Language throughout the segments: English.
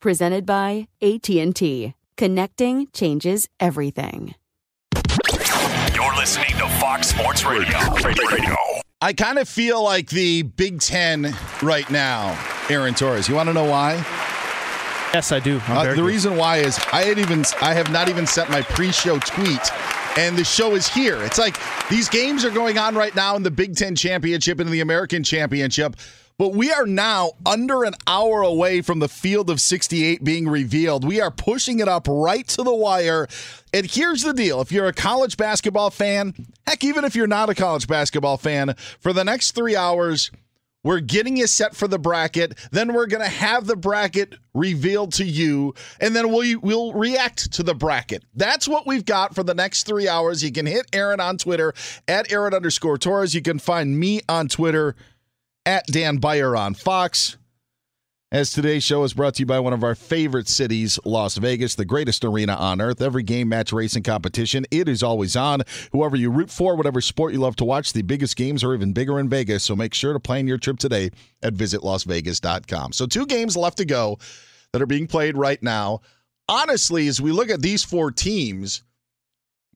Presented by AT&T. Connecting changes everything. You're listening to Fox Sports Radio. Radio. I kind of feel like the Big Ten right now, Aaron Torres. You want to know why? Yes, I do. Uh, the good. reason why is I had even I have not even sent my pre-show tweet and the show is here. It's like these games are going on right now in the Big Ten Championship and the American Championship. But we are now under an hour away from the field of 68 being revealed. We are pushing it up right to the wire. And here's the deal if you're a college basketball fan, heck, even if you're not a college basketball fan, for the next three hours, we're getting you set for the bracket. Then we're going to have the bracket revealed to you, and then we'll, we'll react to the bracket. That's what we've got for the next three hours. You can hit Aaron on Twitter at Aaron underscore Torres. You can find me on Twitter at Dan Beyer on Fox. As today's show is brought to you by one of our favorite cities, Las Vegas, the greatest arena on earth. Every game, match, racing competition, it is always on. Whoever you root for, whatever sport you love to watch, the biggest games are even bigger in Vegas. So make sure to plan your trip today at visitlasvegas.com. So, two games left to go that are being played right now. Honestly, as we look at these four teams,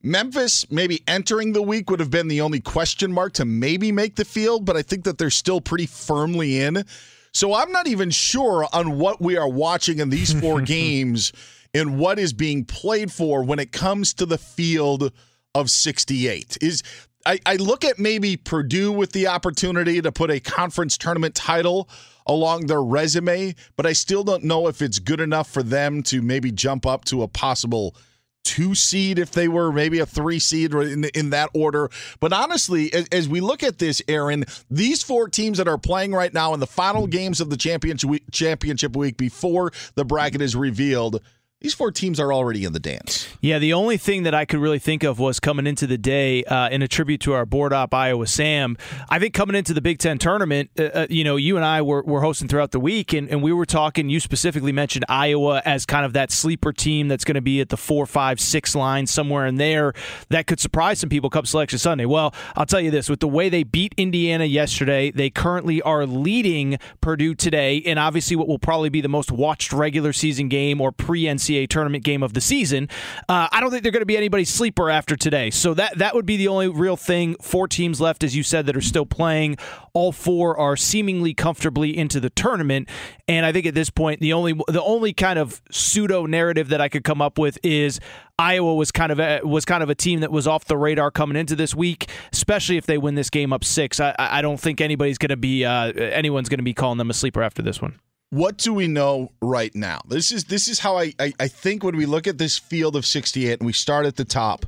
Memphis maybe entering the week would have been the only question mark to maybe make the field, but I think that they're still pretty firmly in. So I'm not even sure on what we are watching in these four games and what is being played for when it comes to the field of 68. Is I, I look at maybe Purdue with the opportunity to put a conference tournament title along their resume, but I still don't know if it's good enough for them to maybe jump up to a possible – two seed if they were maybe a three seed in, in that order. But honestly, as, as, we look at this, Aaron, these four teams that are playing right now in the final games of the championship week, championship week before the bracket is revealed – these four teams are already in the dance. Yeah, the only thing that I could really think of was coming into the day uh, in a tribute to our board op Iowa Sam. I think coming into the Big Ten tournament, uh, uh, you know, you and I were, were hosting throughout the week, and, and we were talking. You specifically mentioned Iowa as kind of that sleeper team that's going to be at the four, five, six line somewhere in there that could surprise some people come Selection Sunday. Well, I'll tell you this: with the way they beat Indiana yesterday, they currently are leading Purdue today, and obviously what will probably be the most watched regular season game or pre NCAA NCAA tournament game of the season. Uh, I don't think they're going to be anybody's sleeper after today. So that that would be the only real thing. Four teams left, as you said, that are still playing. All four are seemingly comfortably into the tournament, and I think at this point, the only the only kind of pseudo narrative that I could come up with is Iowa was kind of a, was kind of a team that was off the radar coming into this week, especially if they win this game up six. I, I don't think anybody's going to be uh, anyone's going to be calling them a sleeper after this one. What do we know right now? This is this is how I, I I think when we look at this field of 68 and we start at the top.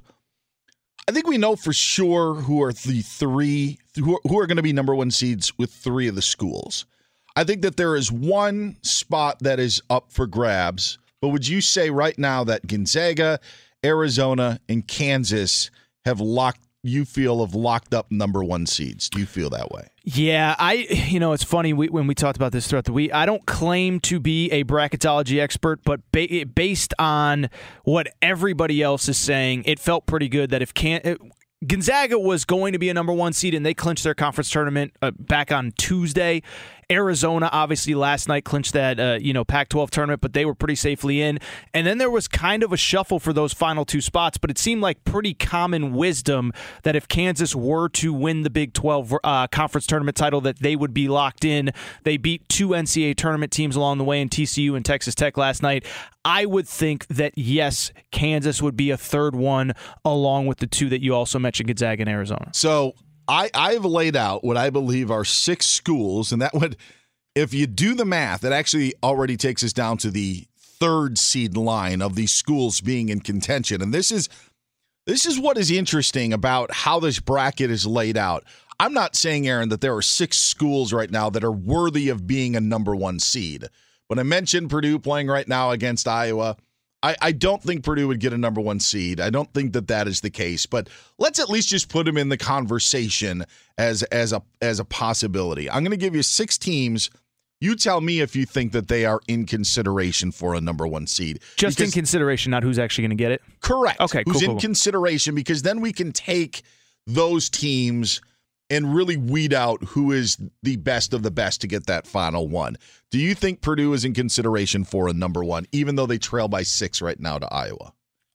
I think we know for sure who are the three who are, who are going to be number one seeds with three of the schools. I think that there is one spot that is up for grabs. But would you say right now that Gonzaga, Arizona, and Kansas have locked you feel have locked up number one seeds? Do you feel that way? Yeah, I you know it's funny we, when we talked about this throughout the week. I don't claim to be a bracketology expert, but ba- based on what everybody else is saying, it felt pretty good that if can Gonzaga was going to be a number one seed, and they clinched their conference tournament uh, back on Tuesday. Arizona obviously last night clinched that uh, you know Pac-12 tournament, but they were pretty safely in. And then there was kind of a shuffle for those final two spots, but it seemed like pretty common wisdom that if Kansas were to win the Big 12 uh, conference tournament title, that they would be locked in. They beat two NCAA tournament teams along the way in TCU and Texas Tech last night. I would think that yes, Kansas would be a third one along with the two that you also mentioned, Gonzaga and Arizona. So I, I've laid out what I believe are six schools, and that would, if you do the math, it actually already takes us down to the third seed line of these schools being in contention. And this is this is what is interesting about how this bracket is laid out. I'm not saying, Aaron, that there are six schools right now that are worthy of being a number one seed. But I mentioned Purdue playing right now against Iowa. I, I don't think Purdue would get a number one seed. I don't think that that is the case. But let's at least just put them in the conversation as as a as a possibility. I'm going to give you six teams. You tell me if you think that they are in consideration for a number one seed. Just because, in consideration, not who's actually going to get it. Correct. Okay. Who's cool, in cool. consideration? Because then we can take those teams and really weed out who is the best of the best to get that final one. Do you think Purdue is in consideration for a number one, even though they trail by six right now to Iowa?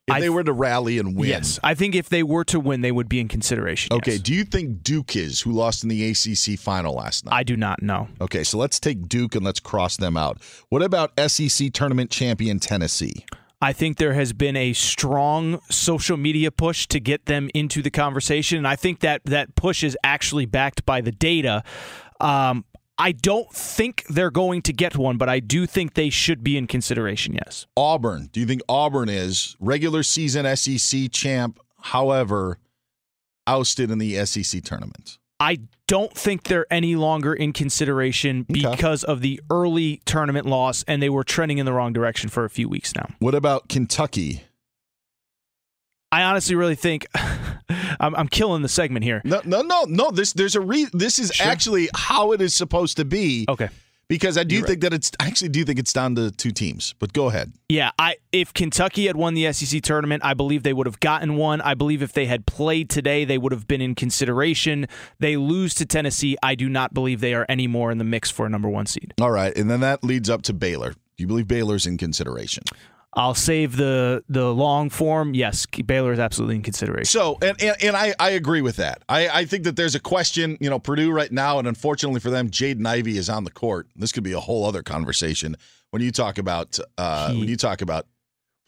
If I, they were to rally and win. Yes. I think if they were to win, they would be in consideration. Okay. Yes. Do you think Duke is, who lost in the ACC final last night? I do not know. Okay. So let's take Duke and let's cross them out. What about SEC tournament champion Tennessee? I think there has been a strong social media push to get them into the conversation, and I think that that push is actually backed by the data. Um, I don't think they're going to get one, but I do think they should be in consideration. Yes. Auburn. Do you think Auburn is regular season SEC champ? However, ousted in the SEC tournament. I don't think they're any longer in consideration Okay. because of the early tournament loss, and they were trending in the wrong direction for a few weeks now. What about Kentucky? I honestly really think I'm, I'm killing the segment here. No, no, no, no. This there's a re. This is Sure. actually how it is supposed to be. Okay. Because I do You're think that it's. I actually do think it's down to two teams. But go ahead. Yeah, I if Kentucky had won the SEC tournament, I believe they would have gotten one. I believe if they had played today, they would have been in consideration. They lose to Tennessee. I do not believe they are any more in the mix for a number one seed. All right, and then that leads up to Baylor. Do you believe Baylor's in consideration? I'll save the the long form. Yes, Baylor is absolutely in consideration. So, and and, and I, I agree with that. I, I think that there's a question, you know, Purdue right now, and unfortunately for them, Jaden Ivey is on the court. This could be a whole other conversation when you talk about uh, He- when you talk about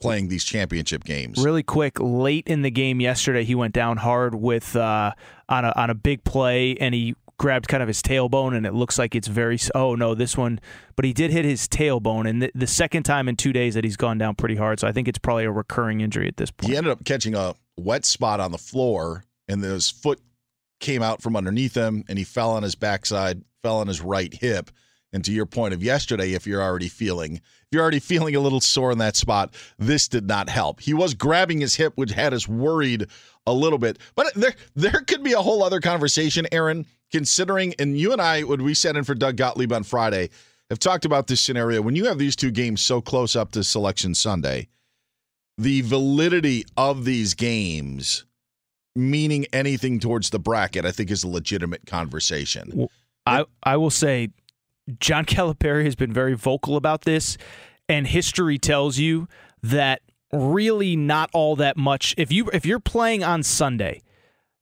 playing these championship games. Really quick, late in the game yesterday, he went down hard with uh, on a on a big play, and he grabbed kind of his tailbone, and it looks like it's very. Oh no, this one, but he did hit his tailbone, and the, the second time in two days that he's gone down pretty hard. So I think it's probably a recurring injury at this point. He ended up catching a wet spot on the floor, and his foot came out from underneath him, and he fell on his backside, fell on his right hip. And to your point of yesterday, if you're already feeling, if you're already feeling a little sore in that spot, this did not help. He was grabbing his hip, which had us worried a little bit. But there, there could be a whole other conversation, Aaron. Considering, and you and I, when we sat in for Doug Gottlieb on Friday, have talked about this scenario. When you have these two games so close up to Selection Sunday, the validity of these games meaning anything towards the bracket, I think is a legitimate conversation. I I will say, John Calipari has been very vocal about this, and history tells you that really not all that much. If you if you're playing on Sunday,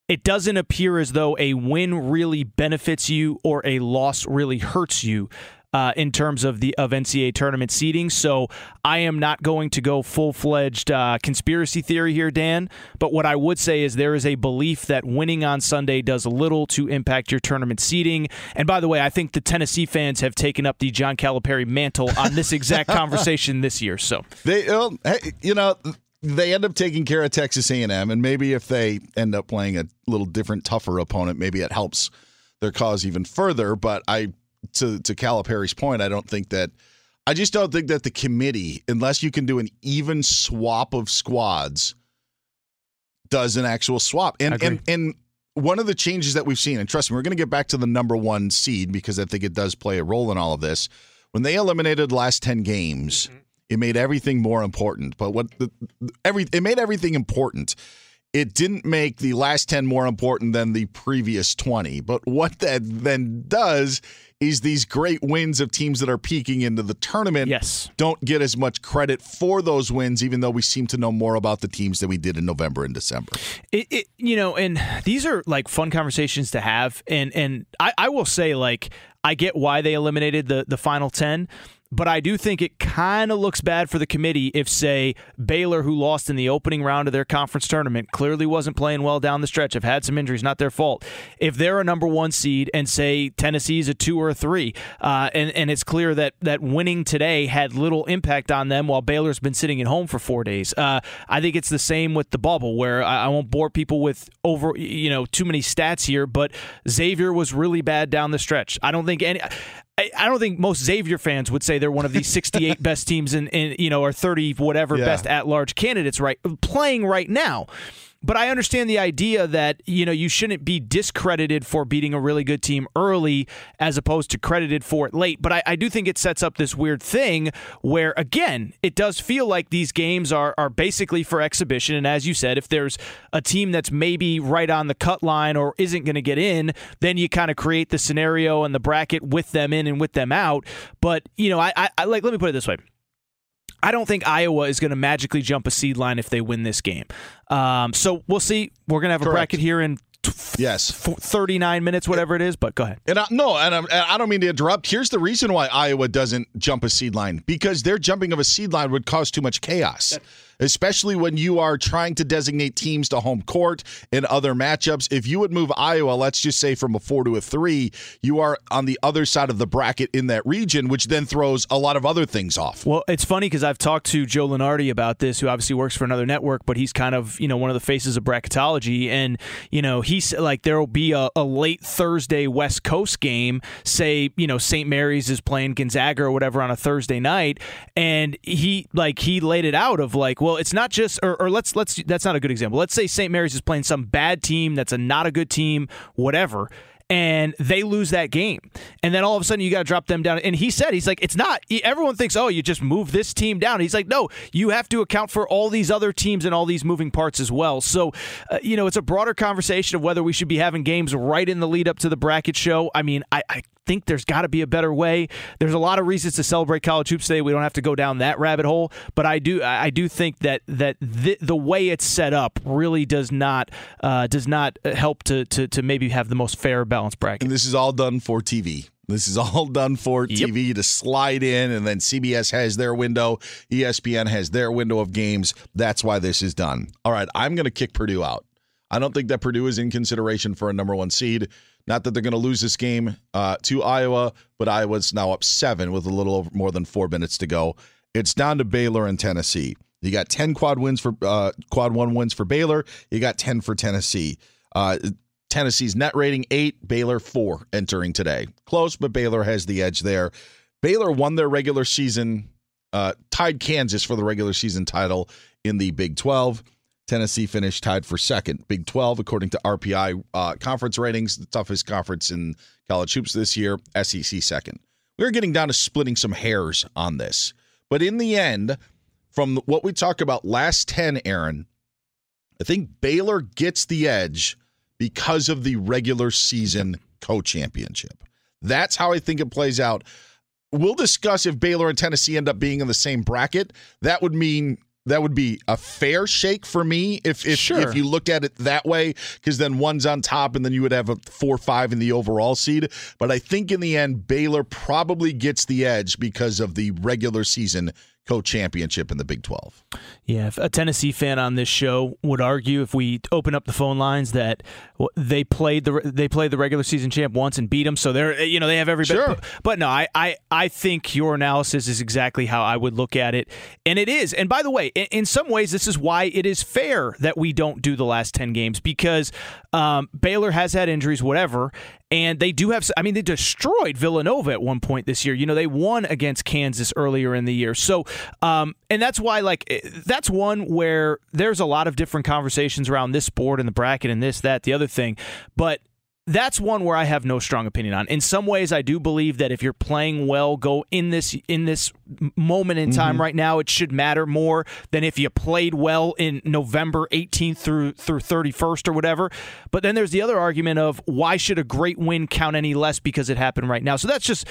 it doesn't appear as though a win really benefits you or a loss really hurts you uh, in terms of the of NCAA tournament seeding. So I am not going to go full fledged uh, conspiracy theory here, Dan. But what I would say is there is a belief that winning on Sunday does little to impact your tournament seeding. And by the way, I think the Tennessee fans have taken up the John Calipari mantle on this exact conversation this year. So they, well, hey, you know they end up taking care of Texas A&M, and maybe if they end up playing a little different, tougher opponent, maybe it helps their cause even further. But I to to Calipari's point, I don't think that I just don't think that the committee, unless you can do an even swap of squads, does an actual swap. And and and one of the changes that we've seen, and trust me, we're going to get back to the number one seed because I think it does play a role in all of this. When they eliminated the last ten games, mm-hmm. it made everything more important. But what the, every it made everything important it didn't make the last 10 more important than the previous 20. But what that then does is these great wins of teams that are peaking into the tournament yes. don't get as much credit for those wins, even though we seem to know more about the teams than we did in November and December. It, it you know, and these are like fun conversations to have. And and I, I will say, like, I get why they eliminated the the final 10 but I do think it kind of looks bad for the committee if, say, Baylor, who lost in the opening round of their conference tournament, clearly wasn't playing well down the stretch, have had some injuries, not their fault. If they're a number one seed and, say, Tennessee's a two or a three, uh, and, and it's clear that, that winning today had little impact on them while Baylor's been sitting at home for four days, uh, I think it's the same with the bubble, where I, I won't bore people with over, you know, too many stats here, but Xavier was really bad down the stretch. I don't think any. I don't think most Xavier fans would say they're one of these 68 best teams in, in you know, or 30 whatever yeah. best at large candidates right playing right now. But I understand the idea that, you know, you shouldn't be discredited for beating a really good team early as opposed to credited for it late. But I, I do think it sets up this weird thing where, again, it does feel like these games are, are basically for exhibition. And as you said, if there's a team that's maybe right on the cut line or isn't going to get in, then you kind of create the scenario and the bracket with them in and with them out. But, you know, I, I like, let me put it this way. I don't think Iowa is going to magically jump a seed line if they win this game. Um, so we'll see. We're going to have Correct. a bracket here in yes 39 minutes whatever it is but go ahead and I, no and, and i don't mean to interrupt here's the reason why iowa doesn't jump a seed line because their jumping of a seed line would cause too much chaos That's- especially when you are trying to designate teams to home court in other matchups. If you would move Iowa, let's just say from a four to a three, you are on the other side of the bracket in that region, which then throws a lot of other things off. Well, it's funny because I've talked to Joe Lunardi about this, who obviously works for another network, but he's kind of, you know, one of the faces of bracketology. And, you know, he's like, there will be a, a late Thursday West Coast game, say, you know, St. Mary's is playing Gonzaga or whatever on a Thursday night. And he, like, he laid it out of like, well, well, it's not just or, or let's let's that's not a good example. Let's say St. Mary's is playing some bad team that's a not a good team, whatever and they lose that game. And then all of a sudden you got to drop them down. And he said, he's like, it's not, everyone thinks, oh, you just move this team down. He's like, no, you have to account for all these other teams and all these moving parts as well. So, uh, you know, it's a broader conversation of whether we should be having games right in the lead up to the bracket show. I mean, I, I think there's got to be a better way. There's a lot of reasons to celebrate college hoops today. We don't have to go down that rabbit hole, but I do I do think that that the, the way it's set up really does not uh, does not help to, to to maybe have the most fair balance bracket. And this is all done for TV. This is all done for TV yep. to slide in, and then CBS has their window, ESPN has their window of games. That's why this is done. All right, I'm going to kick Purdue out. I don't think that Purdue is in consideration for a number one seed. Not that they're going to lose this game uh, to Iowa, but Iowa's now up seven with a little over, more than four minutes to go. It's down to Baylor and Tennessee. You got 10 quad wins for uh, quad one wins for Baylor. You got 10 for Tennessee. Uh, Tennessee's net rating eight, Baylor four entering today. Close, but Baylor has the edge there. Baylor won their regular season, uh, tied Kansas for the regular season title in the Big 12. Tennessee finished tied for second. Big 12, according to RPI uh, conference ratings, the toughest conference in college hoops this year, SEC second. We're getting down to splitting some hairs on this. But in the end, from what we talked about last 10, Aaron, I think Baylor gets the edge because of the regular season co championship. That's how I think it plays out. We'll discuss if Baylor and Tennessee end up being in the same bracket. That would mean that would be a fair shake for me if if, Sure. if you look at it that way because then one's on top and then you would have a four five in the overall seed but i think in the end baylor probably gets the edge because of the regular season co-championship in the big 12 Yeah, if a Tennessee fan on this show would argue if we open up the phone lines that they played the they played the regular season champ once and beat them, so they're you know they have every bit. Sure. But, but no, I, I I think your analysis is exactly how I would look at it, and it is. And by the way, in, in some ways, this is why it is fair that we don't do the last ten games because um, Baylor has had injuries, whatever, and they do have. I mean, they destroyed Villanova at one point this year. You know, they won against Kansas earlier in the year. So, um, and that's why, like, eh, that's one where there's a lot of different conversations around this board and the bracket and this, that, the other thing. But that's one where I have no strong opinion on. In some ways, I do believe that if you're playing well, go in this in this moment in time right now, it should matter more than if you played well in November 18th through through 31st or whatever. But then there's the other argument of why should a great win count any less because it happened right now? So that's just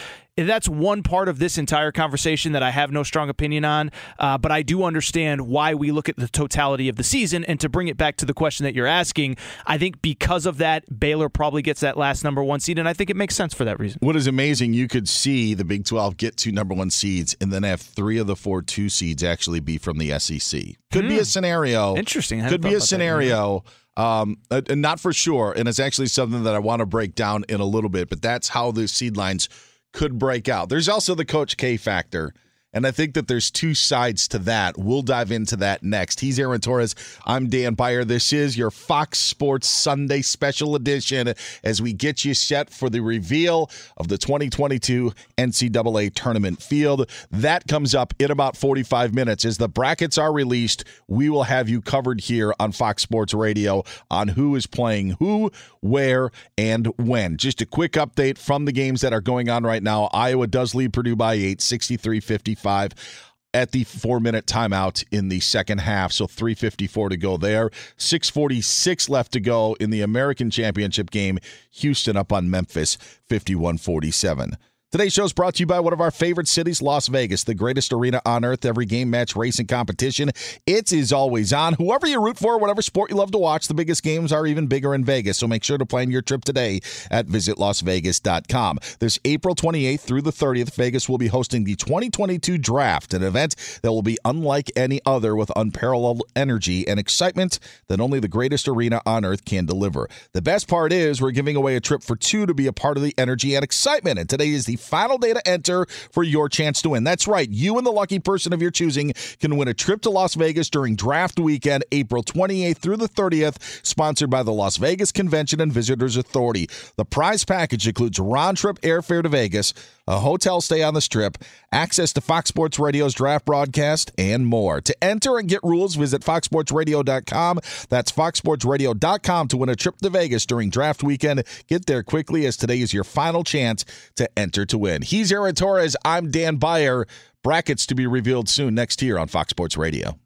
that's one part of this entire conversation that I have no strong opinion on. Uh, but I do understand why we look at the totality of the season. And to bring it back to the question that you're asking, I think because of that, Baylor probably gets that last number one seed, and I think it makes sense for that reason. What is amazing, you could see the Big 12 get two number one seeds and then have three of the four two seeds actually be from the SEC. Could be a scenario. Hmm. Interesting. Could be a about that. scenario. Um, uh, and not for sure. And it's actually something that I want to break down in a little bit, but that's how the seed lines could break out. There's also the Coach K factor. And I think that there's two sides to that. We'll dive into that next. He's Aaron Torres. I'm Dan Beyer. This is your Fox Sports Sunday special edition as we get you set for the reveal of the 2022 NCAA tournament field. That comes up in about 45 minutes. As the brackets are released, we will have you covered here on Fox Sports Radio on who is playing who, where, and when. Just a quick update from the games that are going on right now. Iowa does lead Purdue by 8, 63 55 at the four minute timeout in the second half. So 354 to go there. 646 left to go in the American Championship game. Houston up on Memphis 51 47. Today's show is brought to you by one of our favorite cities, Las Vegas, the greatest arena on earth. Every game, match, race, and competition. It is always on. Whoever you root for, whatever sport you love to watch, the biggest games are even bigger in Vegas. So make sure to plan your trip today at visitlasvegas.com. This April 28th through the 30th, Vegas will be hosting the 2022 Draft, an event that will be unlike any other with unparalleled energy and excitement that only the greatest arena on earth can deliver. The best part is we're giving away a trip for two to be a part of the energy and excitement. And today is the final day to enter for your chance to win. That's right. You and the lucky person of your choosing can win a trip to Las Vegas during draft weekend, April 28th through the 30th, sponsored by the Las Vegas Convention and Visitors Authority. The prize package includes round trip airfare to Vegas, a hotel stay on the strip, access to Fox Sports Radio's draft broadcast, and more. To enter and get rules, visit foxsportsradio.com. That's foxsportsradio.com to win a trip to Vegas during draft weekend. Get there quickly as today is your final chance to enter to win. He's Aaron Torres. I'm Dan Beyer. Brackets to be revealed soon next year on Fox Sports Radio.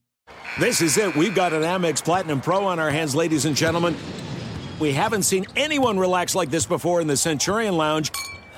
This is it. We've got an Amex Platinum Pro on our hands, ladies and gentlemen. We haven't seen anyone relax like this before in the Centurion Lounge.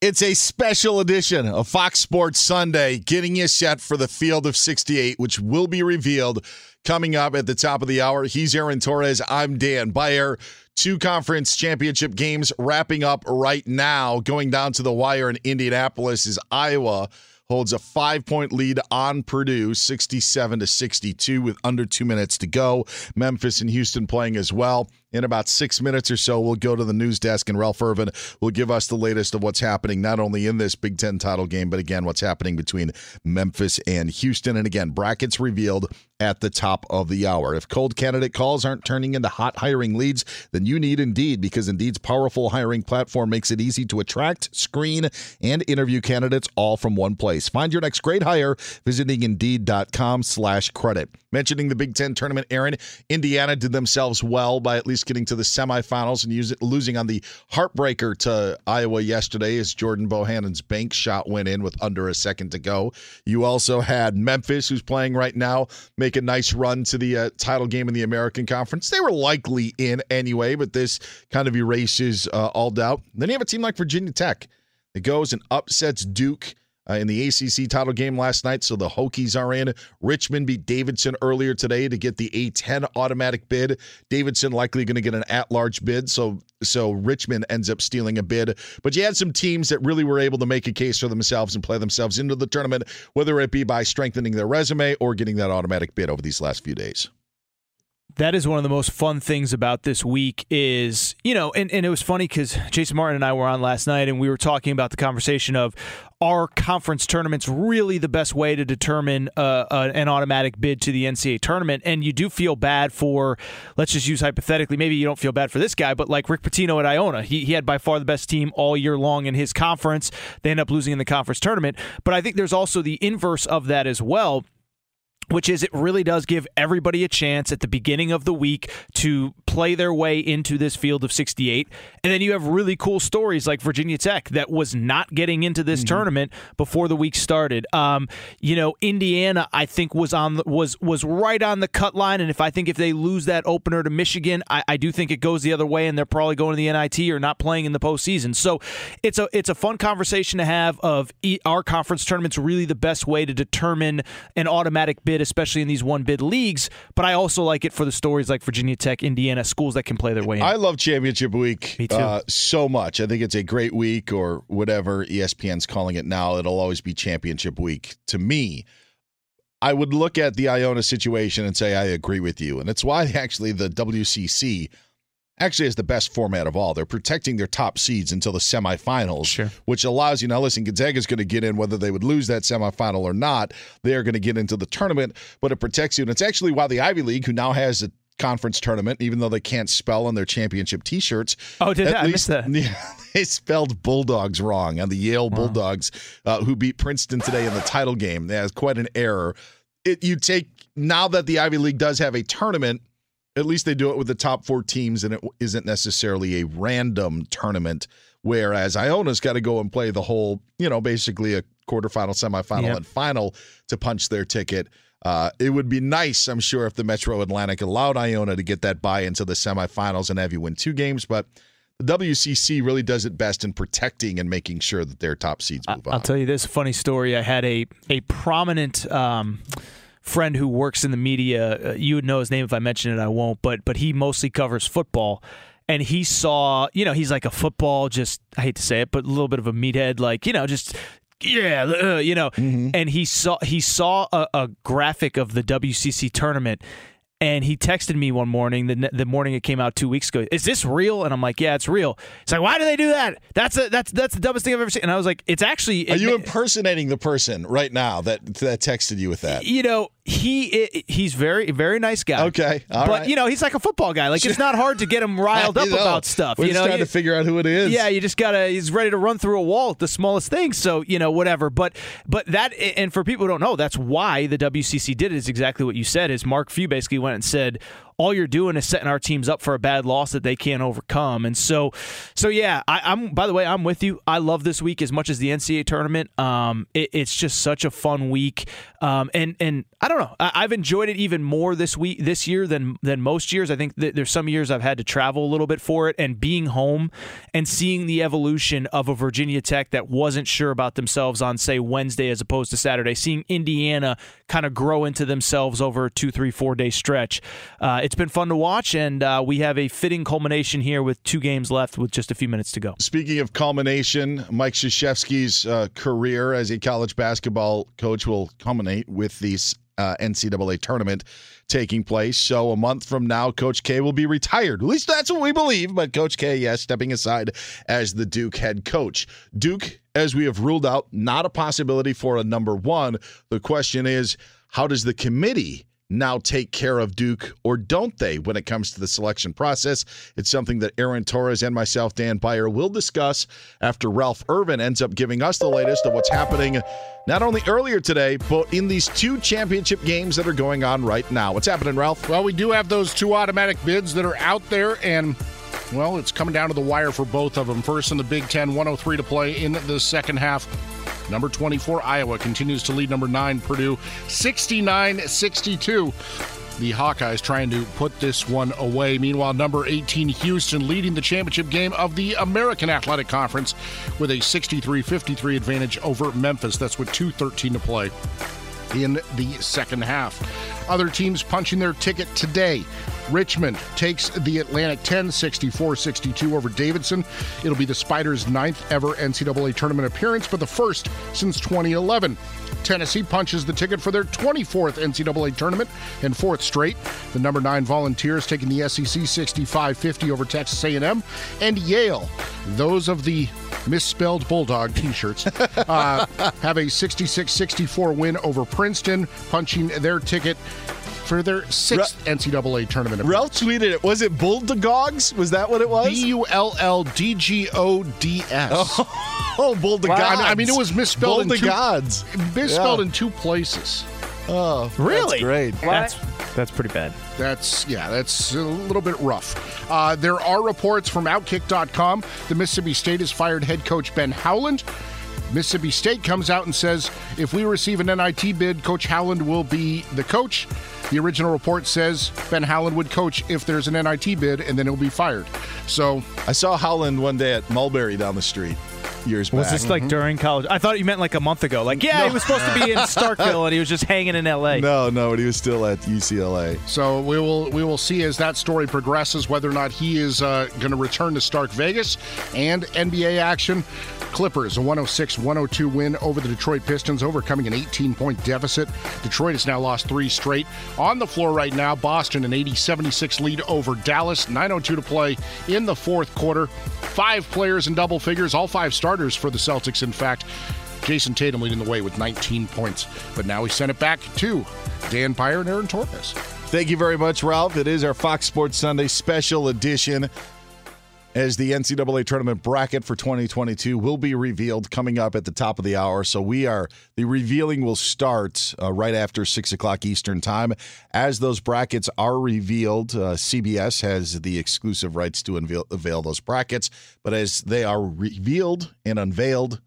It's a special edition of Fox Sports Sunday, getting you set for the field of 68, which will be revealed coming up at the top of the hour. He's Aaron Torres. I'm Dan Beyer. Two conference championship games wrapping up right now. Going down to the wire in Indianapolis is Iowa holds a five point lead on Purdue, 67 to 62, with under two minutes to go. Memphis and Houston playing as well. In about six minutes or so, we'll go to the news desk, and Ralph Irvin will give us the latest of what's happening, not only in this Big Ten title game, but again, what's happening between Memphis and Houston. And again, brackets revealed at the top of the hour. If cold candidate calls aren't turning into hot hiring leads, then you need Indeed because Indeed's powerful hiring platform makes it easy to attract, screen, and interview candidates all from one place. Find your next great hire visiting Indeed.com slash credit. Mentioning the Big Ten tournament, Aaron, Indiana did themselves well by at least getting to the semifinals and it, losing on the heartbreaker to Iowa yesterday as Jordan Bohannon's bank shot went in with under a second to go. You also had Memphis, who's playing right now, make a nice run to the uh, title game in the American Conference. They were likely in anyway, but this kind of erases uh, all doubt. Then you have a team like Virginia Tech that goes and upsets Duke uh, in the ACC title game last night. So the Hokies are in. Richmond beat Davidson earlier today to get the A10 automatic bid. Davidson likely going to get an at-large bid. So so Richmond ends up stealing a bid. But you had some teams that really were able to make a case for themselves and play themselves into the tournament, whether it be by strengthening their resume or getting that automatic bid over these last few days that is one of the most fun things about this week is you know and, and it was funny because jason martin and i were on last night and we were talking about the conversation of are conference tournaments really the best way to determine uh, uh, an automatic bid to the ncaa tournament? And you do feel bad for let's just use hypothetically maybe you don't feel bad for this guy but like rick pitino at iona. He, he had by far the best team all year long in his conference. They end up losing in the conference tournament. But i think there's also the inverse of that as well which is it really does give everybody a chance at the beginning of the week to play their way into this field of 68. And then you have really cool stories like Virginia Tech that was not getting into this mm-hmm. tournament before the week started. Um, you know, Indiana I think was on the, was was right on the cut line and if I think if they lose that opener to Michigan, I, I do think it goes the other way and they're probably going to the NIT or not playing in the postseason. So it's a it's a fun conversation to have of our conference tournaments really the best way to determine an automatic bid especially in these one bid leagues. But I also like it for the stories like Virginia Tech, Indiana, schools that can play their way in. I love championship week Me too. Uh, so much. I think it's a great week, or whatever ESPN's calling it now. It'll always be championship week to me. I would look at the Iona situation and say I agree with you, and it's why actually the WCC actually is the best format of all. They're protecting their top seeds until the semifinals, sure. which allows you now. Listen, Gonzaga's going to get in whether they would lose that semifinal or not. They are going to get into the tournament, but it protects you. And it's actually why the Ivy League, who now has a conference tournament, even though they can't spell on their championship T-shirts. Oh, did at least, I Yeah, they spelled Bulldogs wrong on the Yale wow. Bulldogs, uh, who beat Princeton today in the title game. That's quite an error. It you take now that the Ivy League does have a tournament at least they do it with the top four teams, and it isn't necessarily a random tournament. Whereas Iona's got to go and play the whole, you know, basically a quarterfinal, semifinal, yep. and final to punch their ticket. Uh, it would be nice, I'm sure, if the Metro Atlantic allowed Iona to get that buy into the semifinals and have you win two games, but the WCC really does it best in protecting and making sure that their top seeds move on. I'll tell you this funny story. I had a a prominent. Um, friend who works in the media. Uh, you would know his name if I mention it. I won't. But but he mostly covers football. And he saw, you know, he's like a football, just I hate to say it, but a little bit of a meathead, like you know, just yeah, uh, you know. Mm-hmm. And he saw he saw a, a graphic of the WCC tournament, and he texted me one morning, the, the morning it came out two weeks ago. Is this real? And I'm like, yeah, it's real. He's like, why do they do that? That's a, that's that's the dumbest thing I've ever seen. And I was like, it's actually. Are you impersonating the person right now that that texted you with that? You know, he he's very very nice guy. Okay, but right. you know he's like a football guy. Like it's not hard to get him riled up know. about stuff. We're you just know, trying you, to figure out who it is. Yeah, you just gotta. He's ready to run through a wall at the smallest thing. So you know whatever. But but that and for people who don't know, that's why the WCC did it. Is exactly what you said. Is Mark Few basically went and said all you're doing is setting our teams up for a bad loss that they can't overcome. And so, so yeah, I, am By the way, I'm with you. I love this week as much as the NCAA tournament. Um, it, it's just such a fun week, um, and and I don't know. I, have enjoyed it even more this week this year than than most years. I think there's some years I've had to travel a little bit for it, and being home and seeing the evolution of a Virginia Tech that wasn't sure about themselves on say Wednesday as opposed to Saturday, seeing Indiana kind of grow into themselves over a two, three, four day stretch. Uh, it's been fun to watch, and uh, we have a fitting culmination here with two games left with just a few minutes to go. Speaking of culmination, Mike Krzyzewski's uh, career as a college basketball coach will culminate with the uh, NCAA tournament taking place. So a month from now, Coach K will be retired. At least that's what we believe. But Coach K, yes, stepping aside as the Duke head coach. Duke, as we have ruled out, not a possibility for a number one. The question is, how does the committee now take care of Duke or don't they when it comes to the selection process? It's something that Aaron Torres and myself, Dan Beyer, will discuss after Ralph Irvin ends up giving us the latest of what's happening not only earlier today, but in these two championship games that are going on right now. What's happening, Ralph? Well, we do have those two automatic bids that are out there, and well, it's coming down to the wire for both of them. First in the Big Ten, 103 to play in the second half. Number 24, Iowa continues to lead number 9, Purdue, 69 62. The Hawkeyes trying to put this one away. Meanwhile, number 18, Houston, leading the championship game of the American Athletic Conference with a 63 53 advantage over Memphis. That's with 2.13 to play in the second half. Other teams punching their ticket today. Richmond takes the Atlantic 10, 64 62 over Davidson. It'll be the Spiders' ninth ever NCAA tournament appearance, but the first since 2011. Tennessee punches the ticket for their 24th NCAA tournament and fourth straight. The number nine Volunteers taking the SEC 65-50 over Texas A&M, and Yale, those of the misspelled Bulldog T-shirts, uh, have a 66-64 win over Princeton, punching their ticket for their sixth Ra- NCAA tournament. Ralph tweeted it. Was it Bulldogs? Was that what it was? B U L L D G O D S. Oh, Bulldogs. Wow. I mean, it was misspelled in two, gods. misspelled yeah. in two places. Oh, really? That's great. That's that's pretty bad. That's yeah, that's a little bit rough. Uh, there are reports from Outkick.com. The Mississippi State has fired head coach Ben Howland. Mississippi State comes out and says if we receive an NIT bid, Coach Howland will be the coach. The original report says Ben Howland would coach if there's an NIT bid, and then he'll be fired. So I saw Howland one day at Mulberry down the street years was back. this like mm-hmm. during college? I thought you meant like a month ago. Like, yeah, no. he was supposed to be in Starkville and he was just hanging in L.A. No, no, but he was still at UCLA. So we will we will see as that story progresses whether or not he is uh, going to return to Stark Vegas and NBA action. Clippers, a 106 102 win over the Detroit Pistons, overcoming an 18 point deficit. Detroit has now lost three straight. On the floor right now, Boston, an 80 76 lead over Dallas, 902 to play in the fourth quarter. Five players in double figures, all five starters for the Celtics, in fact. Jayson Tatum leading the way with 19 points. But now we send it back to Dan Beyer and Aaron Torres. Thank you very much, Ralph. It is our Fox Sports Sunday special edition as the NCAA tournament bracket for 2022 will be revealed coming up at the top of the hour. So we are the revealing will start uh, right after six o'clock Eastern time. As those brackets are revealed, uh, CBS has the exclusive rights to unveil, unveil those brackets. But as they are revealed and unveiled,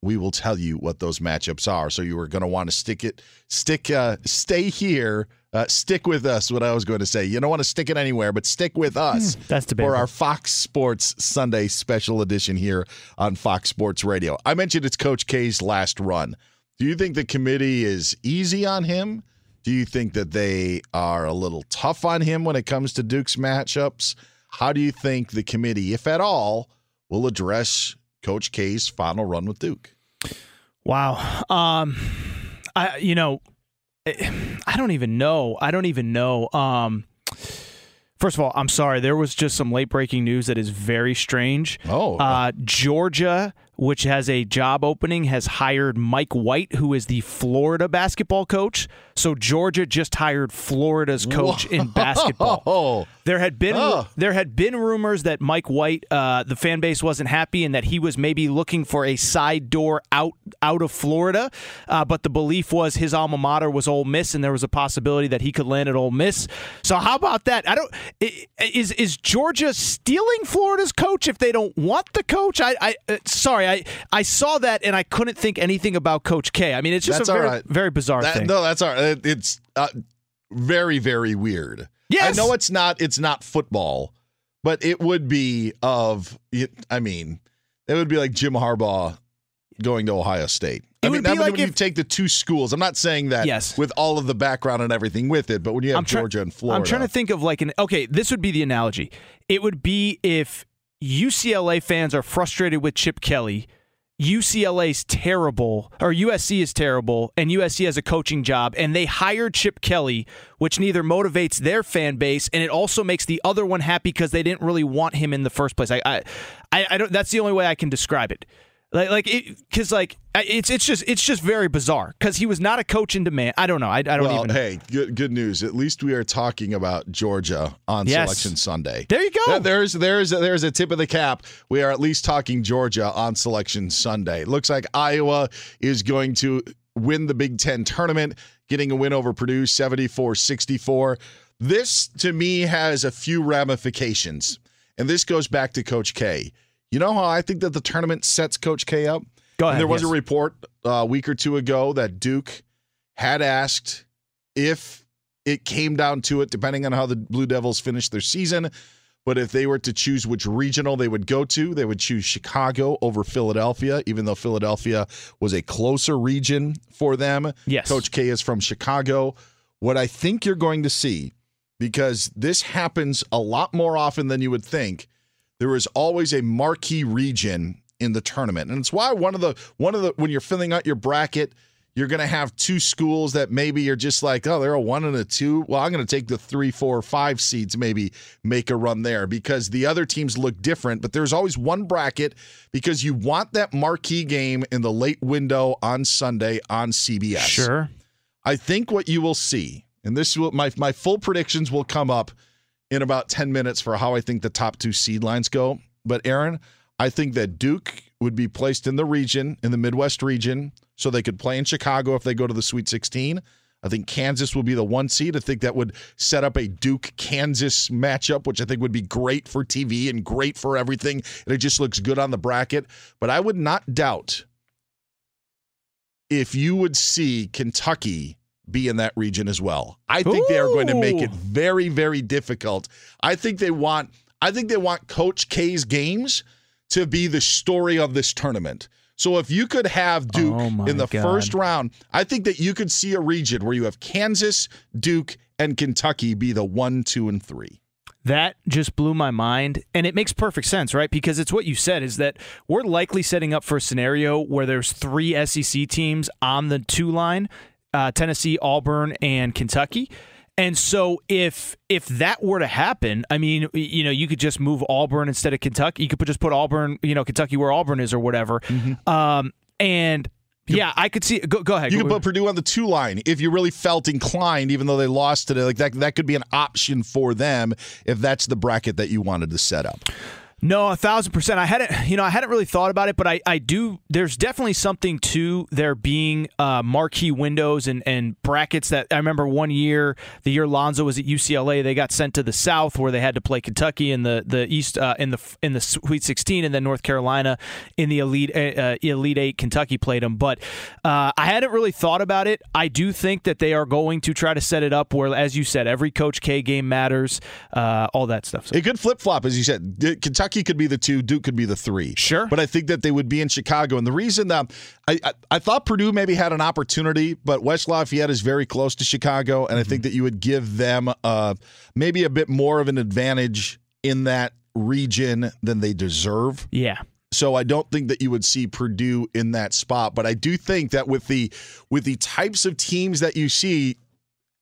we will tell you what those matchups are. So you are going to want to stick it, stick, uh, stay here uh, stick with us. What I was going to say. You don't want to stick it anywhere, but stick with us. Mm, that's debatable. for our Fox Sports Sunday special edition here on Fox Sports Radio. I mentioned it's Coach K's last run. Do you think the committee is easy on him? Do you think that they are a little tough on him when it comes to Duke's matchups? How do you think the committee, if at all, will address Coach K's final run with Duke? Wow. Um, I you know I don't even know. I don't even know. Um, first of all, I'm sorry. There was just some late breaking news that is very strange. Oh, uh, Georgia which has a job opening, has hired Mike White, who is the Florida basketball coach. So Georgia just hired Florida's coach in basketball. There had been Oh. there had been rumors that Mike White, uh, the fan base wasn't happy, and that he was maybe looking for a side door out out of Florida. Uh, but the belief was his alma mater was Ole Miss, and there was a possibility that he could land at Ole Miss. So how about that? I don't is is Georgia stealing Florida's coach if they don't want the coach? I, I uh, sorry, I I saw that and I couldn't think anything about Coach K. I mean, it's just That's a very, right. very bizarre That- thing. No, that's all right. It's uh, very, very weird. Yes. I know it's not. It's not football, but it would be of. I mean, it would be like Jim Harbaugh going to Ohio State. I It mean, would be that like when you take the two schools. I'm not saying that Yes. with all of the background and everything with it, but when you have Georgia and Florida, I'm trying to think of like an okay, this would be the analogy. It would be if UCLA fans are frustrated with Chip Kelly, UCLA's terrible or USC is terrible and USC has a coaching job and they hired Chip Kelly, which neither motivates their fan base and it also makes the other one happy because they didn't really want him in the first place. I I, I, don't that's the only way I can describe it. Like, like, because like it's it's just it's just very bizarre because he was not a coach in demand. I don't know. I, I don't well, even. Know. Hey, good, good news. At least we are talking about Georgia on Yes. Selection Sunday. There you go. There- There's there's there's a tip of the cap. We are at least talking Georgia on Selection Sunday. Looks like Iowa is going to win the Big Ten tournament, getting a win over Purdue 74-64. This to me has a few ramifications, and this goes back to Coach K. You know how I think that the tournament sets Coach K up? Go And there was yes. a report uh, a week or two ago that Duke had asked if it came down to it, depending on how the Blue Devils finished their season. But if they were to choose which regional they would go to, they would choose Chicago over Philadelphia, even though Philadelphia was a closer region for them. Yes. Coach K is from Chicago. What I think you're going to see, because this happens a lot more often than you would think, there is always a marquee region in the tournament. And it's why one of the one of the when you're filling out your bracket, you're going to have two schools that maybe you're just like, oh, they're a one and a two. Well, I'm going to take the three, four, five seeds, maybe make a run there because the other teams look different. But there's always one bracket because you want that marquee game in the late window on Sunday on CBS. Sure. I think what you will see, and this will my my full predictions will come up in about 10 minutes for how I think the top two seed lines go. But Aaron, I think that Duke would be placed in the region, in the Midwest region, so they could play in Chicago if they go to the Sweet 16. I think Kansas will be the one seed. I think that would set up a Duke Kansas matchup, which I think would be great for TV and great for everything. And it just looks good on the bracket. But I would not doubt if you would see Kentucky be in that region as well. I think they are going to make it very, very difficult. I think they want I think they want Coach K's games to be the story of this tournament. So if you could have Duke Oh in the God. first round, I think that you could see a region where you have Kansas, Duke, and Kentucky be the one, two, and three. That just blew my mind. And it makes perfect sense, right? Because it's what you said is that we're likely setting up for a scenario where there's three SEC teams on the two line uh, Tennessee, Auburn, and Kentucky. And so if if that were to happen, I mean, you know, you could just move Auburn instead of Kentucky. You could put- just put Auburn, you know, Kentucky where Auburn is or whatever. Um, and yeah, I could see. Go, go ahead. You could put Purdue on the two line if you really felt inclined, even though they lost today. Like that, that could be an option for them if that's the bracket that you wanted to set up. No, a thousand percent. I hadn't, you know, I hadn't really thought about it, but I, I do. There's definitely something to there being uh, marquee windows and, and brackets. That I remember one year, the year Lonzo was at UCLA, they got sent to the South where they had to play Kentucky in the the East uh, in the in the Sweet 16, and then North Carolina in the Elite uh, uh, Elite Eight. Kentucky played them, but uh, I hadn't really thought about it. I do think that they are going to try to set it up where, as you said, every Coach K game matters, uh, all that stuff. So. It could flip flop, as you said. D- Kentucky could be the two, Duke could be the three. Sure. But I think that they would be in Chicago. And the reason that I, I, I thought Purdue maybe had an opportunity, but West Lafayette is very close to Chicago. And I think that you would give them uh, maybe a bit more of an advantage in that region than they deserve. Yeah. So I don't think that you would see Purdue in that spot, but I do think that with the with the types of teams that you see,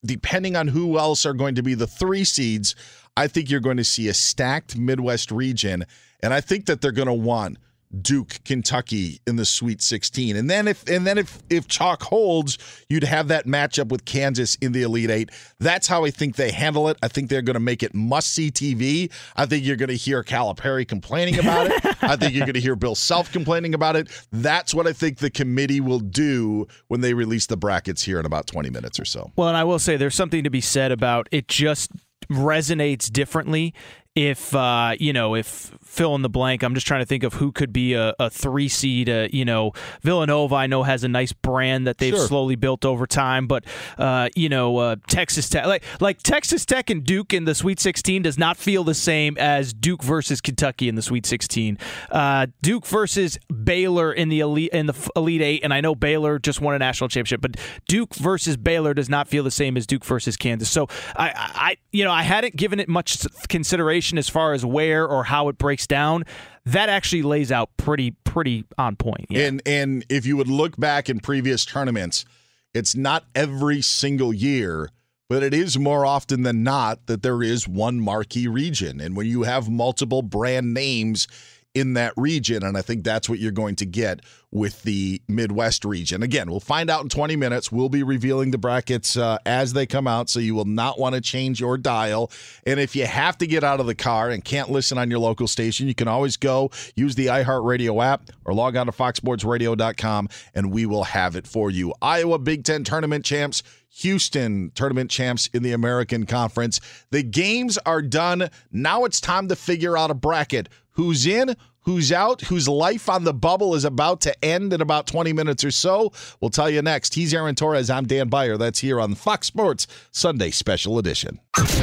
depending on who else are going to be the three seeds, I think you're going to see a stacked Midwest region, and I think that they're going to want Duke, Kentucky in the Sweet 16. And then if and then if if chalk holds, you'd have that matchup with Kansas in the Elite 8. That's how I think they handle it. I think they're going to make it must-see TV. I think you're going to hear Calipari complaining about it. I think you're going to hear Bill Self complaining about it. That's what I think the committee will do when they release the brackets here in about 20 minutes or so. Well, and I will say there's something to be said about it just resonates differently if uh, you know if fill in the blank i'm just trying to think of who could be a, a three seed uh, you know villanova i know has a nice brand that they've Sure. slowly built over time but uh, you know uh, texas tech like like texas tech and duke in the sweet 16 does not feel the same as duke versus kentucky in the sweet 16 uh, duke versus baylor in the elite in the elite eight and i know baylor just won a national championship but duke versus baylor does not feel the same as duke versus kansas so i i you know i hadn't given it much consideration as far as where or how it breaks down that actually lays out pretty pretty on point yeah. And and if you would look back in previous tournaments, it's not every single year, but it is more often than not that there is one marquee region. And when you have multiple brand names in that region, and I think that's what you're going to get with the Midwest region. Again, we'll find out in 20 minutes. We'll be revealing the brackets uh, as they come out, so you will not want to change your dial. And if you have to get out of the car and can't listen on your local station, you can always go use the iHeartRadio app or log on to foxsportsradio.com and we will have it for you. Iowa Big Ten tournament champs. Houston tournament champs in the American Conference. The games are done. Now it's time to figure out a bracket. Who's in? Who's out? Whose life on the bubble is about to end in about 20 minutes or so? We'll tell you next. He's Aaron Torres. I'm Dan Beyer. That's here on Fox Sports Sunday Special Edition.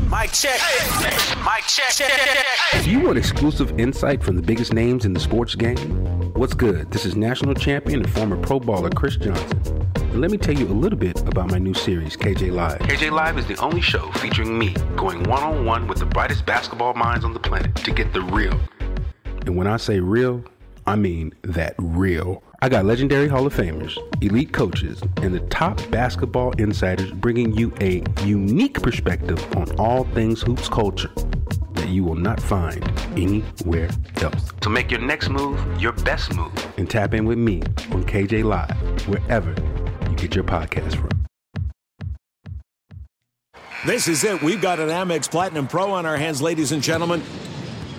Mike check. Mike check. If you want exclusive insight from the biggest names in the sports game, what's good? This is national champion and former Pro Bowler Chris Johnson. And let me tell you a little bit about my new series, KJ Live. KJ Live is the only show featuring me going one on one with the brightest basketball minds on the planet to get the real. And when I say real, I mean that real. I got legendary Hall of Famers, elite coaches, and the top basketball insiders bringing you a unique perspective on all things hoops culture that you will not find anywhere else. So make your next move your best move and tap in with me on KJ Live, wherever you get your podcast from. This is it. We've got an Amex Platinum Pro on our hands, ladies and gentlemen.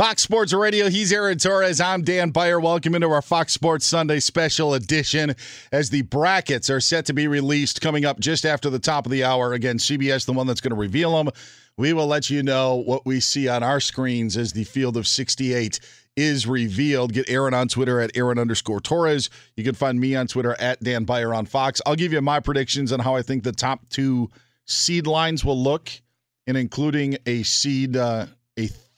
Fox Sports Radio. He's Aaron Torres. I'm Dan Beyer. Welcome into our Fox Sports Sunday special edition as the brackets are set to be released coming up just after the top of the hour. Again, CBS, the one that's going to reveal them. We will let you know what we see on our screens as the field of 68 is revealed. Get Aaron on Twitter at Aaron underscore Torres. You can find me on Twitter at Dan Beyer on Fox. I'll give you my predictions on how I think the top two seed lines will look, and including a seed, uh,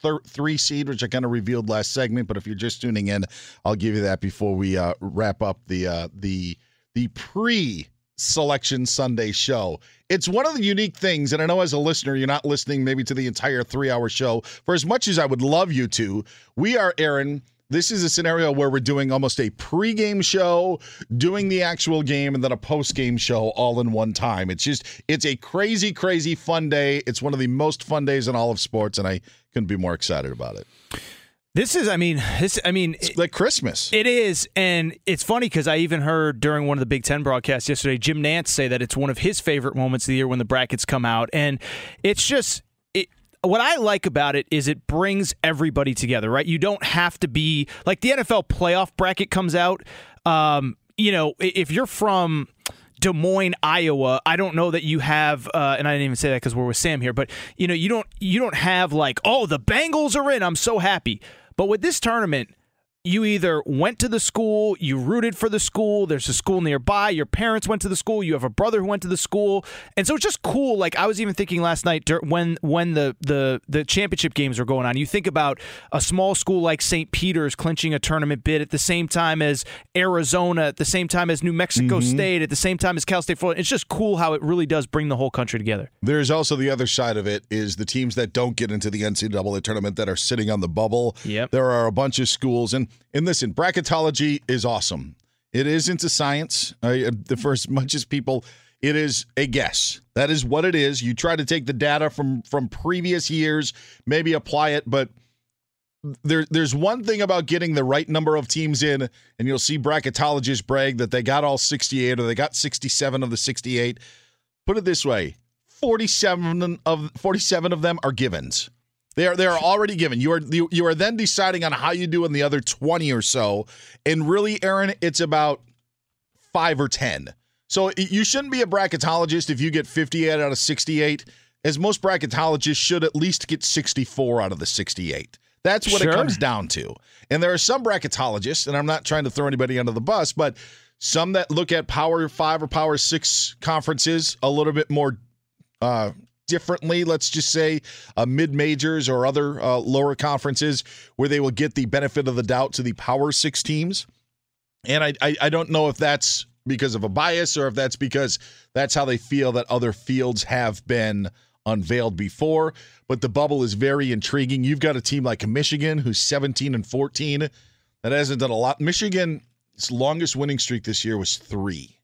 thir- three seed, which I kind of revealed last segment. But if you're just tuning in, I'll give you that before we uh, wrap up the uh, the the pre selection Sunday show. It's one of the unique things, and I know as a listener, you're not listening maybe to the entire three hour show. For as much as I would love you to, we are, Aaron, this is a scenario where we're doing almost a pregame show, doing the actual game, and then a postgame show all in one time. It's just it's a crazy, crazy fun day. It's one of the most fun days in all of sports, and I couldn't be more excited about it. This is, I mean, this, I mean, it's like Christmas. It is, and it's funny because I even heard during one of the Big Ten broadcasts yesterday, Jim Nantz say that it's one of his favorite moments of the year when the brackets come out, and it's just. What I like about it is it brings everybody together, right? You don't have to be like the NFL playoff bracket comes out. Um, you know, if you're from Des Moines, Iowa, I don't know that you have, uh, and I didn't even say that because we're with Sam here, but you know, you don't you don't have like, oh, the Bengals are in. I'm so happy. But with this tournament, you either went to the school, you rooted for the school, there's a school nearby, your parents went to the school, you have a brother who went to the school. And so it's just cool. Like I was even thinking last night when when the the the championship games were going on. You think about a small school like St. Peter's clinching a tournament bid at the same time as Arizona, at the same time as New Mexico mm-hmm. State, at the same time as Cal State Fullerton. It's just cool how it really does bring the whole country together. There's also the other side of it is the teams that don't get into the NCAA tournament that are sitting on the bubble. Yep. There are a bunch of schools and and listen, bracketology is awesome. It isn't a science. Uh, for as much as people, it is a guess. That is what it is. You try to take the data from from previous years, maybe apply it, but there, there's one thing about getting the right number of teams in, and you'll see bracketologists brag that they got all 68 or they got 67 of the 68. Put it this way: 47 of 47 of them are givens. They are they are already given. You are you, you are then deciding on how you do in the other 20 or so. And really, Aaron, it's about five or 10. So you shouldn't be a bracketologist if you get 58 out of 68, as most bracketologists should at least get 64 out of the 68. That's what sure. it comes down to. And there are some bracketologists, and I'm not trying to throw anybody under the bus, but some that look at Power Five or Power Six conferences a little bit more uh, differently, let's just say uh, mid majors or other uh, lower conferences where they will get the benefit of the doubt to the Power Six teams. And I, I, I don't know if that's because of a bias or if that's because that's how they feel that other fields have been unveiled before. But the bubble is very intriguing. You've got a team like Michigan who's 17 and 14 that hasn't done a lot. Michigan's longest winning streak this year was three.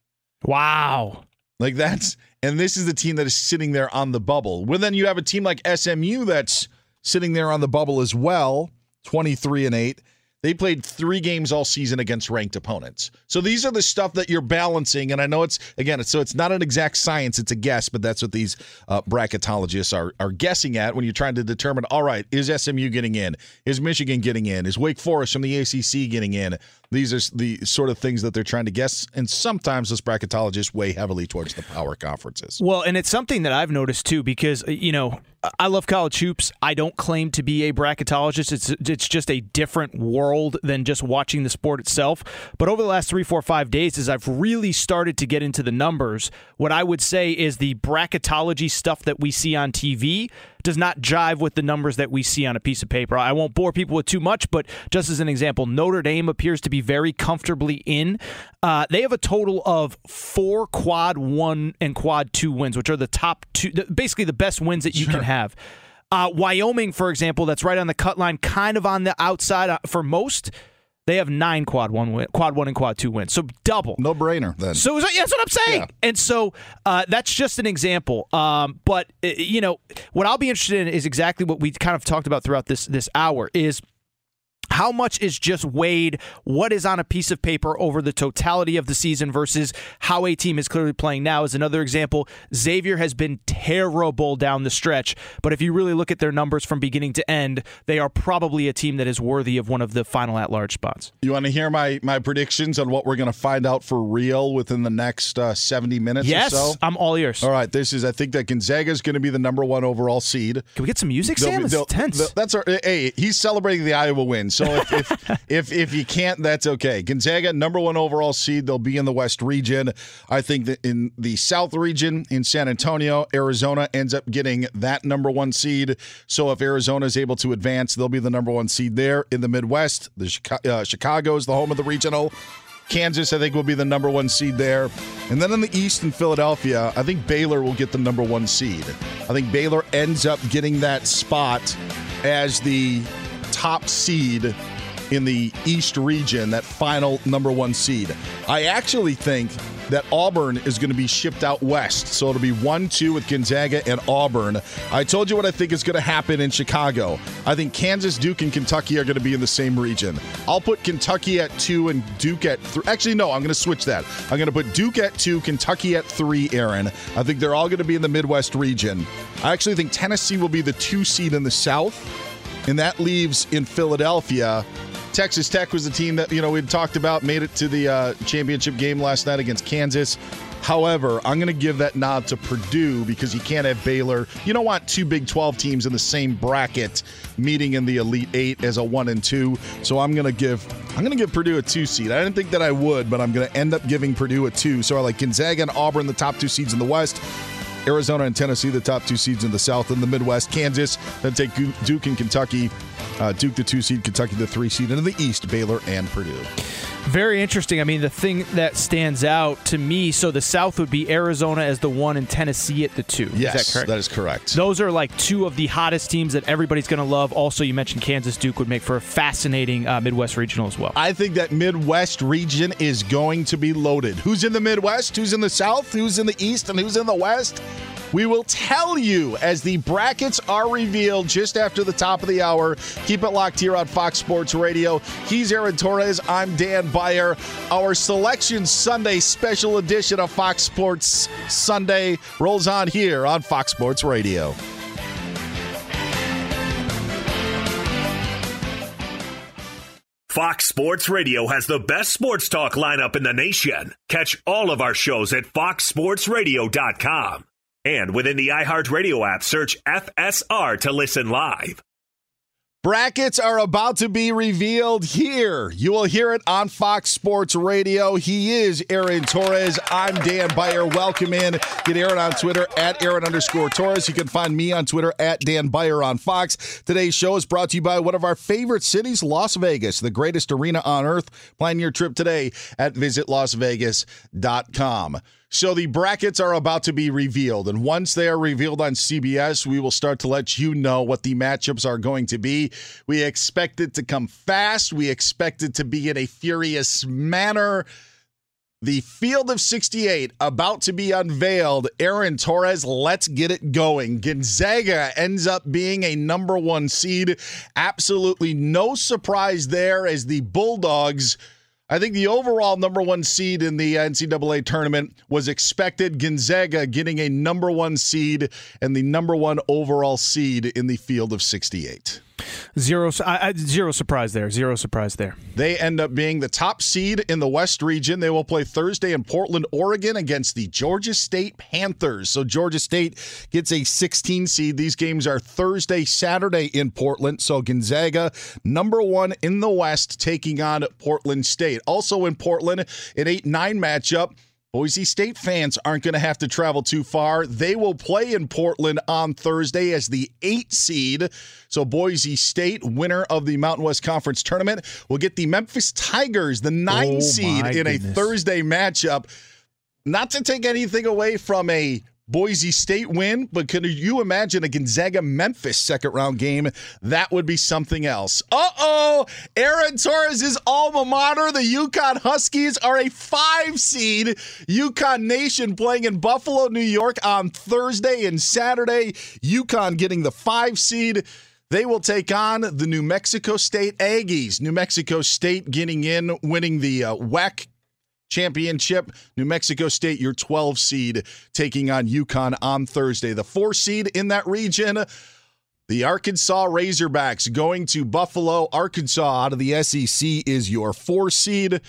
Wow. Like that's and this is the team that is sitting there on the bubble. Well, then you have a team like SMU that's sitting there on the bubble as well, 23 and 8. They played three games all season against ranked opponents. So these are the stuff that you're balancing. And I know it's again, so it's not an exact science; it's a guess. But that's what these uh, bracketologists are are guessing at when you're trying to determine. All right, is SMU getting in? Is Michigan getting in? Is Wake Forest from the ACC getting in? These are the sort of things that they're trying to guess, and sometimes those bracketologists weigh heavily towards the power conferences. Well, and it's something that I've noticed too, because uh, you know I love college hoops. I don't claim to be a bracketologist. It's it's just a different world than just watching the sport itself. But over the last three, four, five days, as I've really started to get into the numbers, what I would say is the bracketology stuff that we see on TV does not jive with the numbers that we see on a piece of paper. I won't bore people with too much, but just as an example, Notre Dame appears to be very comfortably in. Uh, they have a total of four quad one and quad two wins, which are the top two, basically the best wins that you sure. can have. Uh, Wyoming, for example, that's right on the cut line, kind of on the outside uh, for most. They have nine quad one win, quad one and quad two wins, so double. No brainer then. So that's what I'm saying. Yeah. And so uh, that's just an example. Um, but uh, you know what I'll be interested in is exactly what we kind of talked about throughout this this hour is how much is just weighed? What is on a piece of paper over the totality of the season versus how a team is clearly playing now is another example. Xavier has been terrible down the stretch but if you really look at their numbers from beginning to end they are probably a team that is worthy of one of the final at large spots. You want to hear my my predictions on what we're going to find out for real within the next uh, 70 minutes yes so? i'm all ears. All right this is i think that gonzaga is going to be the number one overall seed. Can we get some music sam? it's tense. that's our hey he's celebrating the iowa win so if, if, if, if you can't, that's okay. Gonzaga, number one overall seed. They'll be in the West region. I think that in the South region, in San Antonio, Arizona ends up getting that number one seed. So if Arizona is able to advance, they'll be the number one seed there. In the Midwest, the uh, Chicago is the home of the regional. Kansas, I think, will be the number one seed there. And then in the East in Philadelphia, I think Baylor will get the number one seed. I think Baylor ends up getting that spot as the top seed in the East region, that final number one seed. I actually think that Auburn is going to be shipped out west. So it'll be 1 2 with Gonzaga and Auburn. I told you what I think is going to happen in Chicago. I think Kansas, Duke, and Kentucky are going to be in the same region. I'll put Kentucky at 2 and Duke at 3. Actually, no, I'm going to switch that. I'm going to put Duke at 2, Kentucky at 3, Aaron. I think they're all going to be in the Midwest region. I actually think Tennessee will be the 2 seed in the South. And that leaves in Philadelphia Texas Tech was the team that you know we talked about, made it to the uh, championship game last night against Kansas. However, I'm going to give that nod to Purdue because you can't have Baylor. You don't want two Big 12 teams in the same bracket meeting in the Elite Eight as a one and two. So I'm going to give I'm going to give Purdue a two seed. I didn't think that I would, but I'm going to end up giving Purdue a two. So I like Gonzaga and Auburn, the top two seeds in the West. Arizona and Tennessee, the top two seeds in the South and the Midwest. Kansas, then take Duke and Kentucky uh, Duke, the two seed, Kentucky, the three seed, and in the East, Baylor and Purdue. Very interesting. I mean, the thing that stands out to me, so the South would be Arizona as the one and Tennessee at the two. Yes, is that correct? That is correct. Those are like two of the hottest teams that everybody's going to love. Also, you mentioned Kansas Duke would make for a fascinating uh, Midwest regional as well. I think that Midwest region is going to be loaded. Who's in the Midwest? Who's in the South? Who's in the East? And who's in the West? We will tell you as the brackets are revealed just after the top of the hour. Keep it locked here on Fox Sports Radio. He's Aaron Torres. I'm Dan Beyer. Our Selection Sunday special edition of Fox Sports Sunday rolls on here on Fox Sports Radio. Fox Sports Radio has the best sports talk lineup in the nation. Catch all of our shows at foxsportsradio.com. And within the iHeartRadio app, search FSR to listen live. Brackets are about to be revealed here. You will hear it on Fox Sports Radio. He is Aaron Torres. I'm Dan Beyer. Welcome in. Get Aaron on Twitter at Aaron underscore Torres. You can find me on Twitter at Dan Beyer on Fox. Today's show is brought to you by one of our favorite cities, Las Vegas, the greatest arena on earth. Plan your trip today at visitlasvegas.com. So the brackets are about to be revealed. And once they are revealed on CBS, we will start to let you know what the matchups are going to be. We expect it to come fast. We expect it to be in a furious manner. The field of 68 about to be unveiled. Aaron Torres, let's get it going. Gonzaga ends up being a number one seed. Absolutely no surprise there as the Bulldogs I think the overall number one seed in the NCAA tournament was expected. Gonzaga getting a number one seed and the number one overall seed in the field of 68. Zero, zero surprise there. Zero surprise there. They end up being the top seed in the West region. They will play Thursday in Portland, Oregon, against the Georgia State Panthers. So Georgia State gets a 16 seed. These games are Thursday, Saturday in Portland. So Gonzaga, number one in the West, taking on Portland State. Also in Portland, an 8 9 matchup. Boise State fans aren't going to have to travel too far. They will play in Portland on Thursday as the eight seed. So, Boise State, winner of the Mountain West Conference tournament, will get the Memphis Tigers, the nine oh seed, in goodness. a Thursday matchup. Not to take anything away from a Boise State win, but can you imagine a Gonzaga Memphis second round game? That would be something else. Uh oh, Aaron Torres' alma mater, the UConn Huskies, are a five seed. UConn Nation playing in Buffalo, New York on Thursday and Saturday. UConn getting the five seed. They will take on the New Mexico State Aggies. New Mexico State getting in, winning the uh, WAC championship. New Mexico State, your 12 seed, taking on UConn on Thursday. The four seed in that region. The Arkansas Razorbacks going to Buffalo. Arkansas out of the SEC is your four seed.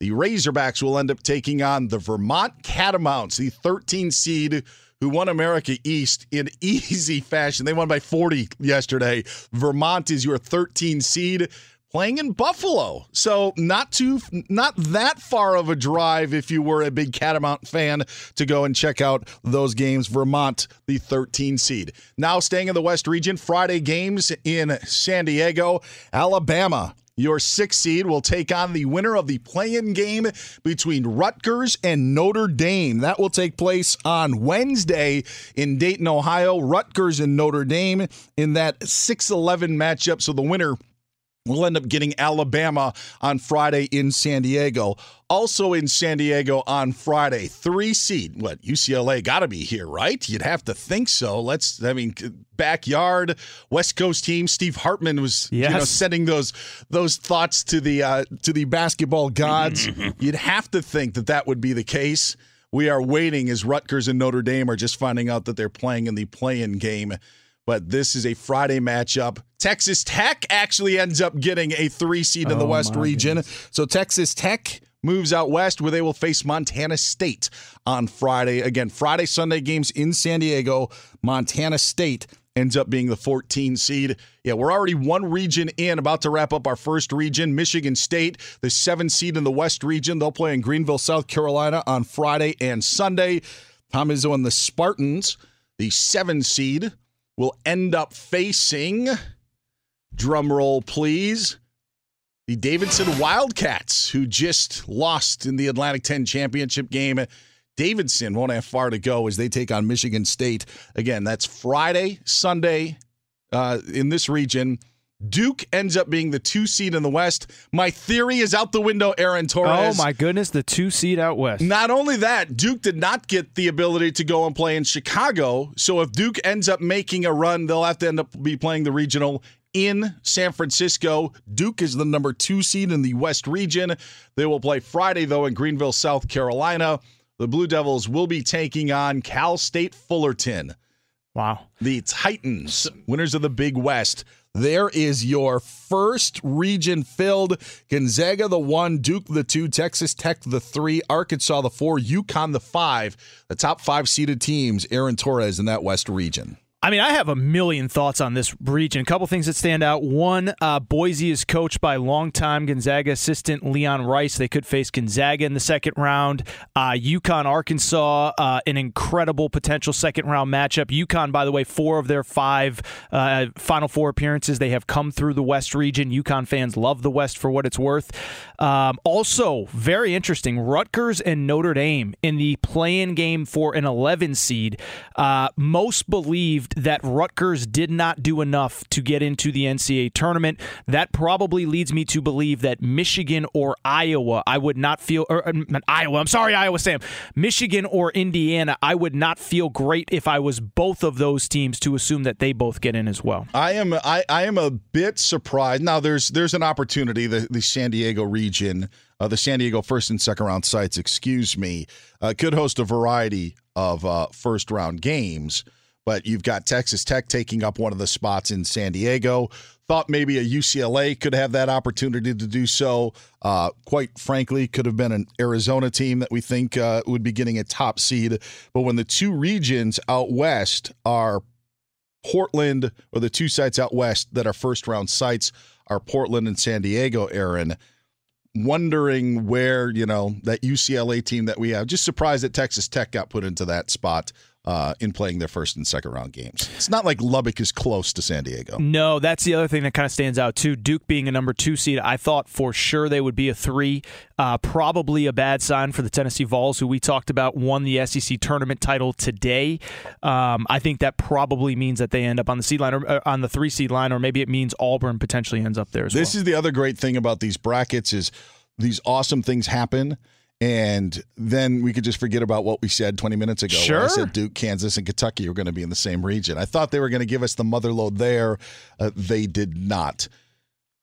The Razorbacks will end up taking on the Vermont Catamounts, the 13 seed who won America East in easy fashion. They won by 40 yesterday. Vermont is your 13 seed playing in Buffalo. So not too not that far of a drive if you were a big Catamount fan to go and check out those games. Vermont, the 13 seed. Now staying in the West region, Friday games in San Diego, Alabama. Your six seed will take on the winner of the play-in game between Rutgers and Notre Dame. That will take place on Wednesday in Dayton, Ohio. Rutgers and Notre Dame in that 6-11 matchup. So the winner We'll end up getting Alabama on Friday in San Diego. Also in San Diego on Friday, three seed. What UCLA got to be here, right? You'd have to think so. Let's. I mean, backyard West Coast team. Steve Hartman was yes. you know sending those those thoughts to the uh, to the basketball gods. You'd have to think that that would be the case. We are waiting as Rutgers and Notre Dame are just finding out that they're playing in the play-in game but this is a Friday matchup. Texas Tech actually ends up getting a three seed in the Oh, West region. goodness. So Texas Tech moves out west where they will face Montana State on Friday. Again, Friday, Sunday games in San Diego. Montana State ends up being the 14 seed. Yeah, we're already one region in, about to wrap up our first region. Michigan State, the seven seed in the West region. They'll play in Greenville, South Carolina on Friday and Sunday. Tom Izzo and the Spartans, the seven seed, will end up facing, drum roll please, the Davidson Wildcats, who just lost in the Atlantic 10 championship game. Davidson won't have far to go as they take on Michigan State. Again, that's Friday, Sunday uh, in this region. Duke ends up being the two seed in the West. My theory is out the window, Aaron oh, Torres. Oh my goodness, the two seed out west. Not only that, Duke did not get the ability to go and play in Chicago. So if Duke ends up making a run, they'll have to end up be playing the regional in San Francisco. Duke is the number two seed in the West region. They will play Friday, though, in Greenville, South Carolina. The Blue Devils will be taking on Cal State Fullerton. Wow. The Titans, winners of the Big West. There is your first region filled. Gonzaga the one, Duke the two, Texas Tech the three, Arkansas the four, UConn the five. The top five seeded teams, Aaron Torres in that West region. I mean, I have a million thoughts on this region. A couple things that stand out. One, uh, Boise is coached by longtime Gonzaga assistant Leon Rice. They could face Gonzaga in the second round. Uh, UConn, Arkansas, uh, an incredible potential second round matchup. UConn, by the way, four of their five uh, Final Four appearances, they have come through the West region. UConn fans love the West for what it's worth. Um, also, very interesting, Rutgers and Notre Dame in the play-in game for an 11 seed. Uh, most believed that Rutgers did not do enough to get into the NCAA tournament. That probably leads me to believe that Michigan or Iowa, I would not feel, or um, Iowa, I'm sorry, Iowa Sam, Michigan or Indiana, I would not feel great if I was both of those teams to assume that they both get in as well. I am I, I am a bit surprised. Now there's there's an opportunity the the San Diego region, uh, the San Diego first and second round sites, excuse me, uh, could host a variety of uh, first round games. But you've got Texas Tech taking up one of the spots in San Diego. Thought maybe a UCLA could have that opportunity to do so. Uh, quite frankly, could have been an Arizona team that we think uh, would be getting a top seed. But when the two regions out west are Portland, or the two sites out west that are first round sites are Portland and San Diego, Aaron. Wondering where, you know, that UCLA team that we have. Just surprised that Texas Tech got put into that spot uh, in playing their first and second round games. It's not like Lubbock is close to San Diego. No, that's the other thing that kind of stands out too. Duke being a number two seed, I thought for sure they would be a three. Uh, probably a bad sign for the Tennessee Vols, who we talked about won the SEC tournament title today. Um, I think that probably means that they end up on the seed line or uh, on the three seed line, or maybe it means Auburn potentially ends up there as This well. is the other great thing about these brackets is these awesome things happen. And then we could just forget about what we said 20 minutes ago. where I said Duke, Kansas, and Kentucky were going to be in the same region. I thought they were going to give us the mother load there. Uh, they did not.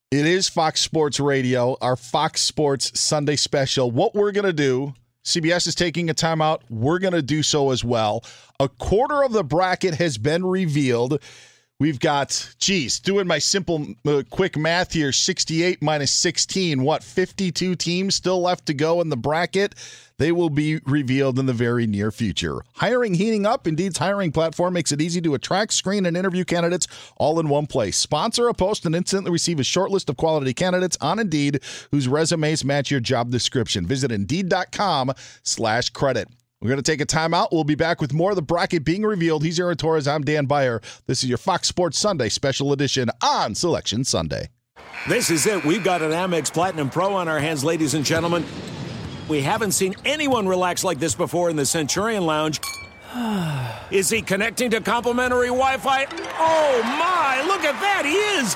It is Fox Sports Radio, our Fox Sports Sunday special. What we're going to do, CBS is taking a timeout. We're going to do so as well. A quarter of the bracket has been revealed. We've got, geez, doing my simple, uh, quick math here 68 minus 16. What, 52 teams still left to go in the bracket? They will be revealed in the very near future. Hiring heating up. Indeed's hiring platform makes it easy to attract, screen, and interview candidates all in one place. Sponsor a post and instantly receive a short list of quality candidates on Indeed whose resumes match your job description. Visit Indeed.com slash credit. We're going to take a timeout. We'll be back with more of the bracket being revealed. He's Aaron Torres. I'm Dan Beyer. This is your Fox Sports Sunday special edition on Selection Sunday. This is it. We've got an Amex Platinum Pro on our hands, ladies and gentlemen. We haven't seen anyone relax like this before in the Centurion Lounge. Is he connecting to complimentary Wi Fi? Oh my, look at that, he is!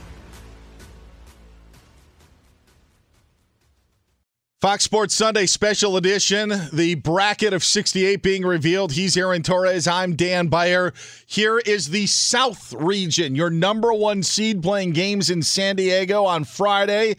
Fox Sports Sunday special edition. The bracket of 68 being revealed. He's Aaron Torres. I'm Dan Beyer. Here is the South region, your number one seed playing games in San Diego on Friday.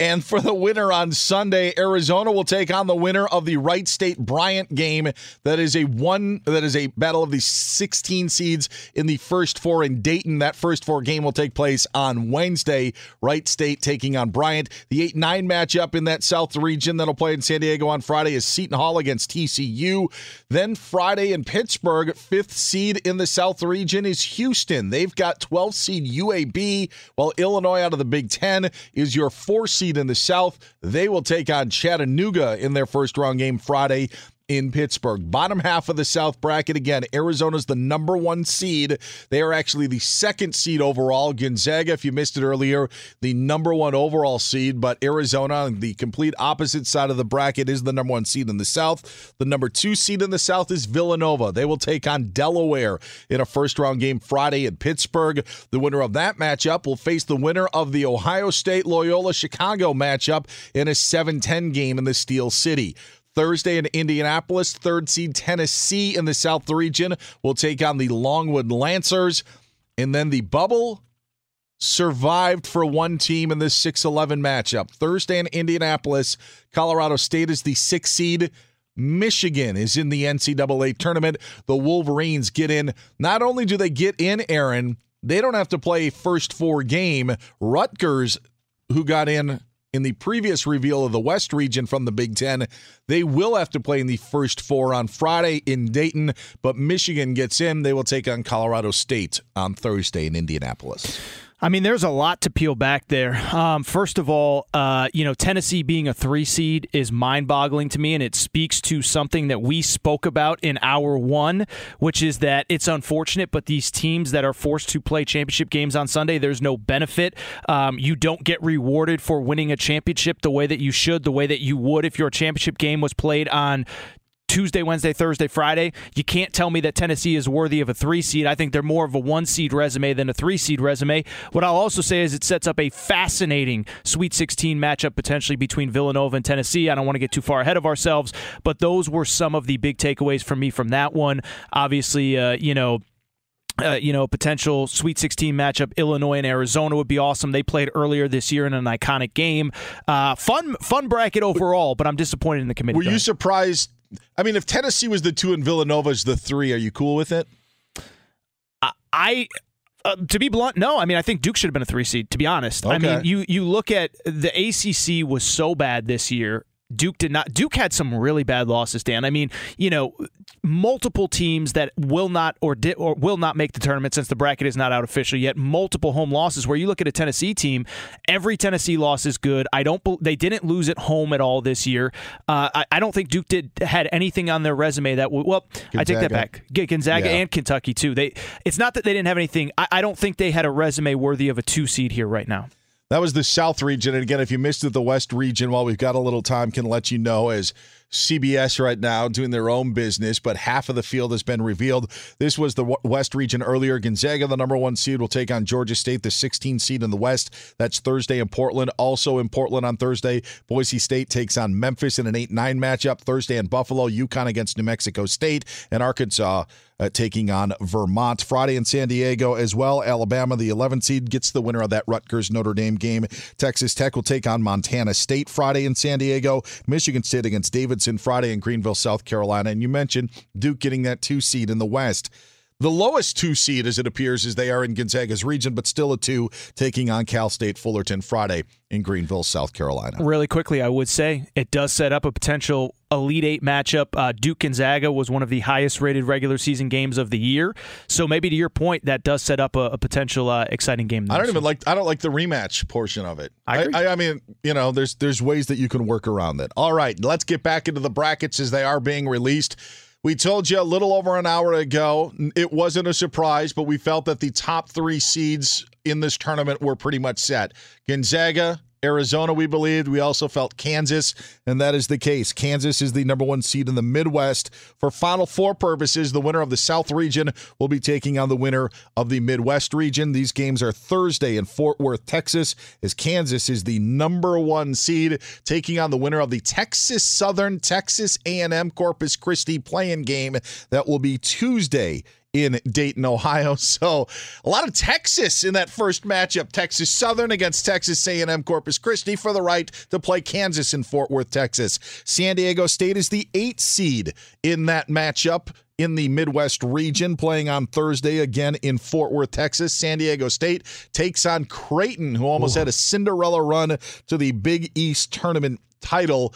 And for the winner on Sunday, Arizona will take on the winner of the Wright State Bryant game. That is a one that is a battle of the 16 seeds in the first four in Dayton. That first four game will take place on Wednesday. Wright State taking on Bryant. The 8-9 matchup in that South region that'll play in San Diego on Friday is Seton Hall against TCU. Then Friday in Pittsburgh, fifth seed in the South region is Houston. They've got 12 seed UAB, while Illinois out of the Big Ten is your four seed in the South. They will take on Chattanooga in their first round game Friday in Pittsburgh. Bottom half of the South bracket again. Arizona's the number one seed. They are actually the second seed overall. Gonzaga, if you missed it earlier, the number one overall seed. But Arizona, on the complete opposite side of the bracket, is the number one seed in the South. The number two seed in the South is Villanova. They will take on Delaware in a first round game Friday in Pittsburgh. The winner of that matchup will face the winner of the Ohio State Loyola Chicago matchup in a 7 10 game in the Steel City. Thursday in Indianapolis, third seed Tennessee in the South region will take on the Longwood Lancers. And then the bubble survived for one team in this 6 11 matchup. Thursday in Indianapolis, Colorado State is the sixth seed. Michigan is in the NCAA tournament. The Wolverines get in. Not only do they get in, Aaron, they don't have to play first four game. Rutgers, who got in in the previous reveal of the West region from the Big Ten. They will have to play in the first four on Friday in Dayton, but Michigan gets in. They will take on Colorado State on Thursday in Indianapolis. I mean, there's a lot to peel back there. Um, first of all, uh, you know, Tennessee being a three seed is mind boggling to me, and it speaks to something that we spoke about in hour one, which is that it's unfortunate, but these teams that are forced to play championship games on Sunday, there's no benefit. Um, you don't get rewarded for winning a championship the way that you should, the way that you would if your championship game was played on Tuesday, Wednesday, Thursday, Friday. You can't tell me that Tennessee is worthy of a three seed. I think they're more of a one seed resume than a three seed resume. What I'll also say is it sets up a fascinating Sweet 16 matchup potentially between Villanova and Tennessee. I don't want to get too far ahead of ourselves, but those were some of the big takeaways for me from that one. Obviously, uh, you know, uh, you know, potential Sweet 16 matchup, Illinois and Arizona would be awesome. They played earlier this year in an iconic game. Uh, fun, fun bracket overall, but I'm disappointed in the committee. Were you surprised? I mean, if Tennessee was the two and Villanova's the three, are you cool with it? I. I uh, to be blunt, no. I mean, I think Duke should have been a three seed. To be honest, Okay. I mean, you you look at the ACC was so bad this year. Duke did not. Duke had some really bad losses, Dan. I mean, you know, multiple teams that will not or did or will not make the tournament since the bracket is not out officially yet. Multiple home losses. Where you look at a Tennessee team, every Tennessee loss is good. I don't. They didn't lose at home at all this year. Uh, I, I don't think Duke did had anything on their resume that. would Well, I take that back. Gonzaga Yeah. and Kentucky too. They. It's not that they didn't have anything. I, I don't think they had a resume worthy of a two seed here right now. That was the South region. And again, if you missed it, the West region, while we've got a little time, can let you know as CBS right now doing their own business, but half of the field has been revealed. This was the West region earlier. Gonzaga, the number one seed, will take on Georgia State, the 16 seed in the West. That's Thursday in Portland. Also in Portland on Thursday, Boise State takes on Memphis in an 8 9 matchup. Thursday in Buffalo, UConn against New Mexico State, and Arkansas uh, taking on Vermont. Friday in San Diego as well. Alabama, the 11 seed, gets the winner of that Rutgers Notre Dame game. Texas Tech will take on Montana State Friday in San Diego. Michigan State against Davidson Friday in Greenville, South Carolina. And you mentioned Duke getting that two seed in the West. The lowest two seed, as it appears, as they are in Gonzaga's region, but still a two, taking on Cal State Fullerton Friday in Greenville, South Carolina. Really quickly, I would say it does set up a potential Elite Eight matchup. Uh, Duke Gonzaga was one of the highest rated regular season games of the year, so maybe to your point, that does set up a, a potential uh, exciting game. I don't even like I don't like the rematch portion of it. I, I, I mean, you know, there's there's ways that you can work around it. All right, let's get back into the brackets as they are being released. We told you a little over an hour ago. It wasn't a surprise, but we felt that the top three seeds in this tournament were pretty much set. Gonzaga, Arizona, we believed. We also felt Kansas, and that is the case. Kansas is the number one seed in the Midwest. For Final Four purposes, the winner of the South region will be taking on the winner of the Midwest region. These games are Thursday in Fort Worth, Texas, as Kansas is the number one seed, taking on the winner of the Texas Southern Texas A&M Corpus Christi playing game. That will be Tuesday in Dayton, Ohio. So a lot of Texas in that first matchup. Texas Southern against Texas A&M Corpus Christi for the right to play Kansas in Fort Worth, Texas. San Diego State is the eight seed in that matchup in the Midwest region, playing on Thursday again in Fort Worth, Texas. San Diego State takes on Creighton, who almost Ooh. had a Cinderella run to the Big East tournament title,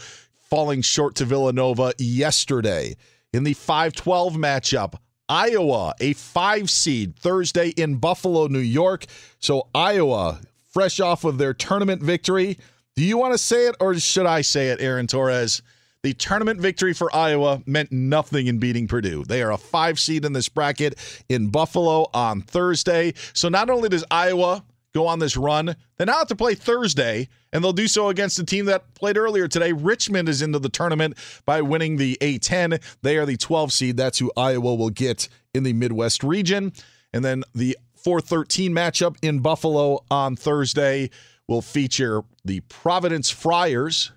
falling short to Villanova yesterday. In the 5 12 matchup, Iowa, a five seed Thursday in Buffalo, New York. So, Iowa, fresh off of their tournament victory. Do you want to say it or should I say it, Aaron Torres? The tournament victory for Iowa meant nothing in beating Purdue. They are a five seed in this bracket in Buffalo on Thursday. So, not only does Iowa go on this run. They now have to play Thursday, and they'll do so against a team that played earlier today. Richmond is into the tournament by winning the A10. They are the 12 seed. That's who Iowa will get in the Midwest region. And then the 413 matchup in Buffalo on Thursday will feature the Providence Friars,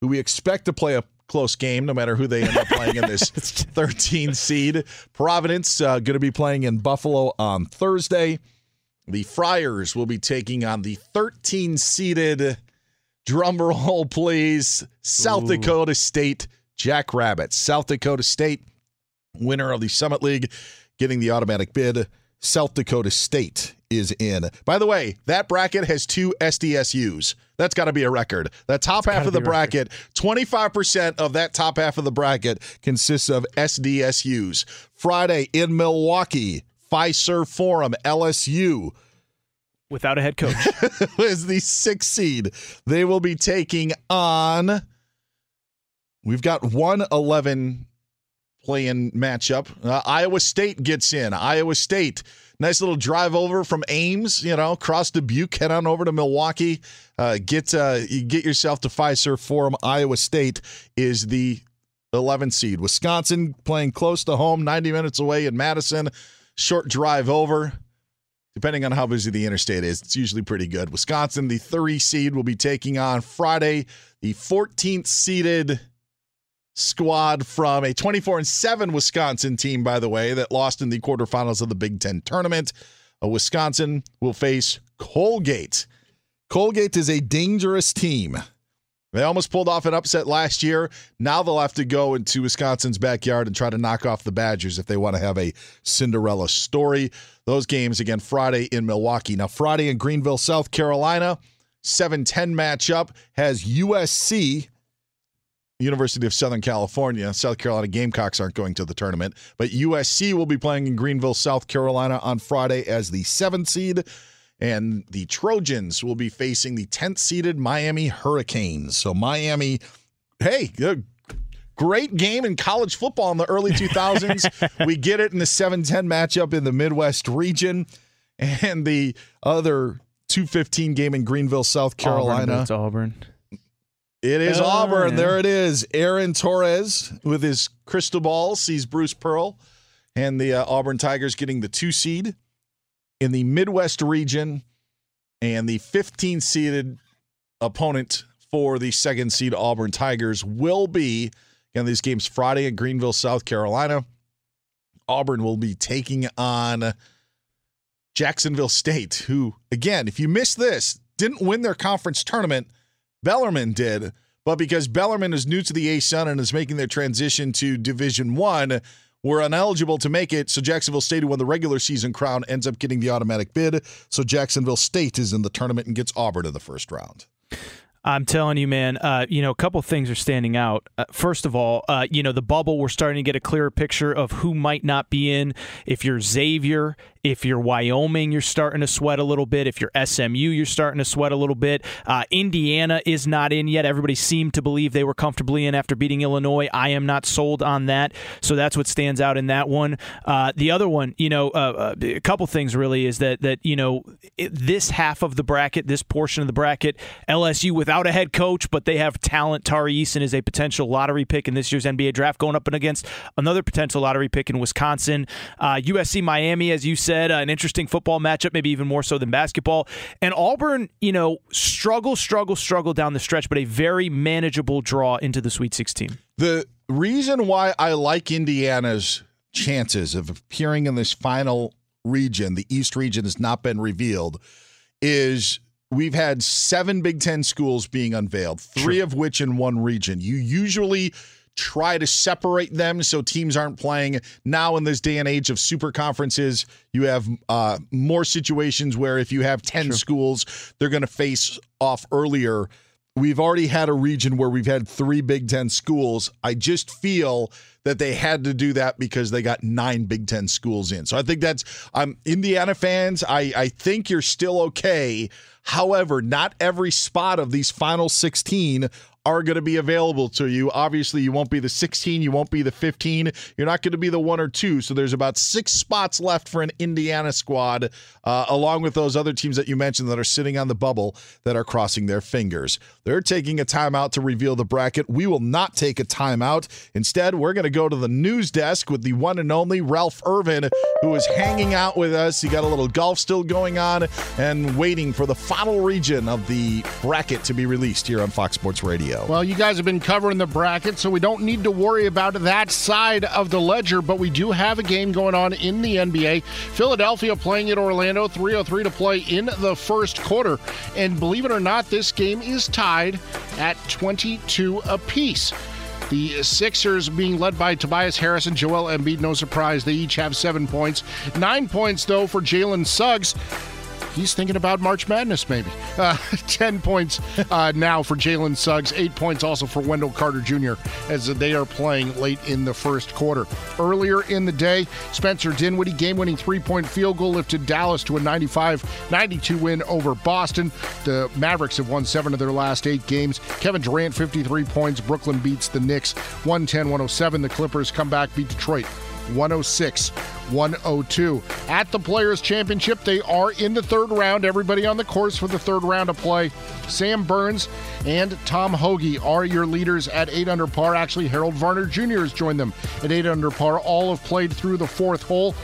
who we expect to play a close game no matter who they end up playing in this 13 seed. Providence uh, going to be playing in Buffalo on Thursday. The Friars will be taking on the 13 seeded, drumroll please, South Ooh. Dakota State Jackrabbits. South Dakota State, winner of the Summit League, getting the automatic bid. South Dakota State is in. By the way, that bracket has two SDSUs. That's got to be a record. The top half of the bracket, 25% of that top half of the bracket consists of SDSUs. Friday in Milwaukee, Fiserv Forum, LSU. Without a head coach. is the sixth seed. They will be taking on. We've got 111 playing matchup. Uh, Iowa State gets in. Iowa State, nice little drive over from Ames, you know, cross Dubuque, head on over to Milwaukee. Uh, get uh, get yourself to Fiserv Forum. Iowa State is the 11 seed. Wisconsin playing close to home, 90 minutes away in Madison short drive over. Depending on how busy the interstate is, it's usually pretty good. Wisconsin, the three seed, will be taking on Friday the 14th seeded squad from a 24 and 7 Wisconsin team, by the way, that lost in the quarterfinals of the Big Ten tournament. A Wisconsin will face Colgate. Colgate is a dangerous team. They almost pulled off an upset last year. Now they'll have to go into Wisconsin's backyard and try to knock off the Badgers if they want to have a Cinderella story. Those games again Friday in Milwaukee. Now, Friday in Greenville, South Carolina, 7 10 matchup has USC, University of Southern California. South Carolina Gamecocks aren't going to the tournament, but USC will be playing in Greenville, South Carolina on Friday as the seventh seed and the Trojans will be facing the 10th seeded Miami Hurricanes. So, Miami, hey, great game in college football in the early 2000s. we get it in the 7 10 matchup in the Midwest region. And the other 215 game in Greenville, South Carolina. Auburn, Auburn. It is Oh, Auburn. yeah. There it is. Aaron Torres with his crystal ball sees Bruce Pearl and the uh, Auburn Tigers getting the two seed in the Midwest region and the 15 seeded opponent for the second seed Auburn Tigers will be again these games Friday in Greenville, South Carolina. Auburn will be taking on Jacksonville State, who again, if you missed this, didn't win their conference tournament. Bellarmine did, but because Bellarmine is new to the A Sun and is making their transition to Division One, were ineligible to make it. So Jacksonville State, who won the regular season crown, ends up getting the automatic bid. So Jacksonville State is in the tournament and gets Auburn in the first round. I'm telling you, man. Uh, you know, a couple things are standing out. Uh, first of all, uh, you know, the bubble. We're starting to get a clearer picture of who might not be in. If you're Xavier, if you're Wyoming, you're starting to sweat a little bit. If you're SMU, you're starting to sweat a little bit. Uh, Indiana is not in yet. Everybody seemed to believe they were comfortably in after beating Illinois. I am not sold on that. So that's what stands out in that one. Uh, the other one, you know, uh, uh, a couple things really is that that you know it, this half of the bracket, this portion of the bracket, LSU without a head coach, but they have talent. Tari Eason is a potential lottery pick in this year's NBA draft, going up and against another potential lottery pick in Wisconsin. Uh, USC Miami, as you said, uh, an interesting football matchup, maybe even more so than basketball. And Auburn, you know, struggle, struggle, struggle down the stretch, but a very manageable draw into the Sweet 16. The reason why I like Indiana's chances of appearing in this final region, the East region has not been revealed, is we've had seven Big Ten schools being unveiled, three of which in one region. You usually try to separate them so teams aren't playing. Now, in this day and age of super conferences, you have uh, more situations where if you have 10 schools, they're going to face off earlier. We've already had a region where we've had three Big Ten schools. I just feel that they had to do that because they got nine Big Ten schools in. So I think that's um, Indiana fans. I, I think you're still okay. However, not every spot of these final 16 are going to be available to you. Obviously, you won't be the 16, you won't be the 15. You're not going to be the one or two. So there's about six spots left for an Indiana squad, uh, along with those other teams that you mentioned that are sitting on the bubble that are crossing their fingers. They're taking a timeout to reveal the bracket. We will not take a timeout. Instead, we're going to go to the news desk with the one and only Ralph Irvin, who is hanging out with us. He got a little golf still going on and waiting for the final region of the bracket to be released here on Fox Sports Radio. Well, you guys have been covering the bracket, so we don't need to worry about that side of the ledger, but we do have a game going on in the NBA. Philadelphia playing at Orlando, 303 to play in the first quarter. And believe it or not, this game is tied at 22 apiece. The Sixers being led by Tobias Harris and Joel Embiid, no surprise. They each have seven points. Nine points, though, for Jalen Suggs he's thinking about March Madness, maybe. Uh, 10 points uh, now for Jalen Suggs, eight points also for Wendell Carter Jr. as they are playing late in the first quarter. Earlier in the day, Spencer Dinwiddie, game winning three point field goal, lifted Dallas to a 95 92 win over Boston. The Mavericks have won seven of their last eight games. Kevin Durant, 53 points. Brooklyn beats the Knicks 110 107. The Clippers come back, beat Detroit 106 102. At the Players' Championship, they are in the third round. Everybody on the course for the third round of play. Sam Burns and Tom Hoge are your leaders at 8 under par. Actually, Harold Varner Jr. has joined them at 8 under par. All have played through the fourth hole.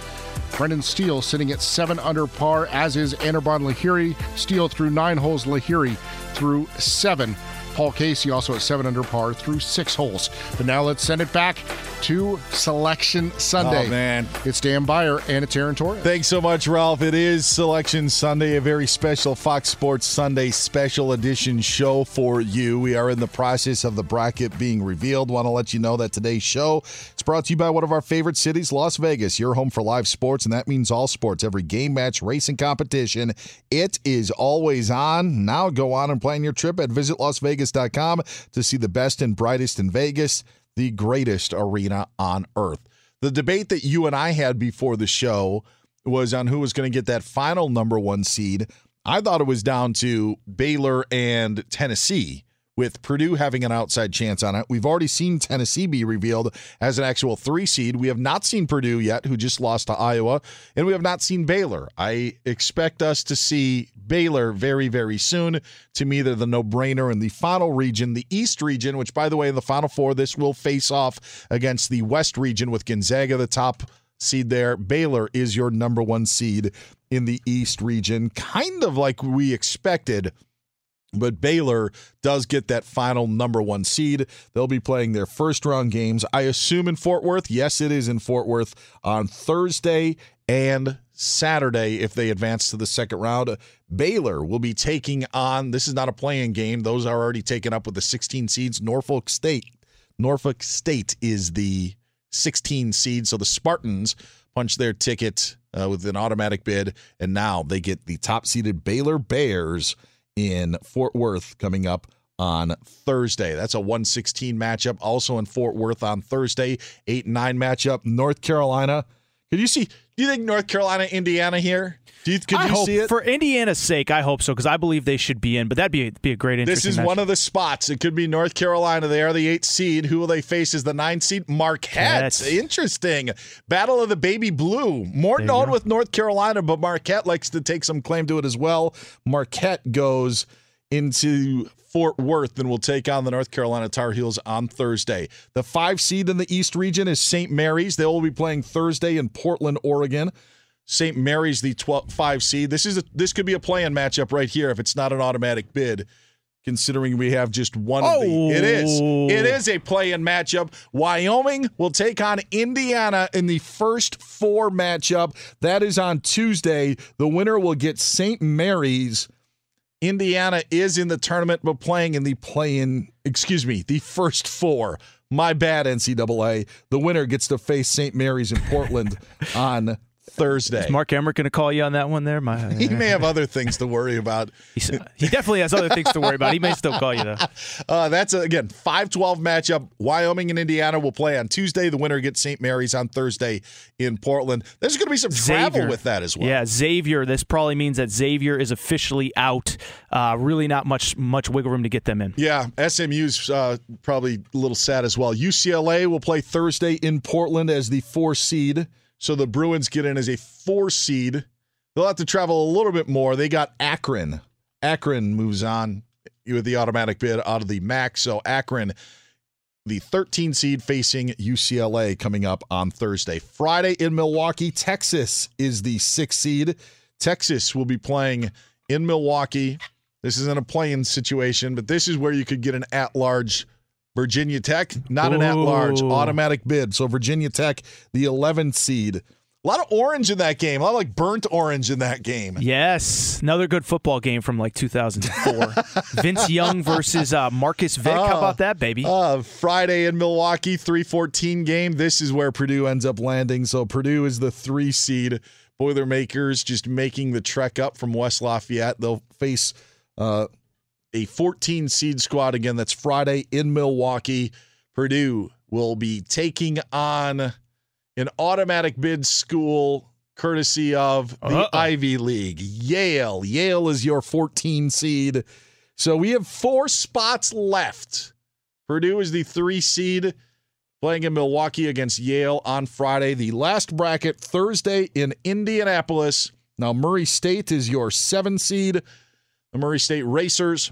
Brendan Steele sitting at 7 under par, as is Anirban Lahiri. Steele through nine holes, Lahiri through seven. Paul Casey also at 7 under par through six holes. But now let's send it back to Selection Sunday. Oh, man. It's Dan Beyer and it's Aaron Torres. Thanks so much, Ralph. It is Selection Sunday, a very special Fox Sports Sunday special edition show for you. We are in the process of the bracket being revealed. Want to let you know that today's show is brought to you by one of our favorite cities, Las Vegas. Your home for live sports, and that means all sports, every game, match, racing competition. It is always on. Now go on and plan your trip at visitlasvegas.com to see the best and brightest in Vegas the greatest arena on earth. The debate that you and I had before the show was on who was going to get that final number one seed. I thought it was down to Baylor and Tennessee with Purdue having an outside chance on it. We've already seen Tennessee be revealed as an actual three seed. We have not seen Purdue yet, who just lost to Iowa, and we have not seen Baylor. I expect us to see Baylor very, very soon. To me, they're the no brainer in the final region, the East region, which, by the way, in the final four, this will face off against the West region with Gonzaga, the top seed there. Baylor is your number one seed in the East region, kind of like we expected. But Baylor does get that final number one seed. They'll be playing their first round games, I assume, in Fort Worth. Yes, it is in Fort Worth on Thursday and Saturday if they advance to the second round. Baylor will be taking on, this is not a playing game. Those are already taken up with the 16 seeds. Norfolk State. Norfolk State is the 16 seed. So the Spartans punch their ticket uh, with an automatic bid, and now they get the top seeded Baylor Bears in Fort Worth coming up on Thursday. That's a 116 matchup. Also in Fort Worth on Thursday, 8 9 matchup. North Carolina. Could you see? Do you think North Carolina, Indiana here? Do you, could I you hope, see it? For Indiana's sake, I hope so because I believe they should be in. But that'd be be a great. This is match. one of the spots. It could be North Carolina. They are the eighth seed. Who will they face as the nine seed? Marquette. Marquette. Interesting. Battle of the Baby Blue. More known with North Carolina, but Marquette likes to take some claim to it as well. Marquette goes into Fort Worth and will take on the North Carolina Tar Heels on Thursday. The five seed in the East region is St. Mary's. They will be playing Thursday in Portland, Oregon. St. Mary's the 12, five seed. This is a, this could be a play-in matchup right here if it's not an automatic bid. Considering we have just one of the, it is it oh. is a play-in matchup. Wyoming will take on Indiana in the first four matchup. That is on Tuesday. The winner will get St. Mary's. Indiana is in the tournament, but playing in the play-in. Excuse me, the first four. My bad, NCAA. The winner gets to face St. Mary's in Portland on Thursday. Is Mark Emmert going to call you on that one there? My, He may have other things to worry about. He's, he definitely has other things to worry about. He may still call you though. Uh, that's a, again 5-12 matchup. Wyoming and Indiana will play on Tuesday. The winner gets St. Mary's on Thursday in Portland. There's going to be some travel Xavier. with that as well. Yeah, Xavier. This probably means that Xavier is officially out. Uh, really, not much much wiggle room to get them in. Yeah, SMU's uh, probably a little sad as well. UCLA will play Thursday in Portland as the four seed. So the Bruins get in as a four seed. They'll have to travel a little bit more. They got Akron. Akron moves on with the automatic bid out of the MAC. So Akron, the 13 seed facing UCLA coming up on Thursday. Friday in Milwaukee, Texas is the six seed. Texas will be playing in Milwaukee. This isn't a playing situation, but this is where you could get an at large Virginia Tech, not an at large, automatic bid. So Virginia Tech, the 11th seed. A lot of orange in that game. A lot of like burnt orange in that game. Yes, another good football game from like 2004. Vince Young versus uh, Marcus Vick. How about that, baby? Uh, Friday in Milwaukee, 314 game. This is where Purdue ends up landing. So Purdue is the three seed. Boilermakers just making the trek up from West Lafayette. They'll face uh, a 14 seed squad again. That's Friday in Milwaukee. Purdue will be taking on an automatic bid school courtesy of the Uh-oh. Ivy League. Yale. Yale is your 14 seed. So we have four spots left. Purdue is the three seed playing in Milwaukee against Yale on Friday. The last bracket Thursday in Indianapolis. Now, Murray State is your seven seed. The Murray State Racers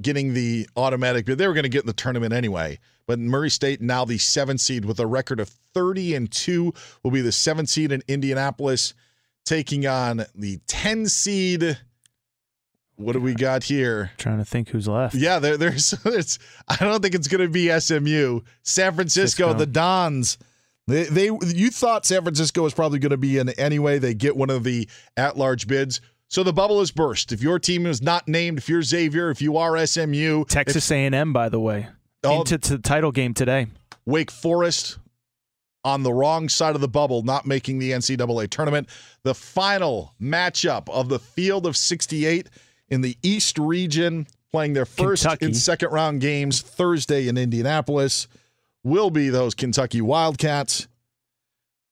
getting the automatic bid. They were going to get in the tournament anyway. But Murray State now the seven seed with a record of 30 and 2 will be the seven seed in Indianapolis taking on the 10 seed. What do we got here? Trying to think who's left. Yeah, there, there's. It's. I don't think it's going to be SMU. San Francisco, Cisco. the Dons. They, they. You thought San Francisco was probably going to be in anyway. They get one of the at-large bids. So the bubble is burst. If your team is not named, if you're Xavier, if you are SMU, Texas A&M, by the way, Oh. into the title game today. Wake Forest on the wrong side of the bubble, not making the NCAA tournament. The final matchup of the field of 68 in the East region, playing their first Kentucky. and second round games Thursday in Indianapolis, will be those Kentucky Wildcats.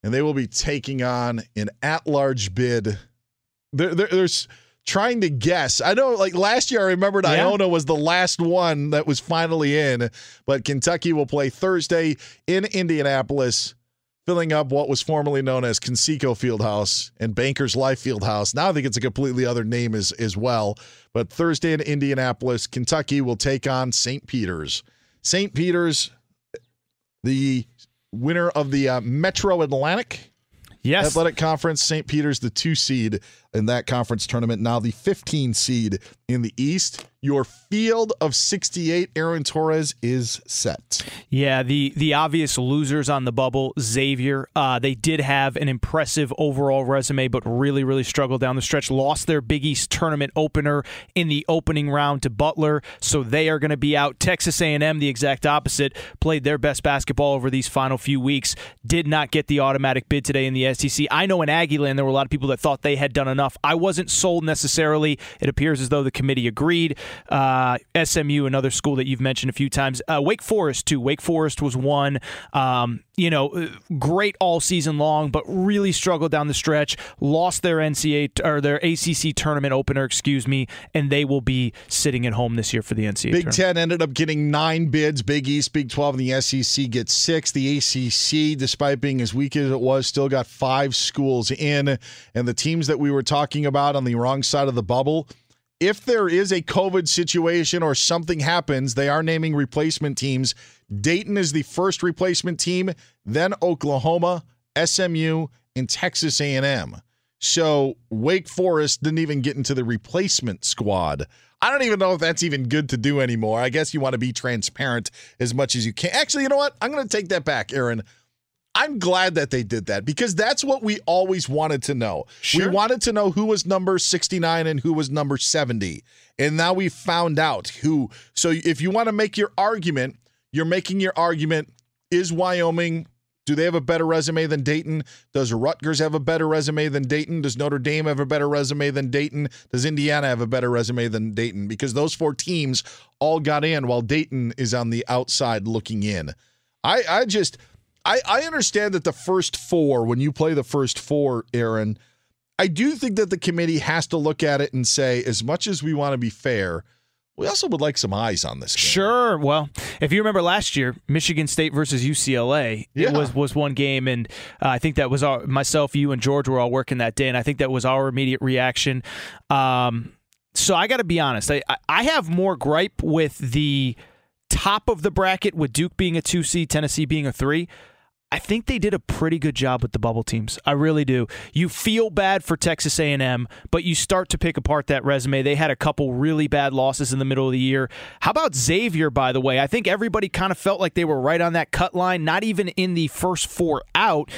And they will be taking on an at large bid. There, there- there's trying to guess. I know, like last year, I remembered Yeah. Iona was the last one that was finally in, but Kentucky will play Thursday in Indianapolis, filling up what was formerly known as Conseco Fieldhouse and Bankers Life Fieldhouse. Now I think it's a completely other name as, as well. But Thursday in Indianapolis, Kentucky will take on St. Peter's. St. Peter's, the winner of the uh, Metro Atlantic Yes. Athletic Conference, St. Peter's, the two seed in that conference tournament, now the 15 seed in the East. Your field of 68, Aaron Torres, is set. Yeah, the the obvious losers on the bubble, Xavier. Uh, they did have an impressive overall resume, but really, really struggled down the stretch. Lost their Big East tournament opener in the opening round to Butler, so they are going to be out. Texas A&M, the exact opposite, played their best basketball over these final few weeks. Did not get the automatic bid today in the SEC. I know in Aggieland there were a lot of people that thought they had done enough. I wasn't sold necessarily. It appears as though the committee agreed. Uh, SMU, another school that you've mentioned a few times. Uh, Wake Forest too. Wake Forest was one. Um, you know, uh, great all season long, but really struggled down the stretch. Lost their NCAA or their ACC tournament opener, excuse me, and they will be sitting at home this year for the NCAA. Big tournament. Ten ended up getting nine bids. Big East, Big 12, and the SEC gets six. The ACC, despite being as weak as it was, still got five schools in. And the teams that we were talking about on the wrong side of the bubble, if there is a COVID situation or something happens, they are naming replacement teams. Dayton is the first replacement team, then Oklahoma, SMU, and Texas A&M. So Wake Forest didn't even get into the replacement squad. I don't even know if that's even good to do anymore. I guess you want to be transparent as much as you can. Actually, you know what? I'm going to take that back, Aaron. I'm glad that they did that because that's what we always wanted to know. We wanted to know who was number 69 and who was number 70. And now we found out who. So if you want to make your argument, you're making your argument is Wyoming do they have a better resume than Dayton? Does Rutgers have a better resume than Dayton? Does Notre Dame have a better resume than Dayton? Does Indiana have a better resume than Dayton? Because those four teams all got in while Dayton is on the outside looking in. I, I just I, I understand that the first four, when you play the first four, Aaron, I do think that the committee has to look at it and say, as much as we want to be fair, we also would like some eyes on this game. Sure. Well, if you remember last year, Michigan State versus UCLA, Yeah. it was was one game, and uh, I think that was our myself, you, and George were all working that day, and I think that was our immediate reaction. Um, so I got to be honest, I I- I have more gripe with the top of the bracket with Duke being a two seed, Tennessee being a three. I think they did a pretty good job with the bubble teams. I really do. You feel bad for Texas A&M, but you start to pick apart that resume. They had a couple really bad losses in the middle of the year. How about Xavier by the way? I think everybody kind of felt like they were right on that cut line, not even in the first four out.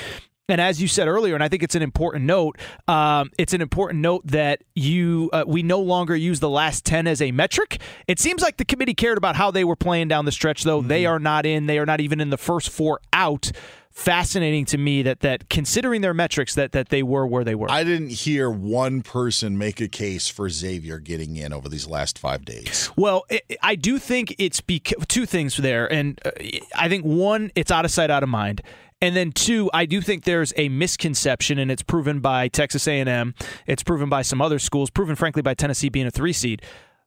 And as you said earlier, and I think it's an important note, um, it's an important note that you uh, we no longer use the last ten as a metric. It seems like the committee cared about how they were playing down the stretch, though. They are not in. They are not even in the first four out. Fascinating to me that that considering their metrics that that they were where they were. I didn't hear one person make a case for Xavier getting in over these last five days. Well, I I do think it's because two things there, and uh, I think one, it's out of sight, out of mind, and then two, I do think there's a misconception, and it's proven by Texas A&M, it's proven by some other schools, proven frankly by Tennessee being a three seed.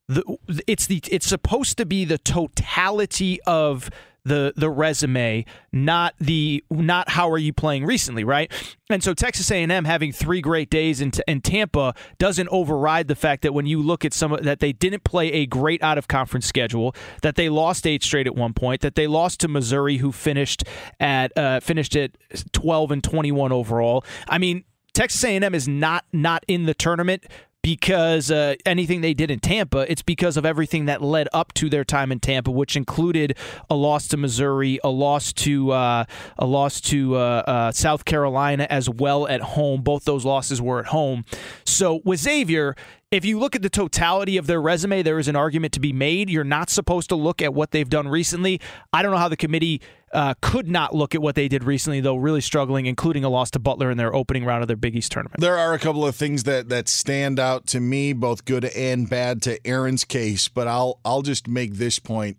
The, it's the it's supposed to be the totality of the the resume, not the not how are you playing recently, right? And so Texas A&M having three great days in, in Tampa doesn't override the fact that when you look at some that they didn't play a great out of conference schedule, that they lost eight straight at one point, that they lost to Missouri, who finished at uh, finished at twelve and twenty one overall. I mean, Texas A&M is not not in the tournament because uh, anything they did in Tampa, it's because of everything that led up to their time in Tampa, which included a loss to Missouri, a loss to uh, a loss to uh, uh, South Carolina as well at home. Both those losses were at home. So with Xavier. If you look at the totality of their resume, there is an argument to be made. You're not supposed to look at what they've done recently. I don't know how the committee uh, could not look at what they did recently, though, really struggling, including a loss to Butler in their opening round of their Big East tournament. There are a couple of things that that stand out to me, both good and bad to Aaron's case, but I'll I'll just make this point.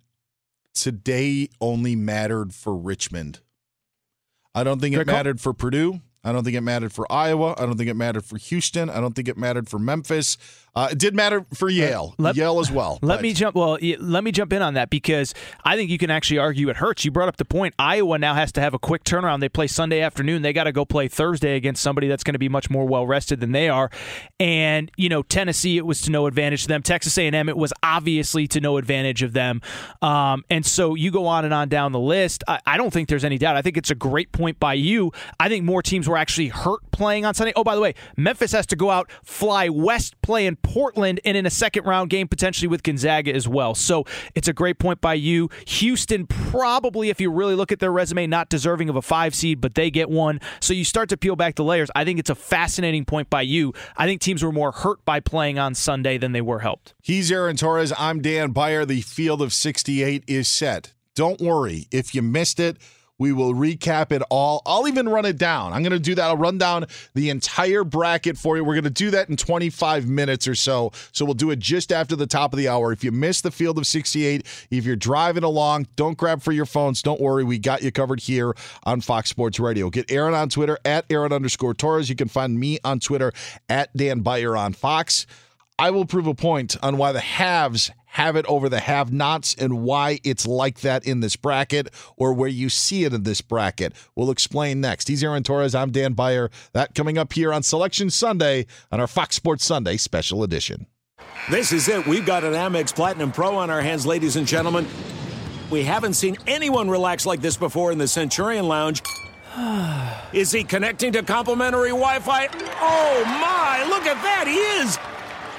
Today only mattered for Richmond. I don't think it call. mattered for Purdue. I don't think it mattered for Iowa. I don't think it mattered for Houston. I don't think it mattered for Memphis. Uh, it did matter for Yale, let, Yale as well. Let but. me jump. Well, let me jump in on that because I think you can actually argue it hurts. You brought up the point. Iowa now has to have a quick turnaround. They play Sunday afternoon. They got to go play Thursday against somebody that's going to be much more well rested than they are. And you know, Tennessee, it was to no advantage to them. Texas A&M, it was obviously to no advantage of them. Um, and so you go on and on down the list. I, I don't think there's any doubt. I think it's a great point by you. I think more teams were actually hurt playing on Sunday. Oh, by the way, Memphis has to go out, fly west, play in Portland, and in a second round game potentially with Gonzaga as well. So it's a great point by you. Houston probably, if you really look at their resume, not deserving of a five seed, but they get one. So you start to peel back the layers. I think it's a fascinating point by you. I think teams were more hurt by playing on Sunday than they were helped. He's Aaron Torres. I'm Dan Beyer. The field of 68 is set. Don't worry if you missed it. We will recap it all. I'll even run it down. I'm going to do that. I'll run down the entire bracket for you. We're going to do that in 25 minutes or so. So we'll do it just after the top of the hour. If you missed the field of 68, if you're driving along, don't grab for your phones. Don't worry. We got you covered here on Fox Sports Radio. Get Aaron on Twitter at Aaron underscore Torres. You can find me on Twitter at Dan Beyer on Fox. I will prove a point on why the haves have it over the have nots and why it's like that in this bracket or where you see it in this bracket. We'll explain next. He's Aaron Torres. I'm Dan Beyer. That coming up here on Selection Sunday on our Fox Sports Sunday special edition. This is it. We've got an Amex Platinum Pro on our hands, ladies and gentlemen. We haven't seen anyone relax like this before in the Centurion Lounge. is he connecting to complimentary Wi Fi? Oh, my! Look at that! He is!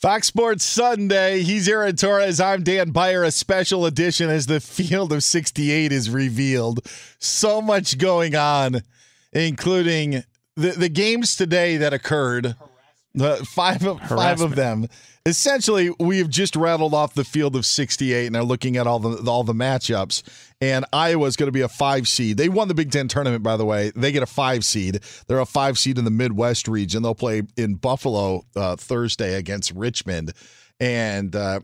Fox Sports Sunday. He's Aaron Torres. I'm Dan Beyer. A special edition as the field of 68 is revealed. So much going on, including the, the games today that occurred. The five of five of them. Essentially, we've just rattled off the field of 68 and are looking at all the all the matchups and Iowa's going to be a five seed. They won the Big Ten tournament, by the way. They get a five seed. They're a five seed in the Midwest region. They'll play in Buffalo uh, Thursday against Richmond. And uh,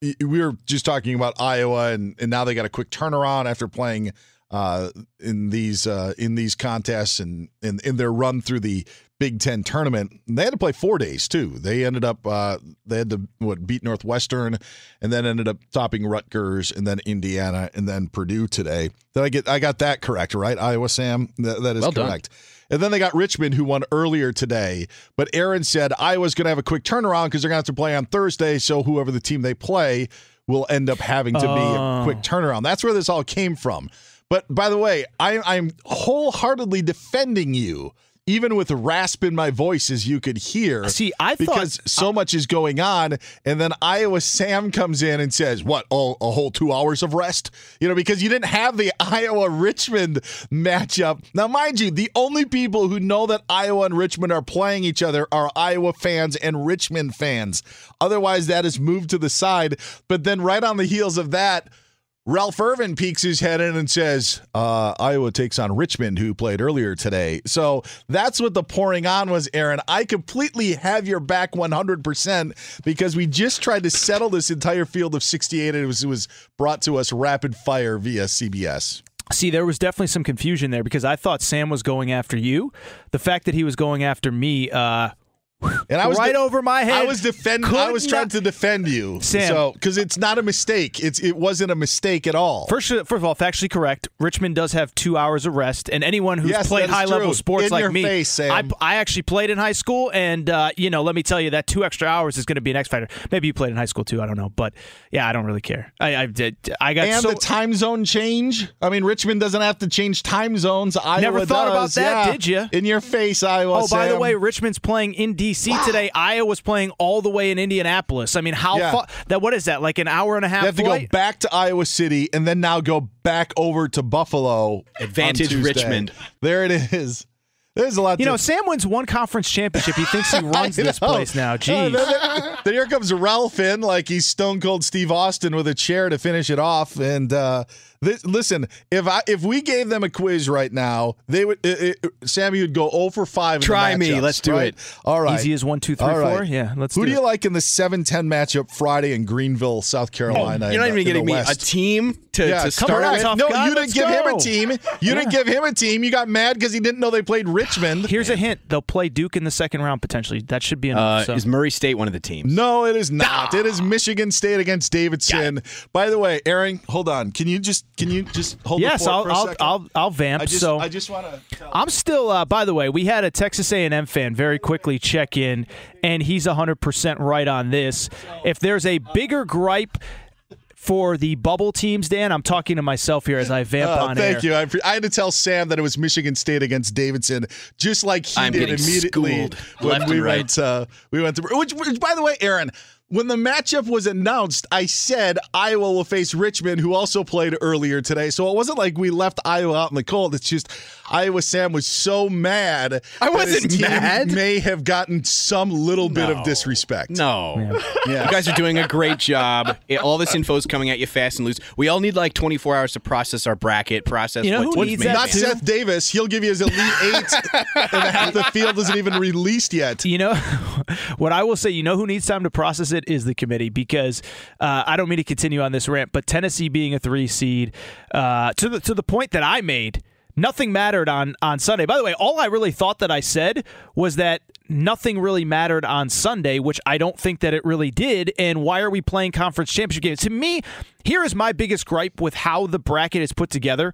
we were just talking about Iowa, and, and now they got a quick turnaround after playing uh, in these uh, in these contests and in, in their run through the Big Ten tournament. They had to play four days too. They ended up uh, they had to what beat Northwestern, and then ended up topping Rutgers, and then Indiana, and then Purdue today. Did I get I got that correct? Right, Iowa Sam. that, that is well correct. Done. And then they got Richmond, who won earlier today. But Aaron said Iowa's going to have a quick turnaround because they're going to have to play on Thursday. So whoever the team they play will end up having to be a oh. quick turnaround. That's where this all came from. But by the way, I, I'm wholeheartedly defending you even with rasp in my voice, as you could hear. See, I because thought, so much is going on, and then Iowa Sam comes in and says, "What? Oh, a whole two hours of rest?" You know, because you didn't have the Iowa Richmond matchup. Now, mind you, the only people who know that Iowa and Richmond are playing each other are Iowa fans and Richmond fans. Otherwise, that is moved to the side. But then, right on the heels of that. Ralph Irvin peeks his head in and says, uh, Iowa takes on Richmond, who played earlier today. So that's what the pouring on was, Aaron. I completely have your back 100% because we just tried to settle this entire field of 68 and it was, it was brought to us rapid fire via CBS. See, there was definitely some confusion there because I thought Sam was going after you. The fact that he was going after me, uh, and I was right de- over my head. I was defend. I was trying to defend you, Sam. So because it's not a mistake. It's it wasn't a mistake at all. First, first of all, factually correct. Richmond does have two hours of rest, and anyone who's Yes, played high level sports In like your me, face, Sam. I, I actually played in high school, and uh, you know, let me tell you that two extra hours is going to be an X factor. Maybe you played in high school too. I don't know, but yeah, I don't really care. I, I did. I got and so the time zone change. I mean, Richmond doesn't have to change time zones. Iowa Never thought about that, Yeah. did you? In your face, Iowa. Oh, by the way, Richmond's playing in D.C. today. Iowa's playing all the way in Indianapolis. I mean, how Yeah. far? That what is that? Like an hour and a half? you have to go back to Iowa City and then now go back over to Buffalo. Advantage. Richmond. There it is. There's a lot. You to- know, Sam wins one conference championship. He thinks he runs this place now. Oh, Jeez. then, then- then here comes Ralph in like he's Stone Cold Steve Austin with a chair to finish it off. And uh, this, listen, if I if we gave them a quiz right now, they would. It, it, Sammy would go 0 for five. in the Try me. matchups, Let's do right? it. All right. Easy as one, two, three, All right. four. Yeah, let's do it. Who do do you it. like in the 7-10 matchup Friday in Greenville, South Carolina? Oh, You're not in the- even in getting the me a team to, yeah, to start on. with. No, guy, you didn't give him a team. You didn't give him a team. You got mad because he didn't know they played Richmond. Here's a hint: they'll play Duke in the second round potentially. That should be enough. Uh, so. Is Murray State one of the teams? No, it is not. It is Michigan State against Davidson. By the way, Aaron, hold on. Can you just can you just hold yes, the I'll for a I'll, second? I'll I'll vamp. I just so I just want to I'm still. Uh, by the way, we had a Texas A&M fan very quickly check in, and he's 100 percent right on this. If there's a bigger gripe for the bubble teams, Dan, I'm talking to myself here as I vamp Oh, on thank air. Thank you. I, I had to tell Sam that it was Michigan State against Davidson, just like he I'm did immediately when we right. went. Uh, we went to which, which, by the way, Aaron. When the matchup was announced, I said Iowa will face Richmond, who also played earlier today. So it wasn't like we left Iowa out in the cold. It's just Iowa Sam was so mad. I that his wasn't team mad. May have gotten some little bit of disrespect. No. Yeah. You guys are doing a great job. All this info is coming at you fast and loose. We all need like 24 hours to process our bracket, process You know what who teams needs that Not too? Seth Davis. He'll give you his elite eight, and half the field isn't even released yet. You know, what I will say, you know who needs time to process it is the committee because uh, I don't mean to continue on this rant, but Tennessee being a three seed, uh, to the to the point that I made, nothing mattered on on Sunday. By the way, all I really thought that I said was that nothing really mattered on Sunday, which I don't think that it really did. And why are we playing conference championship games? To me, here is my biggest gripe with how the bracket is put together.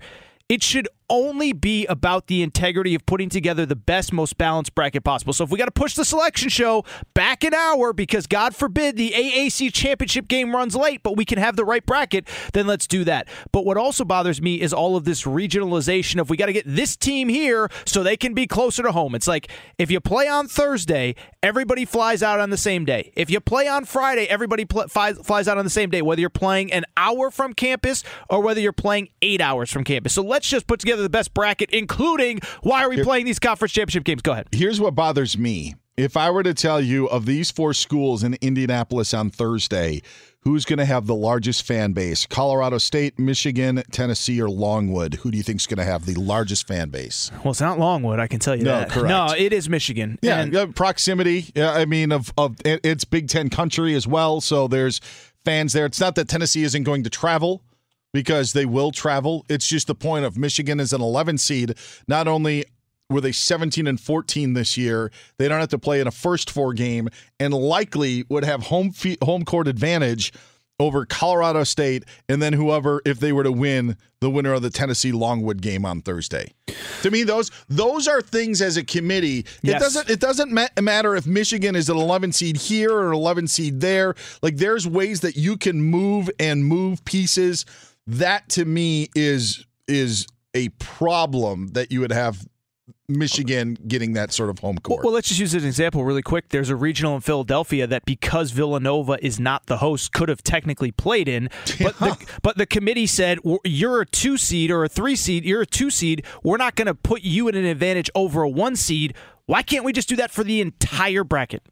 It should only be about the integrity of putting together the best, most balanced bracket possible. So if we got to push the selection show back an hour because God forbid the AAC championship game runs late, but we can have the right bracket, then let's do that. But what also bothers me is all of this regionalization of we got to get this team here so they can be closer to home. It's like if you play on Thursday, everybody flies out on the same day. If you play on Friday, everybody pl- flies, flies out on the same day, whether you're playing an hour from campus or whether you're playing eight hours from campus. So let's just put together the best bracket, including why are we playing these conference championship games? Go ahead. Here's what bothers me. If I were to tell you of these four schools in Indianapolis on Thursday, who's going to have the largest fan base? Colorado State, Michigan, Tennessee, or Longwood? Who do you think is going to have the largest fan base? Well, it's not Longwood, I can tell you No, that. correct. No, it is Michigan. Yeah, And- proximity. Yeah, I mean, of of it's Big Ten country as well, so there's fans there. It's not that Tennessee isn't going to travel because they will travel. It's just the point of Michigan is an 11 seed. Not only were they 17 and 14 this year, they don't have to play in a first four game, and likely would have home fe- home court advantage over Colorado State, and then whoever, if they were to win, the winner of the Tennessee Longwood game on Thursday. To me, those those are things as a committee. It doesn't it doesn't ma- matter if Michigan is an 11 seed here or an 11 seed there. Like there's ways that you can move and move pieces. That to me is is a problem that you would have Michigan getting that sort of home court. Well, let's just use an example really quick. There's a regional in Philadelphia that because Villanova is not the host, could have technically played in, but the, but the committee said you're a two seed or a three seed. You're a two seed. We're not going to put you in an advantage over a one seed. Why can't we just do that for the entire bracket?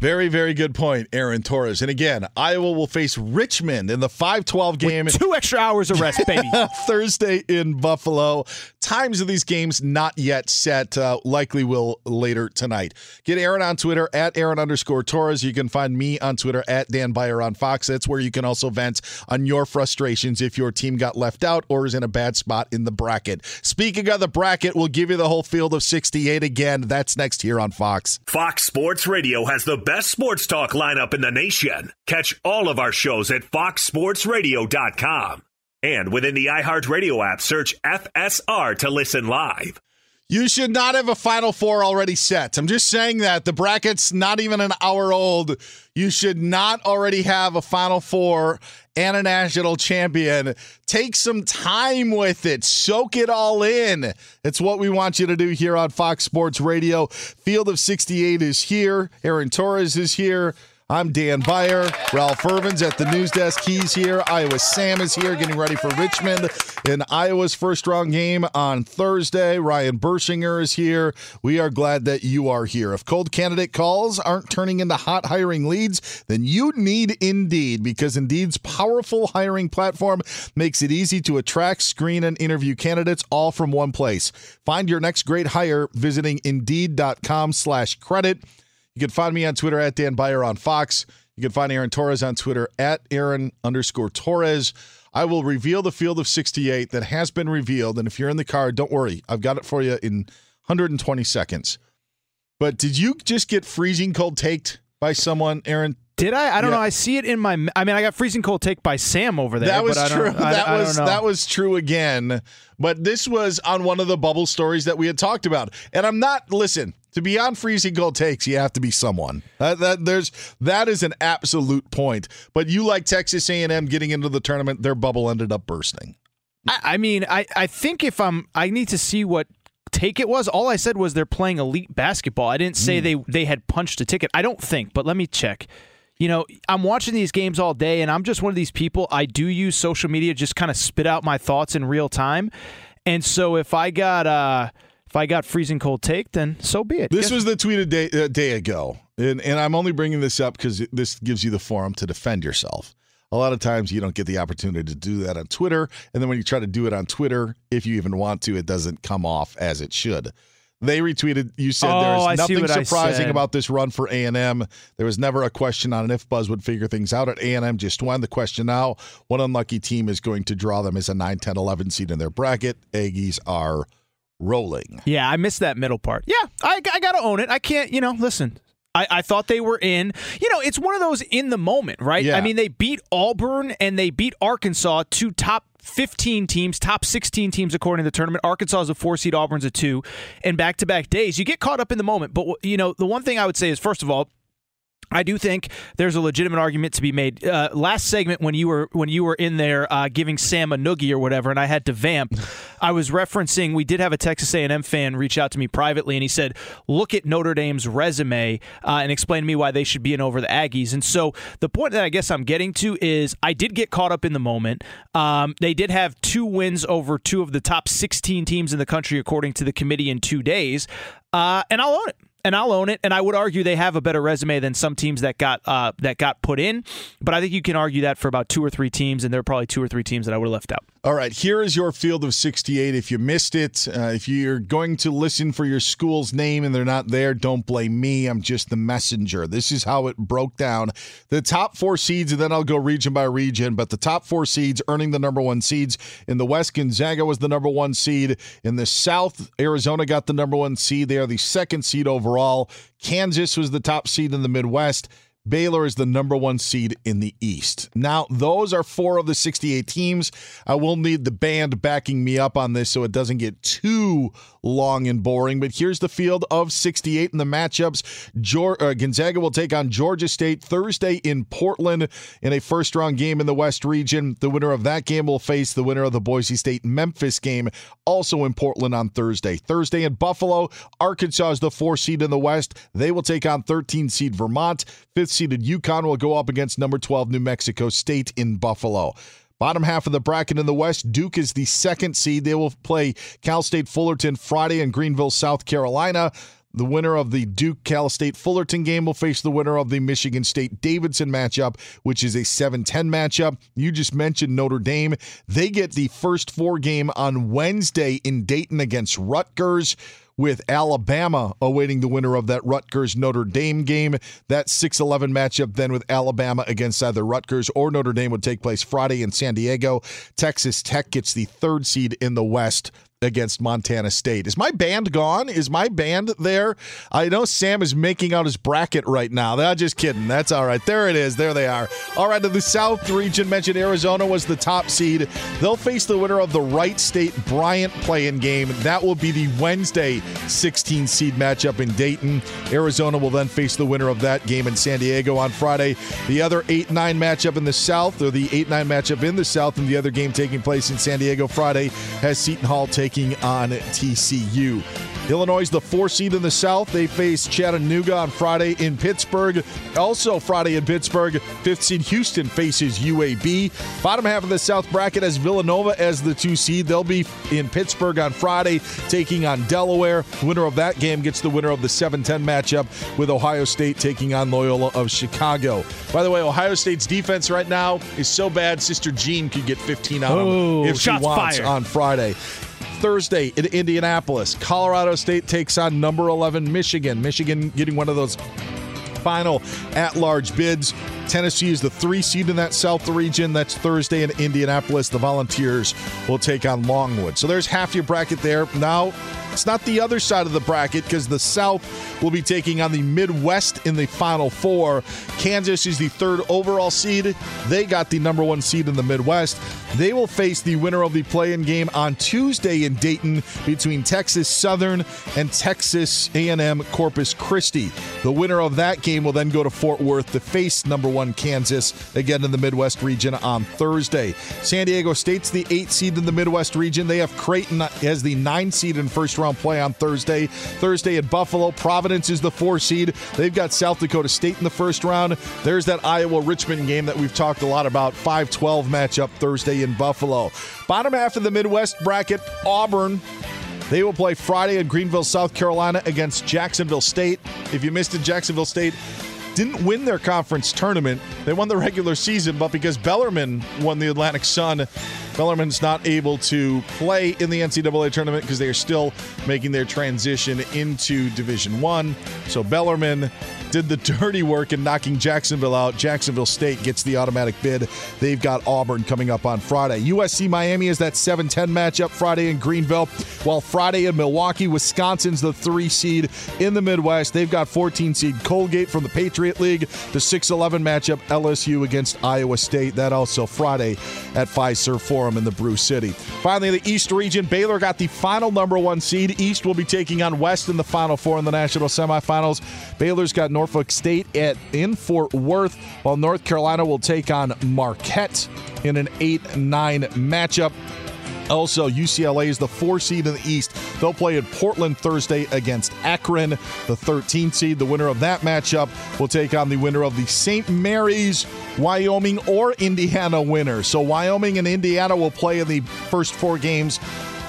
Very, very good point, Aaron Torres. And again, Iowa will face Richmond in the 5-12 game. With two extra hours of rest, baby. Thursday in Buffalo. Times of these games not yet set. Uh, likely will later tonight. Get Aaron on Twitter at Aaron underscore Torres. You can find me on Twitter at Dan Beyer on Fox. That's where you can also vent on your frustrations if your team got left out or is in a bad spot in the bracket. Speaking of the bracket, we'll give you the whole field of 68 again. That's next here on Fox. Fox Sports Radio has the best sports talk lineup in the nation. Catch all of our shows at foxsportsradio.com. And within the iHeartRadio app, search FSR to listen live. You should not have a Final Four already set. I'm just saying that. The bracket's not even an hour old. You should not already have a Final Four and a national champion. Take some time with it, soak it all in. It's what we want you to do here on Fox Sports Radio. Field of 68 is here. Aaron Torres is here. I'm Dan Beyer. Ralph Irvins at the news desk. He's here. Iowa Sam is here getting ready for Richmond in Iowa's first round game on Thursday. Ryan Bershinger is here. We are glad that you are here. If cold candidate calls aren't turning into hot hiring leads, then you need Indeed because Indeed's powerful hiring platform makes it easy to attract, screen, and interview candidates all from one place. Find your next great hire visiting Indeed.com slash credit. You can find me on Twitter at Dan Beyer on Fox. You can find Aaron Torres on Twitter at Aaron underscore Torres. I will reveal the field of 68 that has been revealed. And if you're in the car, don't worry. I've got it for you in 120 seconds. But did you just get freezing cold taked by someone, Aaron? Did I? I don't Yeah. know. I see it in my. I mean, I got freezing cold take by Sam over there. That was I true. don't, I, that I was know. that was true again. But this was on one of the bubble stories that we had talked about. And I'm not listen to be on freezing cold takes. You have to be someone. That, that there's that is an absolute point. But you like Texas A&M getting into the tournament. Their bubble ended up bursting. I, I mean, I, I think if I'm, I need to see what take it was. All I said was they're playing elite basketball. I didn't say they they had punched a ticket. I don't think, but let me check. You know, I'm watching these games all day, and I'm just one of these people. I do use social media, just kind of spit out my thoughts in real time. And so if I got uh if I got freezing cold take, then so be it. This Guess- was the tweet a day, a day ago, and and I'm only bringing this up because this gives you the forum to defend yourself. A lot of times you don't get the opportunity to do that on Twitter, and then when you try to do it on Twitter, if you even want to, it doesn't come off as it should. They retweeted. You said Oh, there's see nothing surprising about this run for A and M. There was never a question on if Buzz would figure things out at A and M. Just one. The question now: What unlucky team is going to draw them as a 9, 10, 11 seed in their bracket? Aggies are rolling. Yeah, I missed that middle part. Yeah, I, I got to own it. I can't, you know, listen. I, I thought they were in. You know, it's one of those in the moment, right? Yeah. I mean, they beat Auburn and they beat Arkansas, two top 15 teams, top 16 teams according to the tournament. Arkansas is a four seed, Auburn's a two, and back to back days. You get caught up in the moment. But, you know, the one thing I would say is, first of all, I do think there's a legitimate argument to be made. Uh, last segment when you were when you were in there uh, giving Sam a noogie or whatever, and I had to vamp. I was referencing we did have a Texas A&M fan reach out to me privately, and he said, "Look at Notre Dame's resume uh, and explain to me why they should be in over the Aggies." And so the point that I guess I'm getting to is I did get caught up in the moment. Um, they did have two wins over two of the top 16 teams in the country according to the committee in two days, uh, and I'll own it and I'll own it. And I would argue they have a better resume than some teams that got uh, that got put in. But I think you can argue that for about two or three teams, and there are probably two or three teams that I would have left out. All right, here is your field of 68. If you missed it, uh, if you're going to listen for your school's name and they're not there, don't blame me. I'm just the messenger. This is how it broke down. The top four seeds, and then I'll go region by region, but the top four seeds earning the number one seeds. In the West, Gonzaga was the number one seed. In the South, Arizona got the number one seed. They are the second seed overall. Kansas was the top seed in the Midwest. Baylor is the number one seed in the East. Now, those are four of the 68 teams. I will need the band backing me up on this so it doesn't get too long and boring. But here's the field of 68 in the matchups. Uh, Gonzaga will take on Georgia State Thursday in Portland in a first round game in the West region. The winner of that game will face the winner of the Boise State Memphis game, also in Portland on Thursday. Thursday in Buffalo, Arkansas is the four seed in the West. They will take on 13 seed Vermont. Fifth seeded UConn will go up against number 12 New Mexico State in Buffalo. Bottom half of the bracket in the West, Duke is the second seed. They will play Cal State Fullerton Friday in Greenville, South Carolina. The winner of the Duke Cal State Fullerton game will face the winner of the Michigan State Davidson matchup, which is a 7 10 matchup. You just mentioned Notre Dame. They get the first four game on Wednesday in Dayton against Rutgers with Alabama awaiting the winner of that Rutgers Notre Dame game. That 6 11 matchup then with Alabama against either Rutgers or Notre Dame would take place Friday in San Diego. Texas Tech gets the third seed in the West against Montana State. Is my band gone? Is my band there? I know Sam is making out his bracket right now. That just kidding. That's all right. There it is. There they are. All right, to the South region mentioned Arizona was the top seed. They'll face the winner of the Wright State Bryant play-in game. That will be the Wednesday 16 seed matchup in Dayton. Arizona will then face the winner of that game in San Diego on Friday. The other 8-9 matchup in the South, or the 8-9 matchup in the South, and the other game taking place in San Diego Friday has Seton Hall taking taking on TCU. Illinois is the four seed in the South. They face Chattanooga on Friday in Pittsburgh. Also, Friday in Pittsburgh, fifth seed Houston faces UAB. Bottom half of the South bracket has Villanova as the two seed. They'll be in Pittsburgh on Friday, taking on Delaware. Winner of that game gets the winner of the 7 10 matchup with Ohio State taking on Loyola of Chicago. By the way, Ohio State's defense right now is so bad, Sister Jean could get 15 on oh, them if she wants fired. on Friday. Thursday in Indianapolis. Colorado State takes on number 11 Michigan. Michigan getting one of those final at large bids. Tennessee is the three seed in that South region. That's Thursday in Indianapolis. The Volunteers will take on Longwood. So there's half your bracket there. Now, it's not the other side of the bracket because the South will be taking on the Midwest in the Final Four. Kansas is the third overall seed. They got the number one seed in the Midwest. They will face the winner of the play-in game on Tuesday in Dayton between Texas Southern and Texas A&M Corpus Christi. The winner of that game will then go to Fort Worth to face number one Kansas again in the Midwest region on Thursday. San Diego State's the eight seed in the Midwest region. They have Creighton as the nine seed in first round play on Thursday. Thursday at Buffalo, Providence is the four seed. They've got South Dakota State in the first round. There's that Iowa Richmond game that we've talked a lot about. 5 12 matchup Thursday in Buffalo. Bottom half of the Midwest bracket, Auburn. They will play Friday in Greenville, South Carolina against Jacksonville State. If you missed it, Jacksonville State didn't win their conference tournament. They won the regular season, but because Bellarmine won the Atlantic Sun, Bellarmine's not able to play in the NCAA tournament because they are still making their transition into Division One. So Bellarmine did the dirty work in knocking Jacksonville out. Jacksonville State gets the automatic bid. They've got Auburn coming up on Friday. USC Miami is that 7 10 matchup Friday in Greenville, while Friday in Milwaukee, Wisconsin's the three seed in the Midwest. They've got 14 seed Colgate from the Patriot League. The 6 11 matchup LSU against Iowa State. That also Friday at Fiserv Forum in the Brew City. Finally, the East region, Baylor got the final number one seed. East will be taking on West in the Final Four in the national semifinals. Baylor's got Norfolk State at in Fort Worth, while North Carolina will take on Marquette in an 8 9 matchup. Also, UCLA is the four seed in the East. They'll play in Portland Thursday against Akron, the 13 seed. The winner of that matchup will take on the winner of the St. Mary's, Wyoming, or Indiana winner. So, Wyoming and Indiana will play in the first four games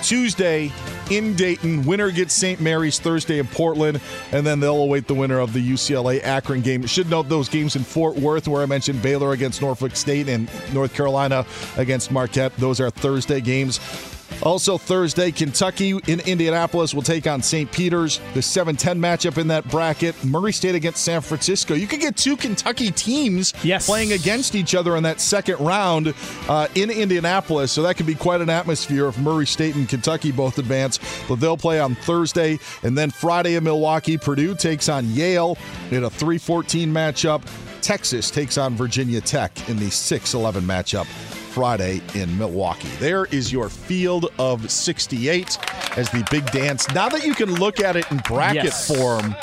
Tuesday in Dayton. Winner gets St. Mary's Thursday in Portland, and then they'll await the winner of the UCLA Akron game. Should note those games in Fort Worth, where I mentioned Baylor against Norfolk State and North Carolina against Marquette. Those are Thursday games. Also, Thursday, Kentucky in Indianapolis will take on St. Peter's. The 7 10 matchup in that bracket. Murray State against San Francisco. You could get two Kentucky teams yes. playing against each other in that second round uh, in Indianapolis. So that could be quite an atmosphere if Murray State and Kentucky both advance. But they'll play on Thursday. And then Friday in Milwaukee, Purdue takes on Yale in a 3 14 matchup. Texas takes on Virginia Tech in the 6 11 matchup. Friday in Milwaukee. There is your field of 68 as the big dance. Now that you can look at it in bracket Yes. form,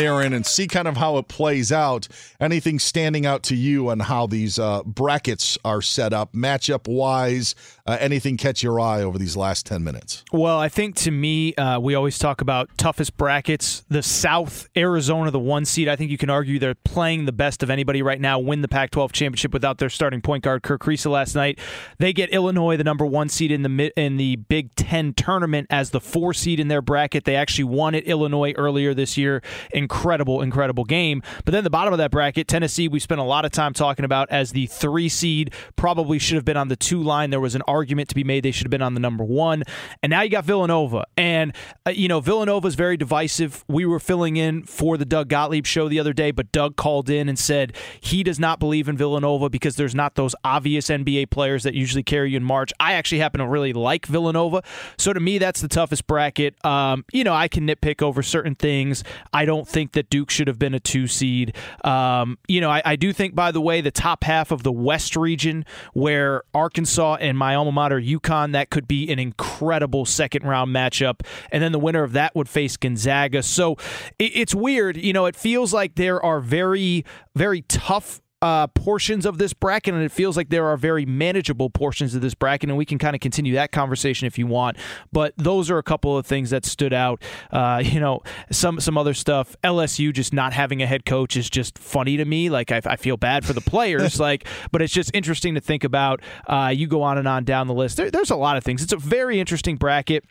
Aaron, and see kind of how it plays out. Anything standing out to you on how these uh, brackets are set up, matchup wise? Uh, anything catch your eye over these last 10 minutes? Well, I think to me, uh, we always talk about toughest brackets. The South, Arizona, the one seed. I think you can argue they're playing the best of anybody right now, win the Pac 12 championship without their starting point guard, Kerr Kriisa, last night. They get Illinois, the number one seed in the, in the Big Ten tournament, as the four seed in their bracket. They actually won at Illinois earlier this year. Incredible, incredible game. But then the bottom of that bracket, Tennessee, we spent a lot of time talking about as the three seed, probably should have been on the two line. There was an argument to be made they should have been on the number one. And now you got Villanova. And, uh, you know, Villanova is very divisive. We were filling in for the Doug Gottlieb show the other day, but Doug called in and said he does not believe in Villanova because there's not those obvious NBA players that usually carry you in March. I actually happen to really like Villanova. So to me, that's the toughest bracket. Um, you know, I can nitpick over certain things. I don't think that Duke should have been a two seed. Um, you know, I, I do think, by the way, the top half of the West region, where Arkansas and my alma mater, UConn, that could be an incredible second round matchup. And then the winner of that would face Gonzaga. So it, it's weird. You know, it feels like there are very, very tough uh, portions of this bracket, and it feels like there are very manageable portions of this bracket, and we can kind of continue that conversation if you want. But those are a couple of things that stood out. Uh, you know, some some other stuff. LSU just not having a head coach is just funny to me. Like I, I feel bad for the players, like, but it's just interesting to think about. Uh, you go on and on down the list. There, there's a lot of things. It's a very interesting bracket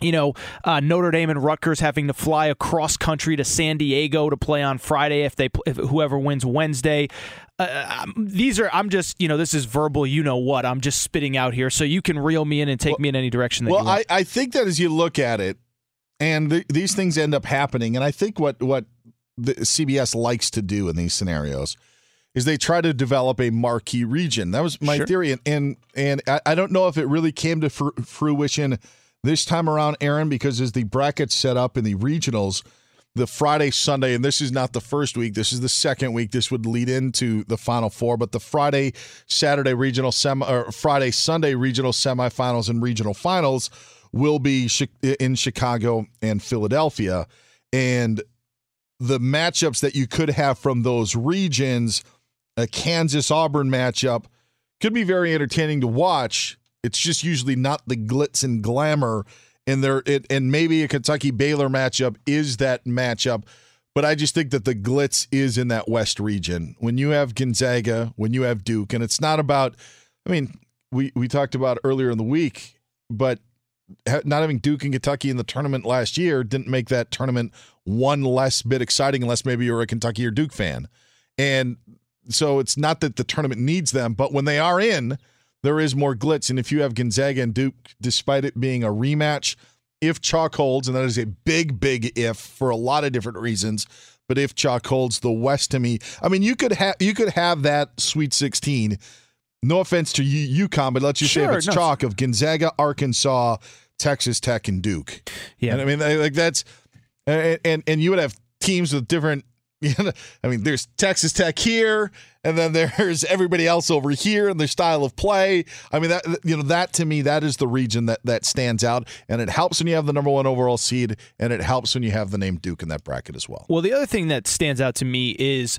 you know, uh, Notre Dame and Rutgers having to fly across country to San Diego to play on Friday if they if whoever wins Wednesday. Uh, um, these are I'm just you know this is verbal you know what I'm just spitting out here so you can reel me in and take well, me in any direction that well, you want. I, I think that as you look at it, and th- these things end up happening, and I think what what the CBS likes to do in these scenarios is they try to develop a marquee region. That was my sure. theory, and and and I, I, don't know if it really came to fr- fruition this time around, Aaron, because as the brackets set up in the regionals, the Friday, Sunday, and this is not the first week, this is the second week. This would lead into the Final Four, but the Friday, Saturday regional semi, or Friday, Sunday regional semifinals and regional finals will be in Chicago and Philadelphia. And the matchups that you could have from those regions, a Kansas Auburn matchup, could be very entertaining to watch it's just usually not the glitz and glamour and there it, and maybe a Kentucky Baylor matchup is that matchup. But I just think that the glitz is in that West region. When you have Gonzaga, when you have Duke, and it's not about I mean, we, we talked about earlier in the week, but not having Duke and Kentucky in the tournament last year didn't make that tournament one less bit exciting unless maybe you're a Kentucky or Duke fan. And so it's not that the tournament needs them, but when they are in, there is more glitz. And if you have Gonzaga and Duke, despite it being a rematch, if chalk holds, and that is a big, big if for a lot of different reasons, but if chalk holds, the West to me, I mean, you could have you could have that Sweet 16. No offense to you, UConn, but let's just sure, say if it's no. chalk of Gonzaga, Arkansas, Texas Tech, and Duke. Yeah, and I mean, like that's and and, and you would have teams with different You know, I mean, there's Texas Tech here, and then there's everybody else over here and their style of play. I mean, that you know, that to me, that is the region that that stands out, and it helps when you have the number one overall seed, and it helps when you have the name Duke in that bracket as well. Well, the other thing that stands out to me is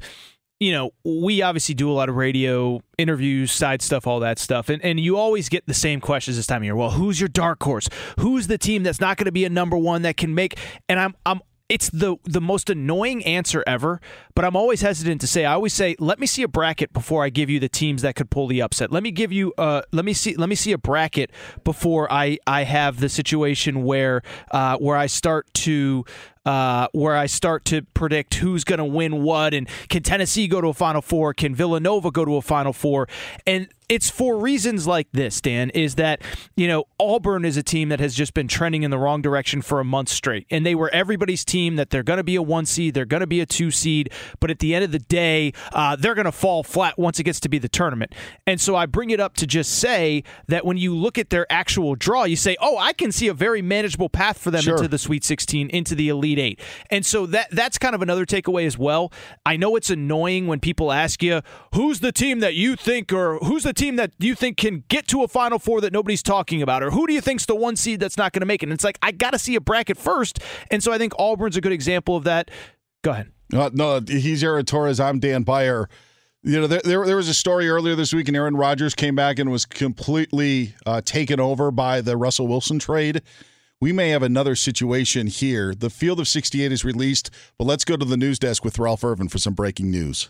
you know, we obviously do a lot of radio interviews, side stuff, all that stuff. And, and you always get the same questions this time of year. Well, who's your dark horse? Who's the team that's not going to be a number one that can make? And I'm, I'm it's the the most annoying answer ever, but I'm always hesitant to say. I always say, let me see a bracket before I give you the teams that could pull the upset. Let me give you uh let me see let me see a bracket before I I have the situation where uh where I start to uh, where I start to predict who's going to win what, and can Tennessee go to a Final Four? Can Villanova go to a Final Four? And it's for reasons like this, Dan, is that, you know, Auburn is a team that has just been trending in the wrong direction for a month straight. And they were everybody's team that they're going to be a one seed, they're going to be a two seed, but at the end of the day, uh, they're going to fall flat once it gets to be the tournament. And so I bring it up to just say that when you look at their actual draw, you say, oh, I can see a very manageable path for them sure. into the Sweet 16, into the Elite Eight. And so that that's kind of another takeaway as well. I know it's annoying when people ask you, who's the team that you think, or who's the team that you think can get to a Final Four that nobody's talking about, or who do you think's the one seed that's not going to make it? And it's like I got to see a bracket first, and so I think Auburn's a good example of that. Go ahead. Uh, no, he's Aaron Torres. I'm Dan Beyer. You know, there, there, there was a story earlier this week, and Aaron Rodgers came back and was completely uh, taken over by the Russell Wilson trade. We may have another situation here. The Field of 68 is released, but let's go to the news desk with Ralph Irvin for some breaking news.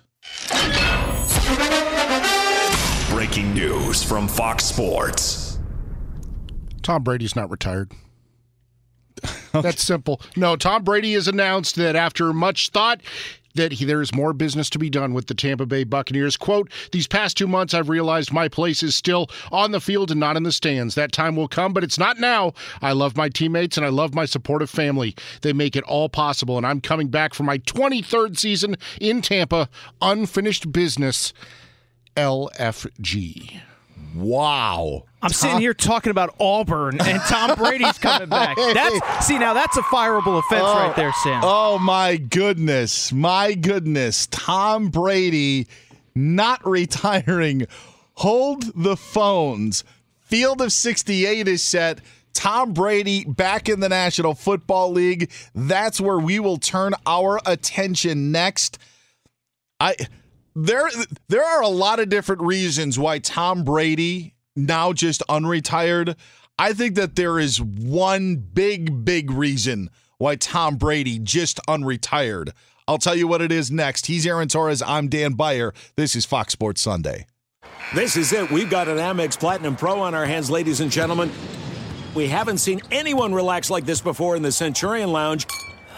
Breaking news from Fox Sports. Tom Brady's not retired. That's simple. No, Tom Brady has announced that after much thought, that he, there is more business to be done with the Tampa Bay Buccaneers. Quote, these past two months, I've realized my place is still on the field and not in the stands. That time will come, but it's not now. I love my teammates and I love my supportive family. They make it all possible, and I'm coming back for my 23rd season in Tampa. Unfinished business. LFG. Wow. I'm sitting here talking about Auburn and Tom Brady's coming back. That's see now that's a fireable offense Oh, right there, Sam. Oh my goodness. My goodness. Tom Brady not retiring. Hold the phones. Field of 68 is set. Tom Brady back in the National Football League. That's where we will turn our attention next. I there there are a lot of different reasons why Tom Brady now just unretired. I think that there is one big big reason why Tom Brady just unretired. I'll tell you what it is next. He's Aaron Torres. I'm Dan Beyer. This is Fox Sports Sunday. This is it. We've got an Amex Platinum Pro on our hands, ladies and gentlemen. We haven't seen anyone relax like this before in the Centurion Lounge.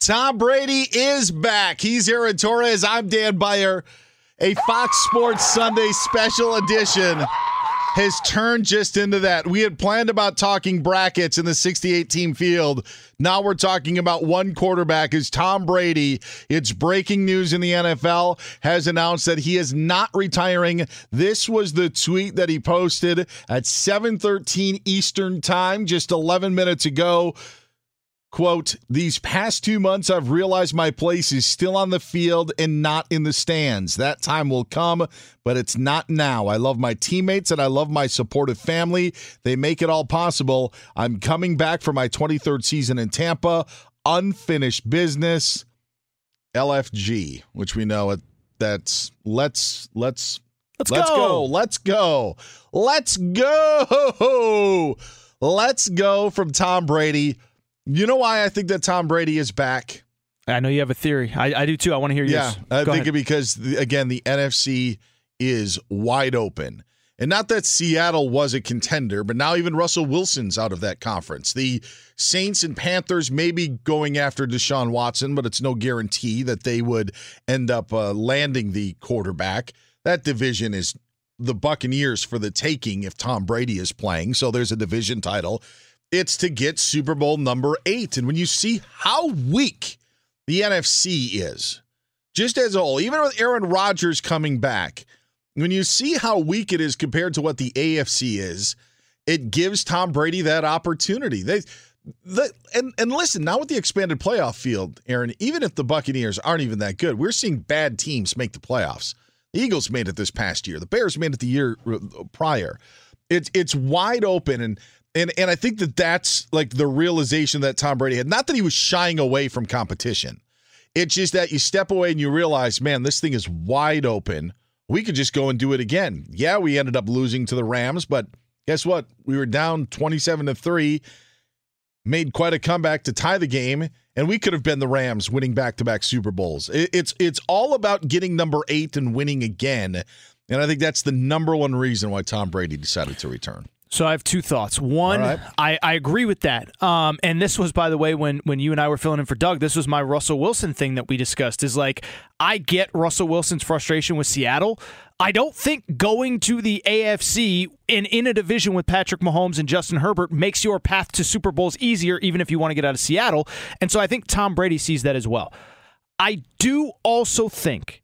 Tom Brady is back. He's Aaron Torres. I'm Dan Beyer. A Fox Sports Sunday special edition has turned just into that. We had planned about talking brackets in the 68 team field. Now we're talking about one quarterback is Tom Brady. It's breaking news in the NFL has announced that he is not retiring. This was the tweet that he posted at 7:13 Eastern Time just 11 minutes ago. Quote, these past two months, I've realized my place is still on the field and not in the stands. That time will come, but it's not now. I love my teammates and I love my supportive family. They make it all possible. I'm coming back for my 23rd season in Tampa. Unfinished business. LFG, which we know it that's let's let's Let's let's go. go. Let's go. Let's go. Let's go from Tom Brady. You know why I think that Tom Brady is back? I know you have a theory. I, I do too. I want to hear yours. Yeah, I Go think ahead. it because the- again the NFC is wide open. And not that Seattle was a contender, but now even Russell Wilson's out of that conference. The Saints and Panthers may be going after Deshaun Watson, but it's no guarantee that they would end up uh, landing the quarterback. That division is the Buccaneers for the taking if Tom Brady is playing. So there's a division title. It's to get Super Bowl number eight. And when you see how weak the NFC is, just as a whole, even with Aaron Rodgers coming back, when you see how weak it is compared to what the AFC is, it gives Tom Brady that opportunity. They the, and and listen, now with the expanded playoff field, Aaron, even if the Buccaneers aren't even that good, we're seeing bad teams make the playoffs. The Eagles made it this past year. The Bears made it the year prior. It's it's wide open, and And and I think that that's like the realization that Tom Brady had. Not that he was shying away from competition. It's just that you step away and you realize, man, this thing is wide open. We could just go and do it again. Yeah, we ended up losing to the Rams, but guess what? We were down 27 to 3, made quite a comeback to tie the game, and we could have been the Rams winning back-to-back Super Bowls. It's it's all about getting number 8 and winning again. And I think that's the number one reason why Tom Brady decided to return. So I have two thoughts. One, right. I, I agree with that. Um, and this was, by the way, when when you and I were filling in for Doug, this was my Russell Wilson thing that we discussed. Is like I get Russell Wilson's frustration with Seattle. I don't think going to the AFC and in a division with Patrick Mahomes and Justin Herbert makes your path to Super Bowls easier, even if you want to get out of Seattle. And so I think Tom Brady sees that as well. I do also think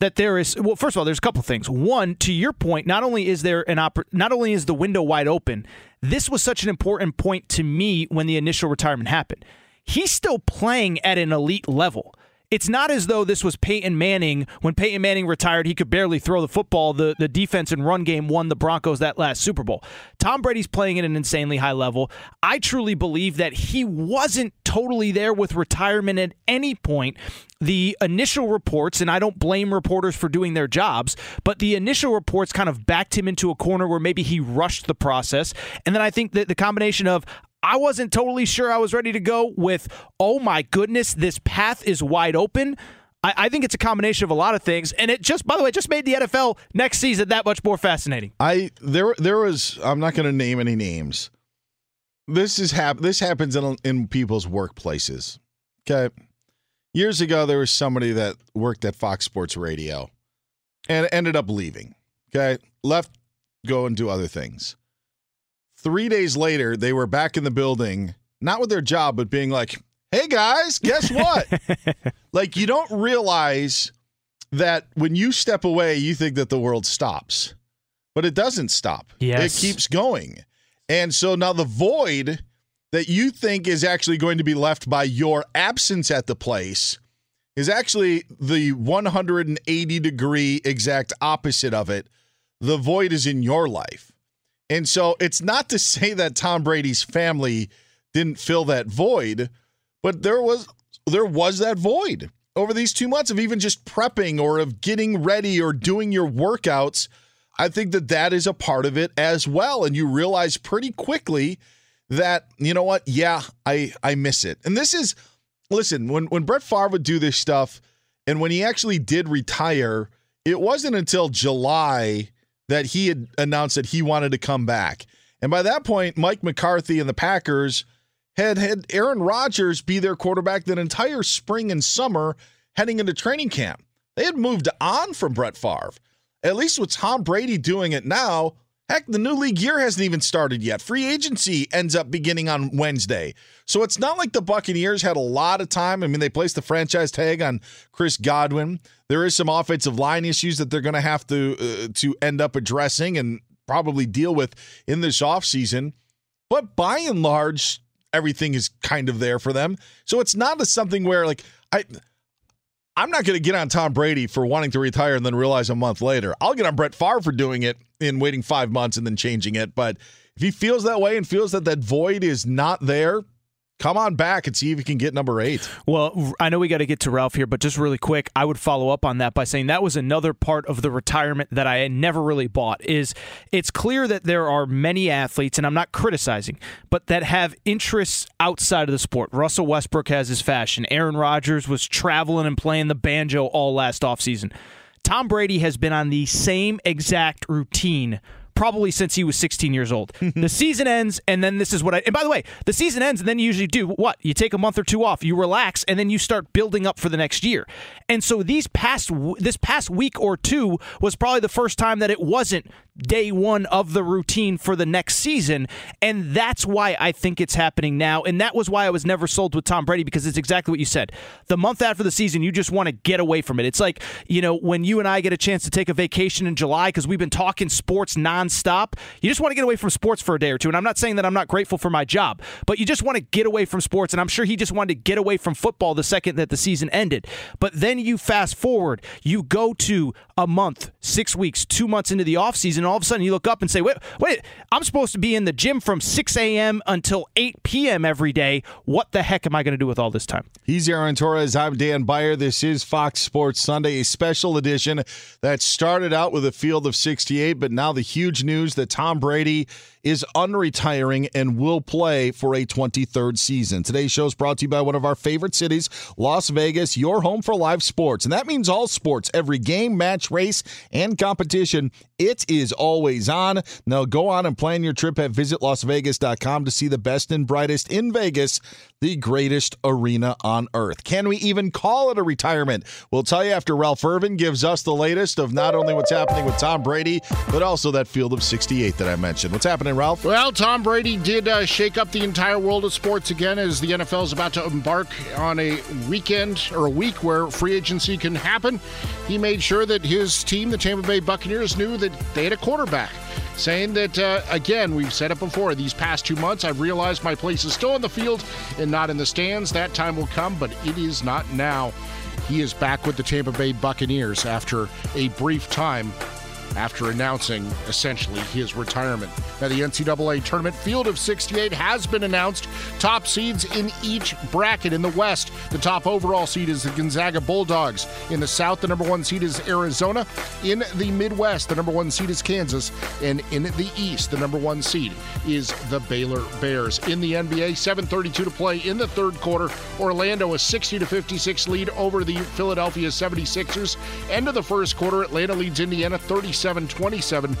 that there is well first of all there's a couple things. One to your point not only is there an oppor- not only is the window wide open this was such an important point to me when the initial retirement happened. He's still playing at an elite level it's not as though this was Peyton Manning. When Peyton Manning retired, he could barely throw the football. The, the defense and run game won the Broncos that last Super Bowl. Tom Brady's playing at an insanely high level. I truly believe that he wasn't totally there with retirement at any point. The initial reports, and I don't blame reporters for doing their jobs, but the initial reports kind of backed him into a corner where maybe he rushed the process. And then I think that the combination of, I wasn't totally sure I was ready to go with, oh my goodness, this path is wide open. I, I, think it's a combination of a lot of things, and it just, by the way, just made the NFL next season that much more fascinating. I there there was I'm not going to name any names. This is hap- this happens in in people's workplaces. Okay, years ago there was somebody that worked at Fox Sports Radio, and ended up leaving. Okay, left, go and do other things. Three days later, they were back in the building, not with their job, but being like, hey guys, guess what? like, you don't realize that when you step away, you think that the world stops, but it doesn't stop. Yes. It keeps going. And so now the void that you think is actually going to be left by your absence at the place is actually the 180 degree exact opposite of it. The void is in your life. And so it's not to say that Tom Brady's family didn't fill that void, but there was there was that void over these 2 months of even just prepping or of getting ready or doing your workouts. I think that that is a part of it as well and you realize pretty quickly that you know what? Yeah, I I miss it. And this is listen, when when Brett Favre would do this stuff and when he actually did retire, it wasn't until July that he had announced that he wanted to come back. And by that point, Mike McCarthy and the Packers had had Aaron Rodgers be their quarterback that entire spring and summer heading into training camp. They had moved on from Brett Favre. At least with Tom Brady doing it now, heck, the new league year hasn't even started yet. Free agency ends up beginning on Wednesday. So it's not like the Buccaneers had a lot of time. I mean, they placed the franchise tag on Chris Godwin. There is some offensive line issues that they're going to have to uh, to end up addressing and probably deal with in this offseason. But by and large, everything is kind of there for them. So it's not a something where like I I'm not going to get on Tom Brady for wanting to retire and then realize a month later. I'll get on Brett Favre for doing it in waiting 5 months and then changing it, but if he feels that way and feels that that void is not there, come on back and see if you can get number eight. Well, I know we got to get to Ralph here, but just really quick, I would follow up on that by saying that was another part of the retirement that I never really bought. Is it's clear that there are many athletes, and I'm not criticizing, but that have interests outside of the sport. Russell Westbrook has his fashion. Aaron Rodgers was traveling and playing the banjo all last offseason. Tom Brady has been on the same exact routine probably since he was 16 years old. the season ends, and then this is what I. And by the way, the season ends, and then you usually do what? You take a month or two off, you relax, and then you start building up for the next year. And so these past this past week or two was probably the first time that it wasn't day one of the routine for the next season. And that's why I think it's happening now. And that was why I was never sold with Tom Brady because it's exactly what you said. The month after the season, you just want to get away from it. It's like, you know, when you and I get a chance to take a vacation in July because we've been talking sports non nonstop. You just want to get away from sports for a day or two. And I'm not saying that I'm not grateful for my job, but you just want to get away from sports. And I'm sure he just wanted to get away from football the second that the season ended. But then you fast forward, you go to a month, six weeks, two months into the offseason, and all of a sudden you look up and say, wait, wait, I'm supposed to be in the gym from 6 a.m. until 8 p.m. every day. What the heck am I going to do with all this time? He's Aaron Torres. I'm Dan Beyer. This is Fox Sports Sunday, a special edition that started out with a field of 68, but now the huge news that Tom Brady is unretiring and will play for a 23rd season. Today's show is brought to you by one of our favorite cities, Las Vegas, your home for live sports. And that means all sports, every game, match, race, and competition. It is always on. Now go on and plan your trip at visitlasvegas.com to see the best and brightest in Vegas, the greatest arena on earth. Can we even call it a retirement? We'll tell you after Ralph Irvin gives us the latest of not only what's happening with Tom Brady, but also that field of 68 that I mentioned. What's happening, Ralph? Well, Tom Brady did uh, shake up the entire world of sports again as the NFL is about to embark on a weekend or a week where free agency can happen. He made sure that his team, the Tampa Bay Buccaneers, knew that they had a quarterback. Saying that, uh, again, we've said it before, these past two months, I've realized my place is still on the field and not in the stands. That time will come, but it is not now. He is back with the Tampa Bay Buccaneers after a brief time after announcing essentially his retirement. Now, the NCAA tournament field of 68 has been announced. Top seeds in each bracket. In the West, the top overall seed is the Gonzaga Bulldogs. In the South, the number one seed is Arizona. In the Midwest, the number one seed is Kansas. And in the East, the number one seed is the Baylor Bears. In the NBA, 7:32 to play in the third quarter. Orlando a 60 to 56 lead over the Philadelphia 76ers. End of the first quarter, Atlanta leads Indiana 37 27.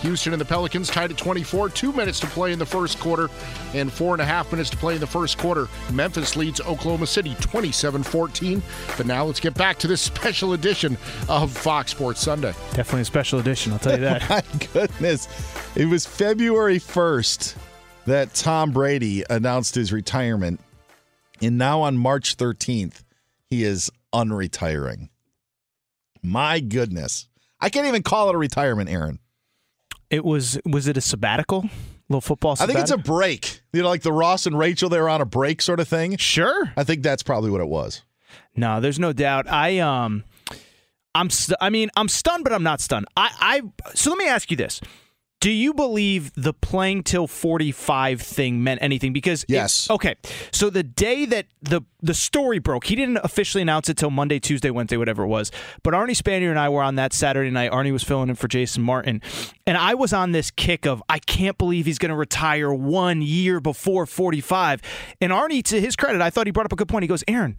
Houston and the Pelicans tied at 24. Two minutes to play in the first quarter and four and a half minutes to play in the first quarter. Memphis leads Oklahoma City 27 14. But now let's get back to this special edition of Fox Sports Sunday. Definitely a special edition, I'll tell you that. My goodness. It was February 1st that Tom Brady announced his retirement. And now on March 13th, he is unretiring. My goodness. I can't even call it a retirement, Aaron. It was was it a sabbatical? little football I think it's a break. You know, like the Ross and Rachel, they were on a break sort of thing. Sure. I think that's probably what it was. No, there's no doubt. I um I'm st- I mean, I'm stunned but I'm not stunned. I I so let me ask you this. Do you believe the playing till 45 thing meant anything? Because yes. It, okay, so the day that the the story broke, he didn't officially announce it till Monday, Tuesday, Wednesday, whatever it was. But Arnie Spanier and I were on that Saturday night. Arnie was filling in for Jason Martin, and I was on this kick of I can't believe he's going to retire one year before 45. And Arnie, to his credit, I thought he brought up a good point. He goes, Aaron.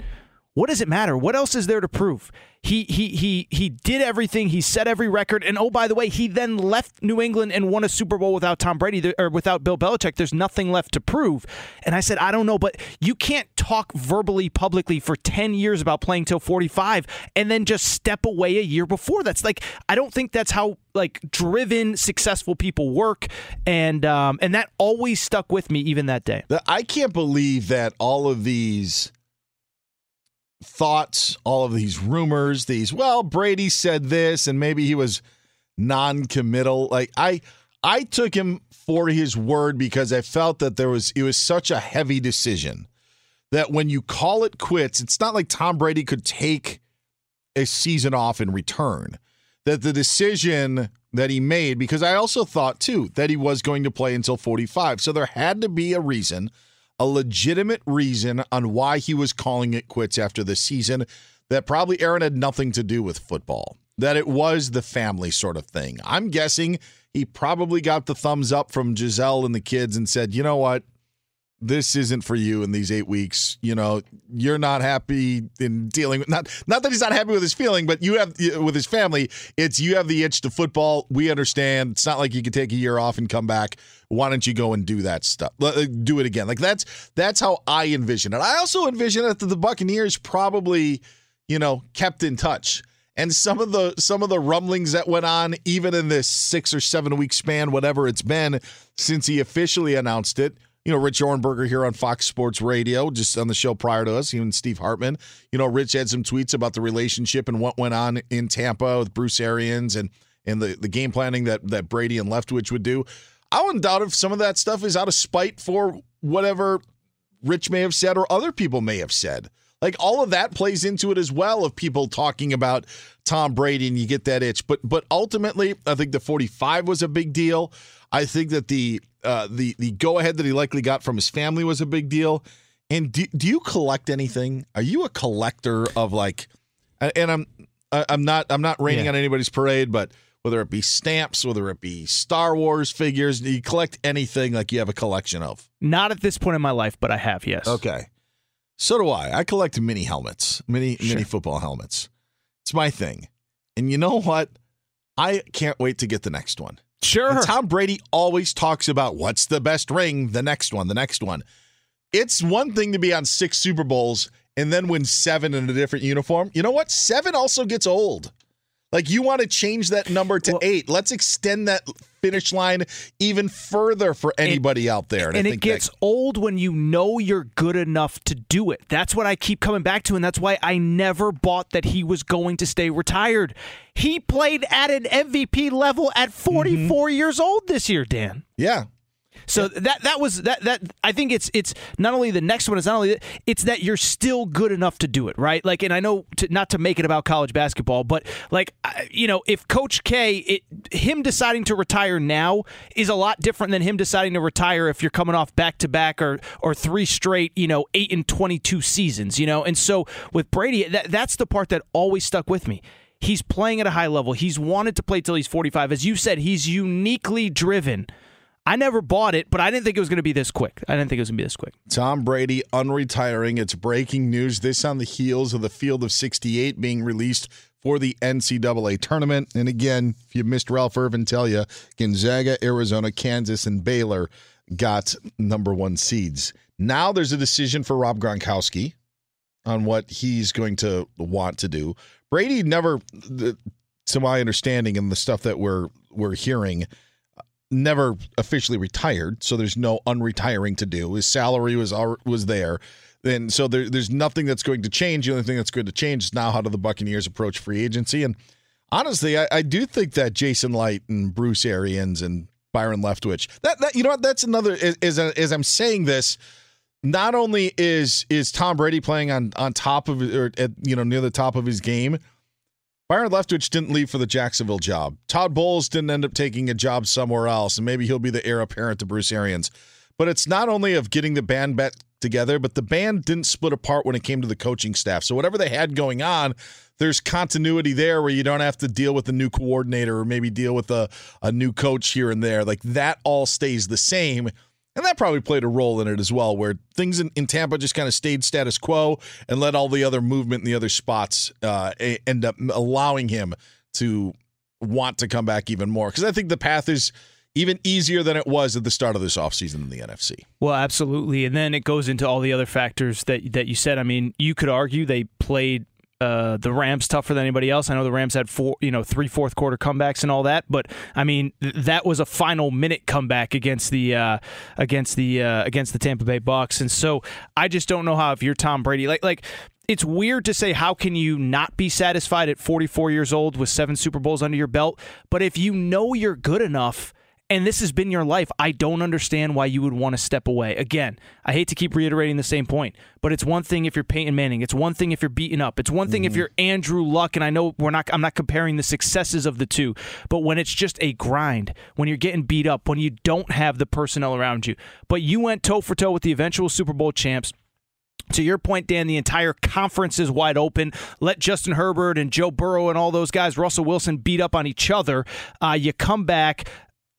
What does it matter? What else is there to prove? He he he he did everything. He set every record. And oh, by the way, he then left New England and won a Super Bowl without Tom Brady or without Bill Belichick. There's nothing left to prove. And I said, I don't know, but you can't talk verbally publicly for 10 years about playing till 45 and then just step away a year before. That's like I don't think that's how like driven successful people work and um and that always stuck with me even that day. I can't believe that all of these thoughts, all of these rumors, these, well, Brady said this and maybe he was non-committal. Like I I took him for his word because I felt that there was it was such a heavy decision that when you call it quits, it's not like Tom Brady could take a season off in return. That the decision that he made because I also thought too that he was going to play until 45. So there had to be a reason a legitimate reason on why he was calling it quits after the season that probably Aaron had nothing to do with football, that it was the family sort of thing. I'm guessing he probably got the thumbs up from Gisele and the kids and said, you know what? This isn't for you in these eight weeks. You know, you're not happy in dealing with not not that he's not happy with his feeling, but you have with his family. It's you have the itch to football. We understand. It's not like you could take a year off and come back why don't you go and do that stuff? Uh, do it again. Like that's that's how I envision it. I also envision that the Buccaneers probably, you know, kept in touch. And some of the some of the rumblings that went on, even in this six or seven week span, whatever it's been since he officially announced it. You know, Rich Ohrnberger here on Fox Sports Radio, just on the show prior to us, even Steve Hartman. You know, Rich had some tweets about the relationship and what went on in Tampa with Bruce Arians and and the, the game planning that, that Brady and Leftwich would do. I wouldn't doubt if some of that stuff is out of spite for whatever Rich may have said or other people may have said. Like all of that plays into it as well of people talking about Tom Brady and you get that itch. But but ultimately, I think the 45 was a big deal. I think that the uh, the the go ahead that he likely got from his family was a big deal. And do, do you collect anything? Are you a collector of like? And I'm I'm not I'm not raining yeah. on anybody's parade, but whether it be stamps, whether it be Star Wars figures, do you collect anything like you have a collection of? Not at this point in my life, but I have, yes. Okay. So do I. I collect mini helmets, mini sure. mini football helmets. It's my thing. And you know what? I can't wait to get the next one. Sure. And Tom Brady always talks about what's the best ring, the next one, the next one. It's one thing to be on six Super Bowls and then win seven in a different uniform. You know what? Seven also gets old. Like you want to change that number to well, eight. Let's extend that finish line even further for anybody and, out there. And, and it gets that, old when you know you're good enough to do it. That's what I keep coming back to, and that's why I never bought that he was going to stay retired. He played at an MVP level at 44 mm-hmm. years old this year, Dan. Yeah. So that that was that that I think it's it's not only the next one is not only that, it's that you're still good enough to do it right? Like and I know to, not to make it about college basketball but like you know if Coach K it, him deciding to retire now is a lot different than him deciding to retire if you're coming off back to back or or three straight you know eight and twenty two seasons you know? And so with Brady that that's the part that always stuck with me. He's playing at a high level. He's wanted to play till he's 45 as you said he's uniquely driven I never bought it, but I didn't think it was going to be this quick. I didn't think it was going to be this quick. Tom Brady unretiring. It's breaking news. This on the heels of the Field of 68 being released for the NCAA tournament. And again, if you missed Ralph Irvin tell you, Gonzaga, Arizona, Kansas, and Baylor got number one seeds. Now there's a decision for Rob Gronkowski on what he's going to want to do. Brady never, to my understanding and the stuff that we're we're hearing – never officially retired, so there's no unretiring to do. His salary was was there. And so there, there's nothing that's going to change. The only thing that's going to change is now how do the Buccaneers approach free agency. And honestly, I, I do think that Jason Licht and Bruce Arians and Byron Leftwich, that, that you know what, that's another as, as I'm saying this, not only is is Tom Brady playing on on top of or at, you know near the top of his game, Byron Leftwich didn't leave for the Jacksonville job. Todd Bowles didn't end up taking a job somewhere else, and maybe he'll be the heir apparent to Bruce Arians. But it's not only of getting the band back together, but the band didn't split apart when it came to the coaching staff. So whatever they had going on, there's continuity there where you don't have to deal with a new coordinator or maybe deal with a, a new coach here and there. Like that all stays the same. And that probably played a role in it as well, where things in, in Tampa just kind of stayed status quo and let all the other movement in the other spots uh, end up allowing him to want to come back even more. Because I think the path is even easier than it was at the start of this offseason in the NFC. Well, absolutely. And then it goes into all the other factors that that you said. I mean, you could argue they played uh, the Rams tougher than anybody else. I know the Rams had four, you know, three fourth quarter comebacks and all that, but I mean th- that was a final minute comeback against the uh, against the uh, against the Tampa Bay Bucks, and so I just don't know how if you're Tom Brady, like like it's weird to say how can you not be satisfied at 44 years old with seven Super Bowls under your belt, but if you know you're good enough and this has been your life, I don't understand why you would want to step away. Again, I hate to keep reiterating the same point, but it's one thing if you're Peyton Manning, it's one thing if you're beaten up, it's one thing mm-hmm. if you're Andrew Luck, and I know we're not I'm not comparing the successes of the two, but when it's just a grind, when you're getting beat up, when you don't have the personnel around you, but you went toe for toe with the eventual Super Bowl champs. To your point, Dan, the entire conference is wide open. Let Justin Herbert and Joe Burrow and all those guys, Russell Wilson, beat up on each other. Uh, you come back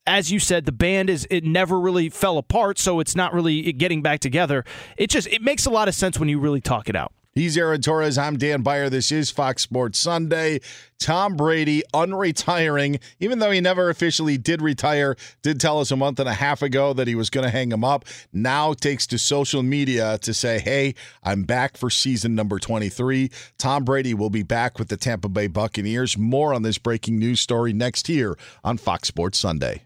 as you said, the band is it never really fell apart, so it's not really getting back together. It just it makes a lot of sense when you really talk it out. He's Aaron Torres. I'm Dan Beyer. This is Fox Sports Sunday. Tom Brady unretiring, even though he never officially did retire, did tell us a month and a half ago that he was going to hang him up. Now takes to social media to say, hey, I'm back for season number 23. Tom Brady will be back with the Tampa Bay Buccaneers. More on this breaking news story next here on Fox Sports Sunday.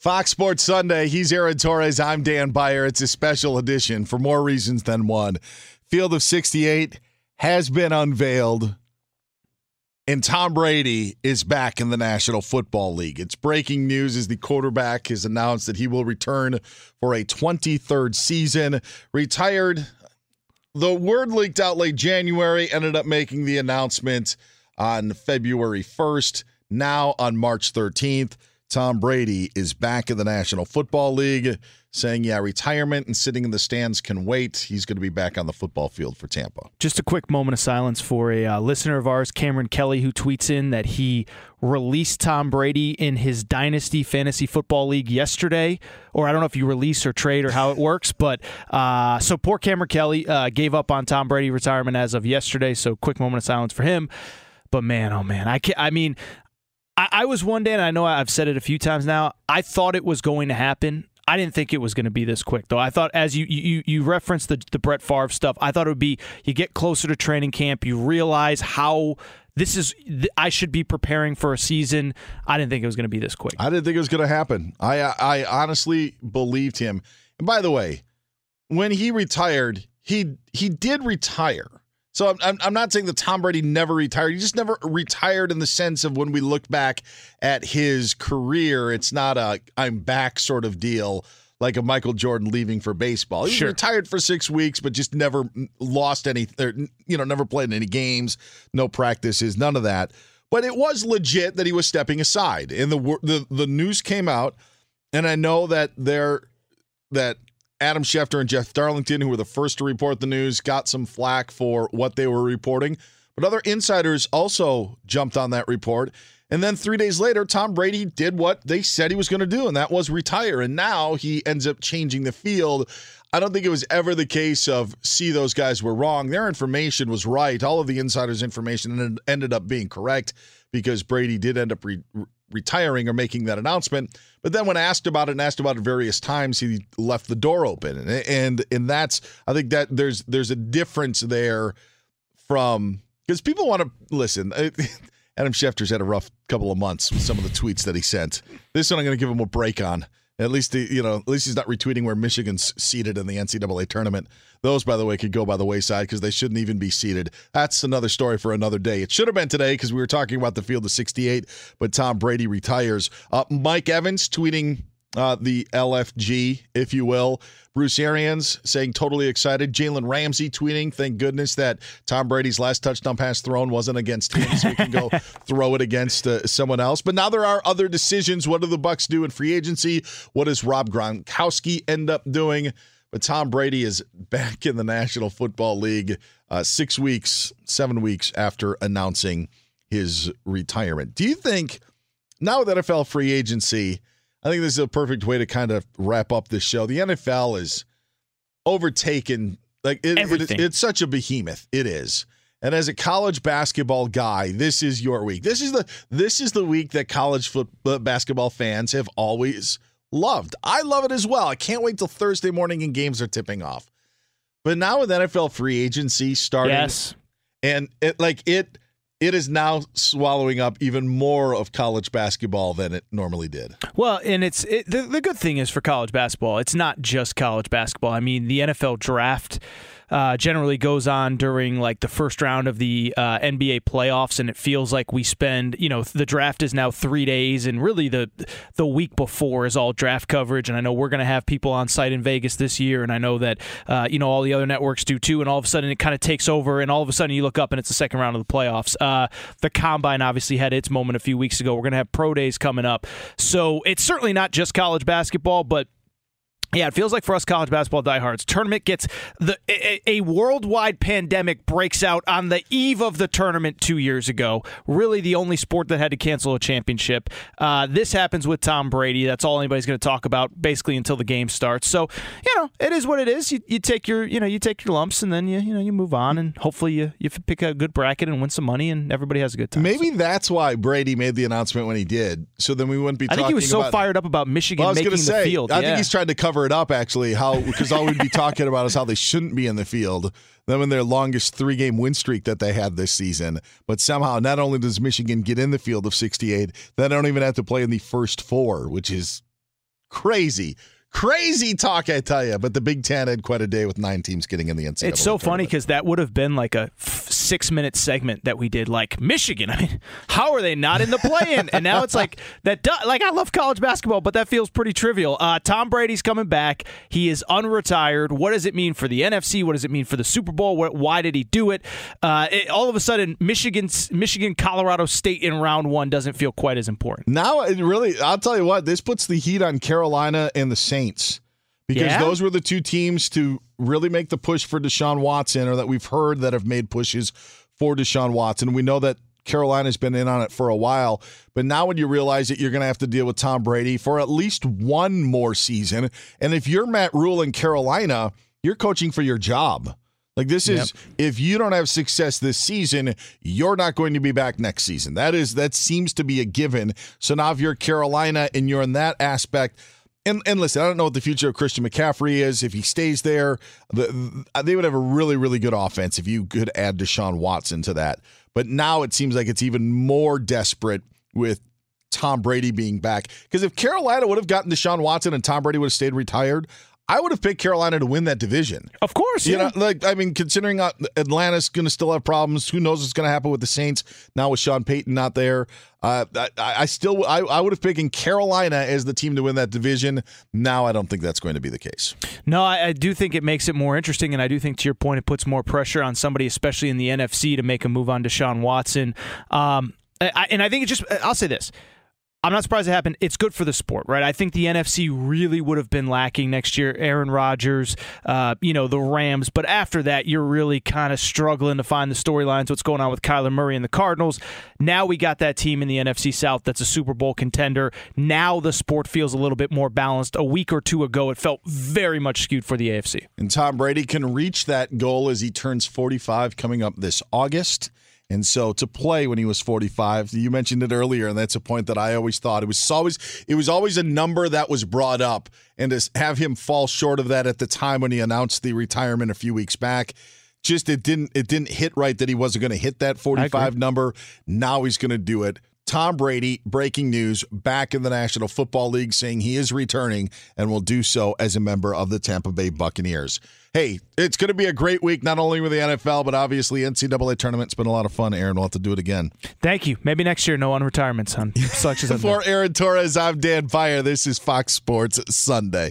Fox Sports Sunday. He's Aaron Torres. I'm Dan Beyer. It's a special edition for more reasons than one. Field of 68 has been unveiled, and Tom Brady is back in the National Football League. It's breaking news as the quarterback has announced that he will return for a 23rd season. Retired. The word leaked out late January, ended up making the announcement on February 1st. Now on March 13th. Tom Brady is back in the National Football League, saying, yeah, retirement and sitting in the stands can wait. He's going to be back on the football field for Tampa. Just a quick moment of silence for a uh, listener of ours, Cameron Kelly, who tweets in that he released Tom Brady in his Dynasty Fantasy Football League yesterday. Or I don't know if you release or trade or how it works, but uh, so poor Cameron Kelly uh, gave up on Tom Brady retirement as of yesterday. So quick moment of silence for him. But man, oh man, I can't, I mean, I, I was one day, and I know I've said it a few times now. I thought it was going to happen. I didn't think it was going to be this quick, though. I thought, as you you you referenced the the Brett Favre stuff, I thought it would be you get closer to training camp, you realize how this is. I should be preparing for a season. I didn't think it was going to be this quick. I didn't think it was going to happen. I I honestly believed him. And by the way, when he retired, he he did retire. So I'm, I'm not saying that Tom Brady never retired. He just never retired in the sense of when we look back at his career, it's not a I'm back sort of deal like a Michael Jordan leaving for baseball. He Sure. retired for six weeks, but just never mm, lost any, or, you know, never played in any games, no practices, none of that. But it was legit that he was stepping aside, and the the the news came out, and I know that there that Adam Schefter and Jeff Darlington, who were the first to report the news, got some flack for what they were reporting. But other insiders also jumped on that report. And then three days later, Tom Brady did what they said he was going to do, and that was retire. And now he ends up changing the field. I don't think it was ever the case of, see, those guys were wrong. Their information was right. All of the insiders' information ended- up being correct because Brady did end up re- retiring or making that announcement. But then when asked about it and asked about it various times, he left the door open. And and, and that's I think that there's there's a difference there from because people want to listen. Adam Schefter's had a rough couple of months with some of the tweets that he sent. This one I'm going to give him a break on. At least the, you know, at least he's not retweeting where Michigan's seated in the NCAA tournament. Those, by the way, could go by the wayside because they shouldn't even be seated. That's another story for another day. It should have been today because we were talking about the field of 68, but Tom Brady retires. Uh, Mike Evans tweeting uh, the LFG, if you will. Bruce Arians saying totally excited. Jalen Ramsey tweeting, thank goodness that Tom Brady's last touchdown pass thrown wasn't against him, so he can go throw it against uh, someone else. But now there are other decisions. What do the Bucks do in free agency? What does Rob Gronkowski end up doing? But Tom Brady is back in the National Football League uh, six weeks, seven weeks after announcing his retirement. Do you think now with NFL free agency? I think this is a perfect way to kind of wrap up this show. The NFL is overtaken like it, it, it's such a behemoth. It is. And as a college basketball guy, this is your week. This is the this is the week that college football basketball fans have always loved. I love it as well. I can't wait till Thursday morning and games are tipping off. But now with NFL free agency starting, Yes. and it like it it is now swallowing up even more of college basketball than it normally did. Well, and it's it, the, the good thing is for college basketball, it's not just college basketball. I mean, the NFL draft uh, generally goes on during like the first round of the uh, NBA playoffs, and it feels like we spend, you know, the draft is now three days, and really the the week before is all draft coverage. And I know we're going to have people on site in Vegas this year, and I know that uh, you know all the other networks do too. And all of a sudden, it kind of takes over, and all of a sudden, you look up and it's the second round of the playoffs. Uh, the combine obviously had its moment a few weeks ago. We're going to have pro days coming up, so it's certainly not just college basketball, but yeah, it feels like for us college basketball diehards, tournament gets the a, a, worldwide pandemic breaks out on the eve of the tournament two years ago. Really, the only sport that had to cancel a championship. Uh, this happens with Tom Brady. That's all anybody's going to talk about, basically until the game starts. So, you know, it is what it is. You, you take your you know you take your lumps and then you you know you move on and hopefully you you pick a good bracket and win some money and everybody has a good time. Maybe that's why Brady made the announcement when he did. So then we wouldn't be. I think he was so about, fired up about Michigan well, making say, the field. I yeah. think he's trying to cover it up actually how because all we'd be talking about is how they shouldn't be in the field. Them in their longest three game win streak that they had this season. But somehow not only does michigan get in the field of 68 they don't even have to play in the first four which is crazy Crazy talk, I tell you. But the Big Ten had quite a day with nine teams getting in the NCAA. It's so funny because that would have been like a f- six minute segment that we did, like Michigan. I mean, how are they not in the play in? and now it's like that. Do- like I love college basketball, but that feels pretty trivial. Uh, Tom Brady's coming back. He is unretired. What does it mean for the NFC? What does it mean for the Super Bowl? What, why did he do it? Uh, it? All of a sudden, Michigan, Michigan, Colorado State in round one doesn't feel quite as important. Now it really, I'll tell you what, this puts the heat on Carolina and the Saints. Saints because yeah? those were the two teams to really make the push for Deshaun Watson, or that we've heard that have made pushes for Deshaun Watson. We know that Carolina's been in on it for a while, but now when you realize that you're going to have to deal with Tom Brady for at least one more season, and if you're Matt Rhule in Carolina, you're coaching for your job. Like this is yep. if you don't have success this season, you're not going to be back next season. That is that seems to be a given. So now if you're Carolina and you're in that aspect, and, and listen, I don't know what the future of Christian McCaffrey is. If he stays there, the, they would have a really, really good offense if you could add Deshaun Watson to that. But now it seems like it's even more desperate with Tom Brady being back. Because if Carolina would have gotten Deshaun Watson and Tom Brady would have stayed retired, I would have picked Carolina to win that division. Of course, you yeah. know, like I mean, considering uh, Atlanta's going to still have problems, who knows what's going to happen with the Saints now with Sean Payton not there. Uh, I, I, still I, I would have picked Carolina as the team to win that division. Now I don't think that's going to be the case. No, I, I do think it makes it more interesting, and I do think to your point, it puts more pressure on somebody, especially in the NFC, to make a move on Deshaun Watson. Um, I, and I think it just I'll say this. I'm not surprised it happened. It's good for the sport, right? I think the NFC really would have been lacking next year. Aaron Rodgers, uh, you know, the Rams. But after that, you're really kind of struggling to find the storylines, what's going on with Kyler Murray and the Cardinals. Now we got that team in the NFC South that's a Super Bowl contender. Now the sport feels a little bit more balanced. A week or two ago, it felt very much skewed for the AFC. And Tom Brady can reach that goal as he turns 45 coming up this August. And so to play when he was 45, you mentioned it earlier, and that's a point that I always thought it was always it was always a number that was brought up, and to have him fall short of that at the time when he announced the retirement a few weeks back, just it didn't it didn't hit right that he wasn't going to hit that 45 number. Now he's going to do it. Tom Brady, breaking news, back in the National Football League, saying he is returning and will do so as a member of the Tampa Bay Buccaneers. Hey, it's going to be a great week, not only with the NFL, but obviously NCAA tournament. It's been a lot of fun. Aaron, we'll have to do it again. Thank you. Maybe next year, no on retirement, son. Sucks For Aaron Torres, I'm Dan Beyer. This is Fox Sports Sunday.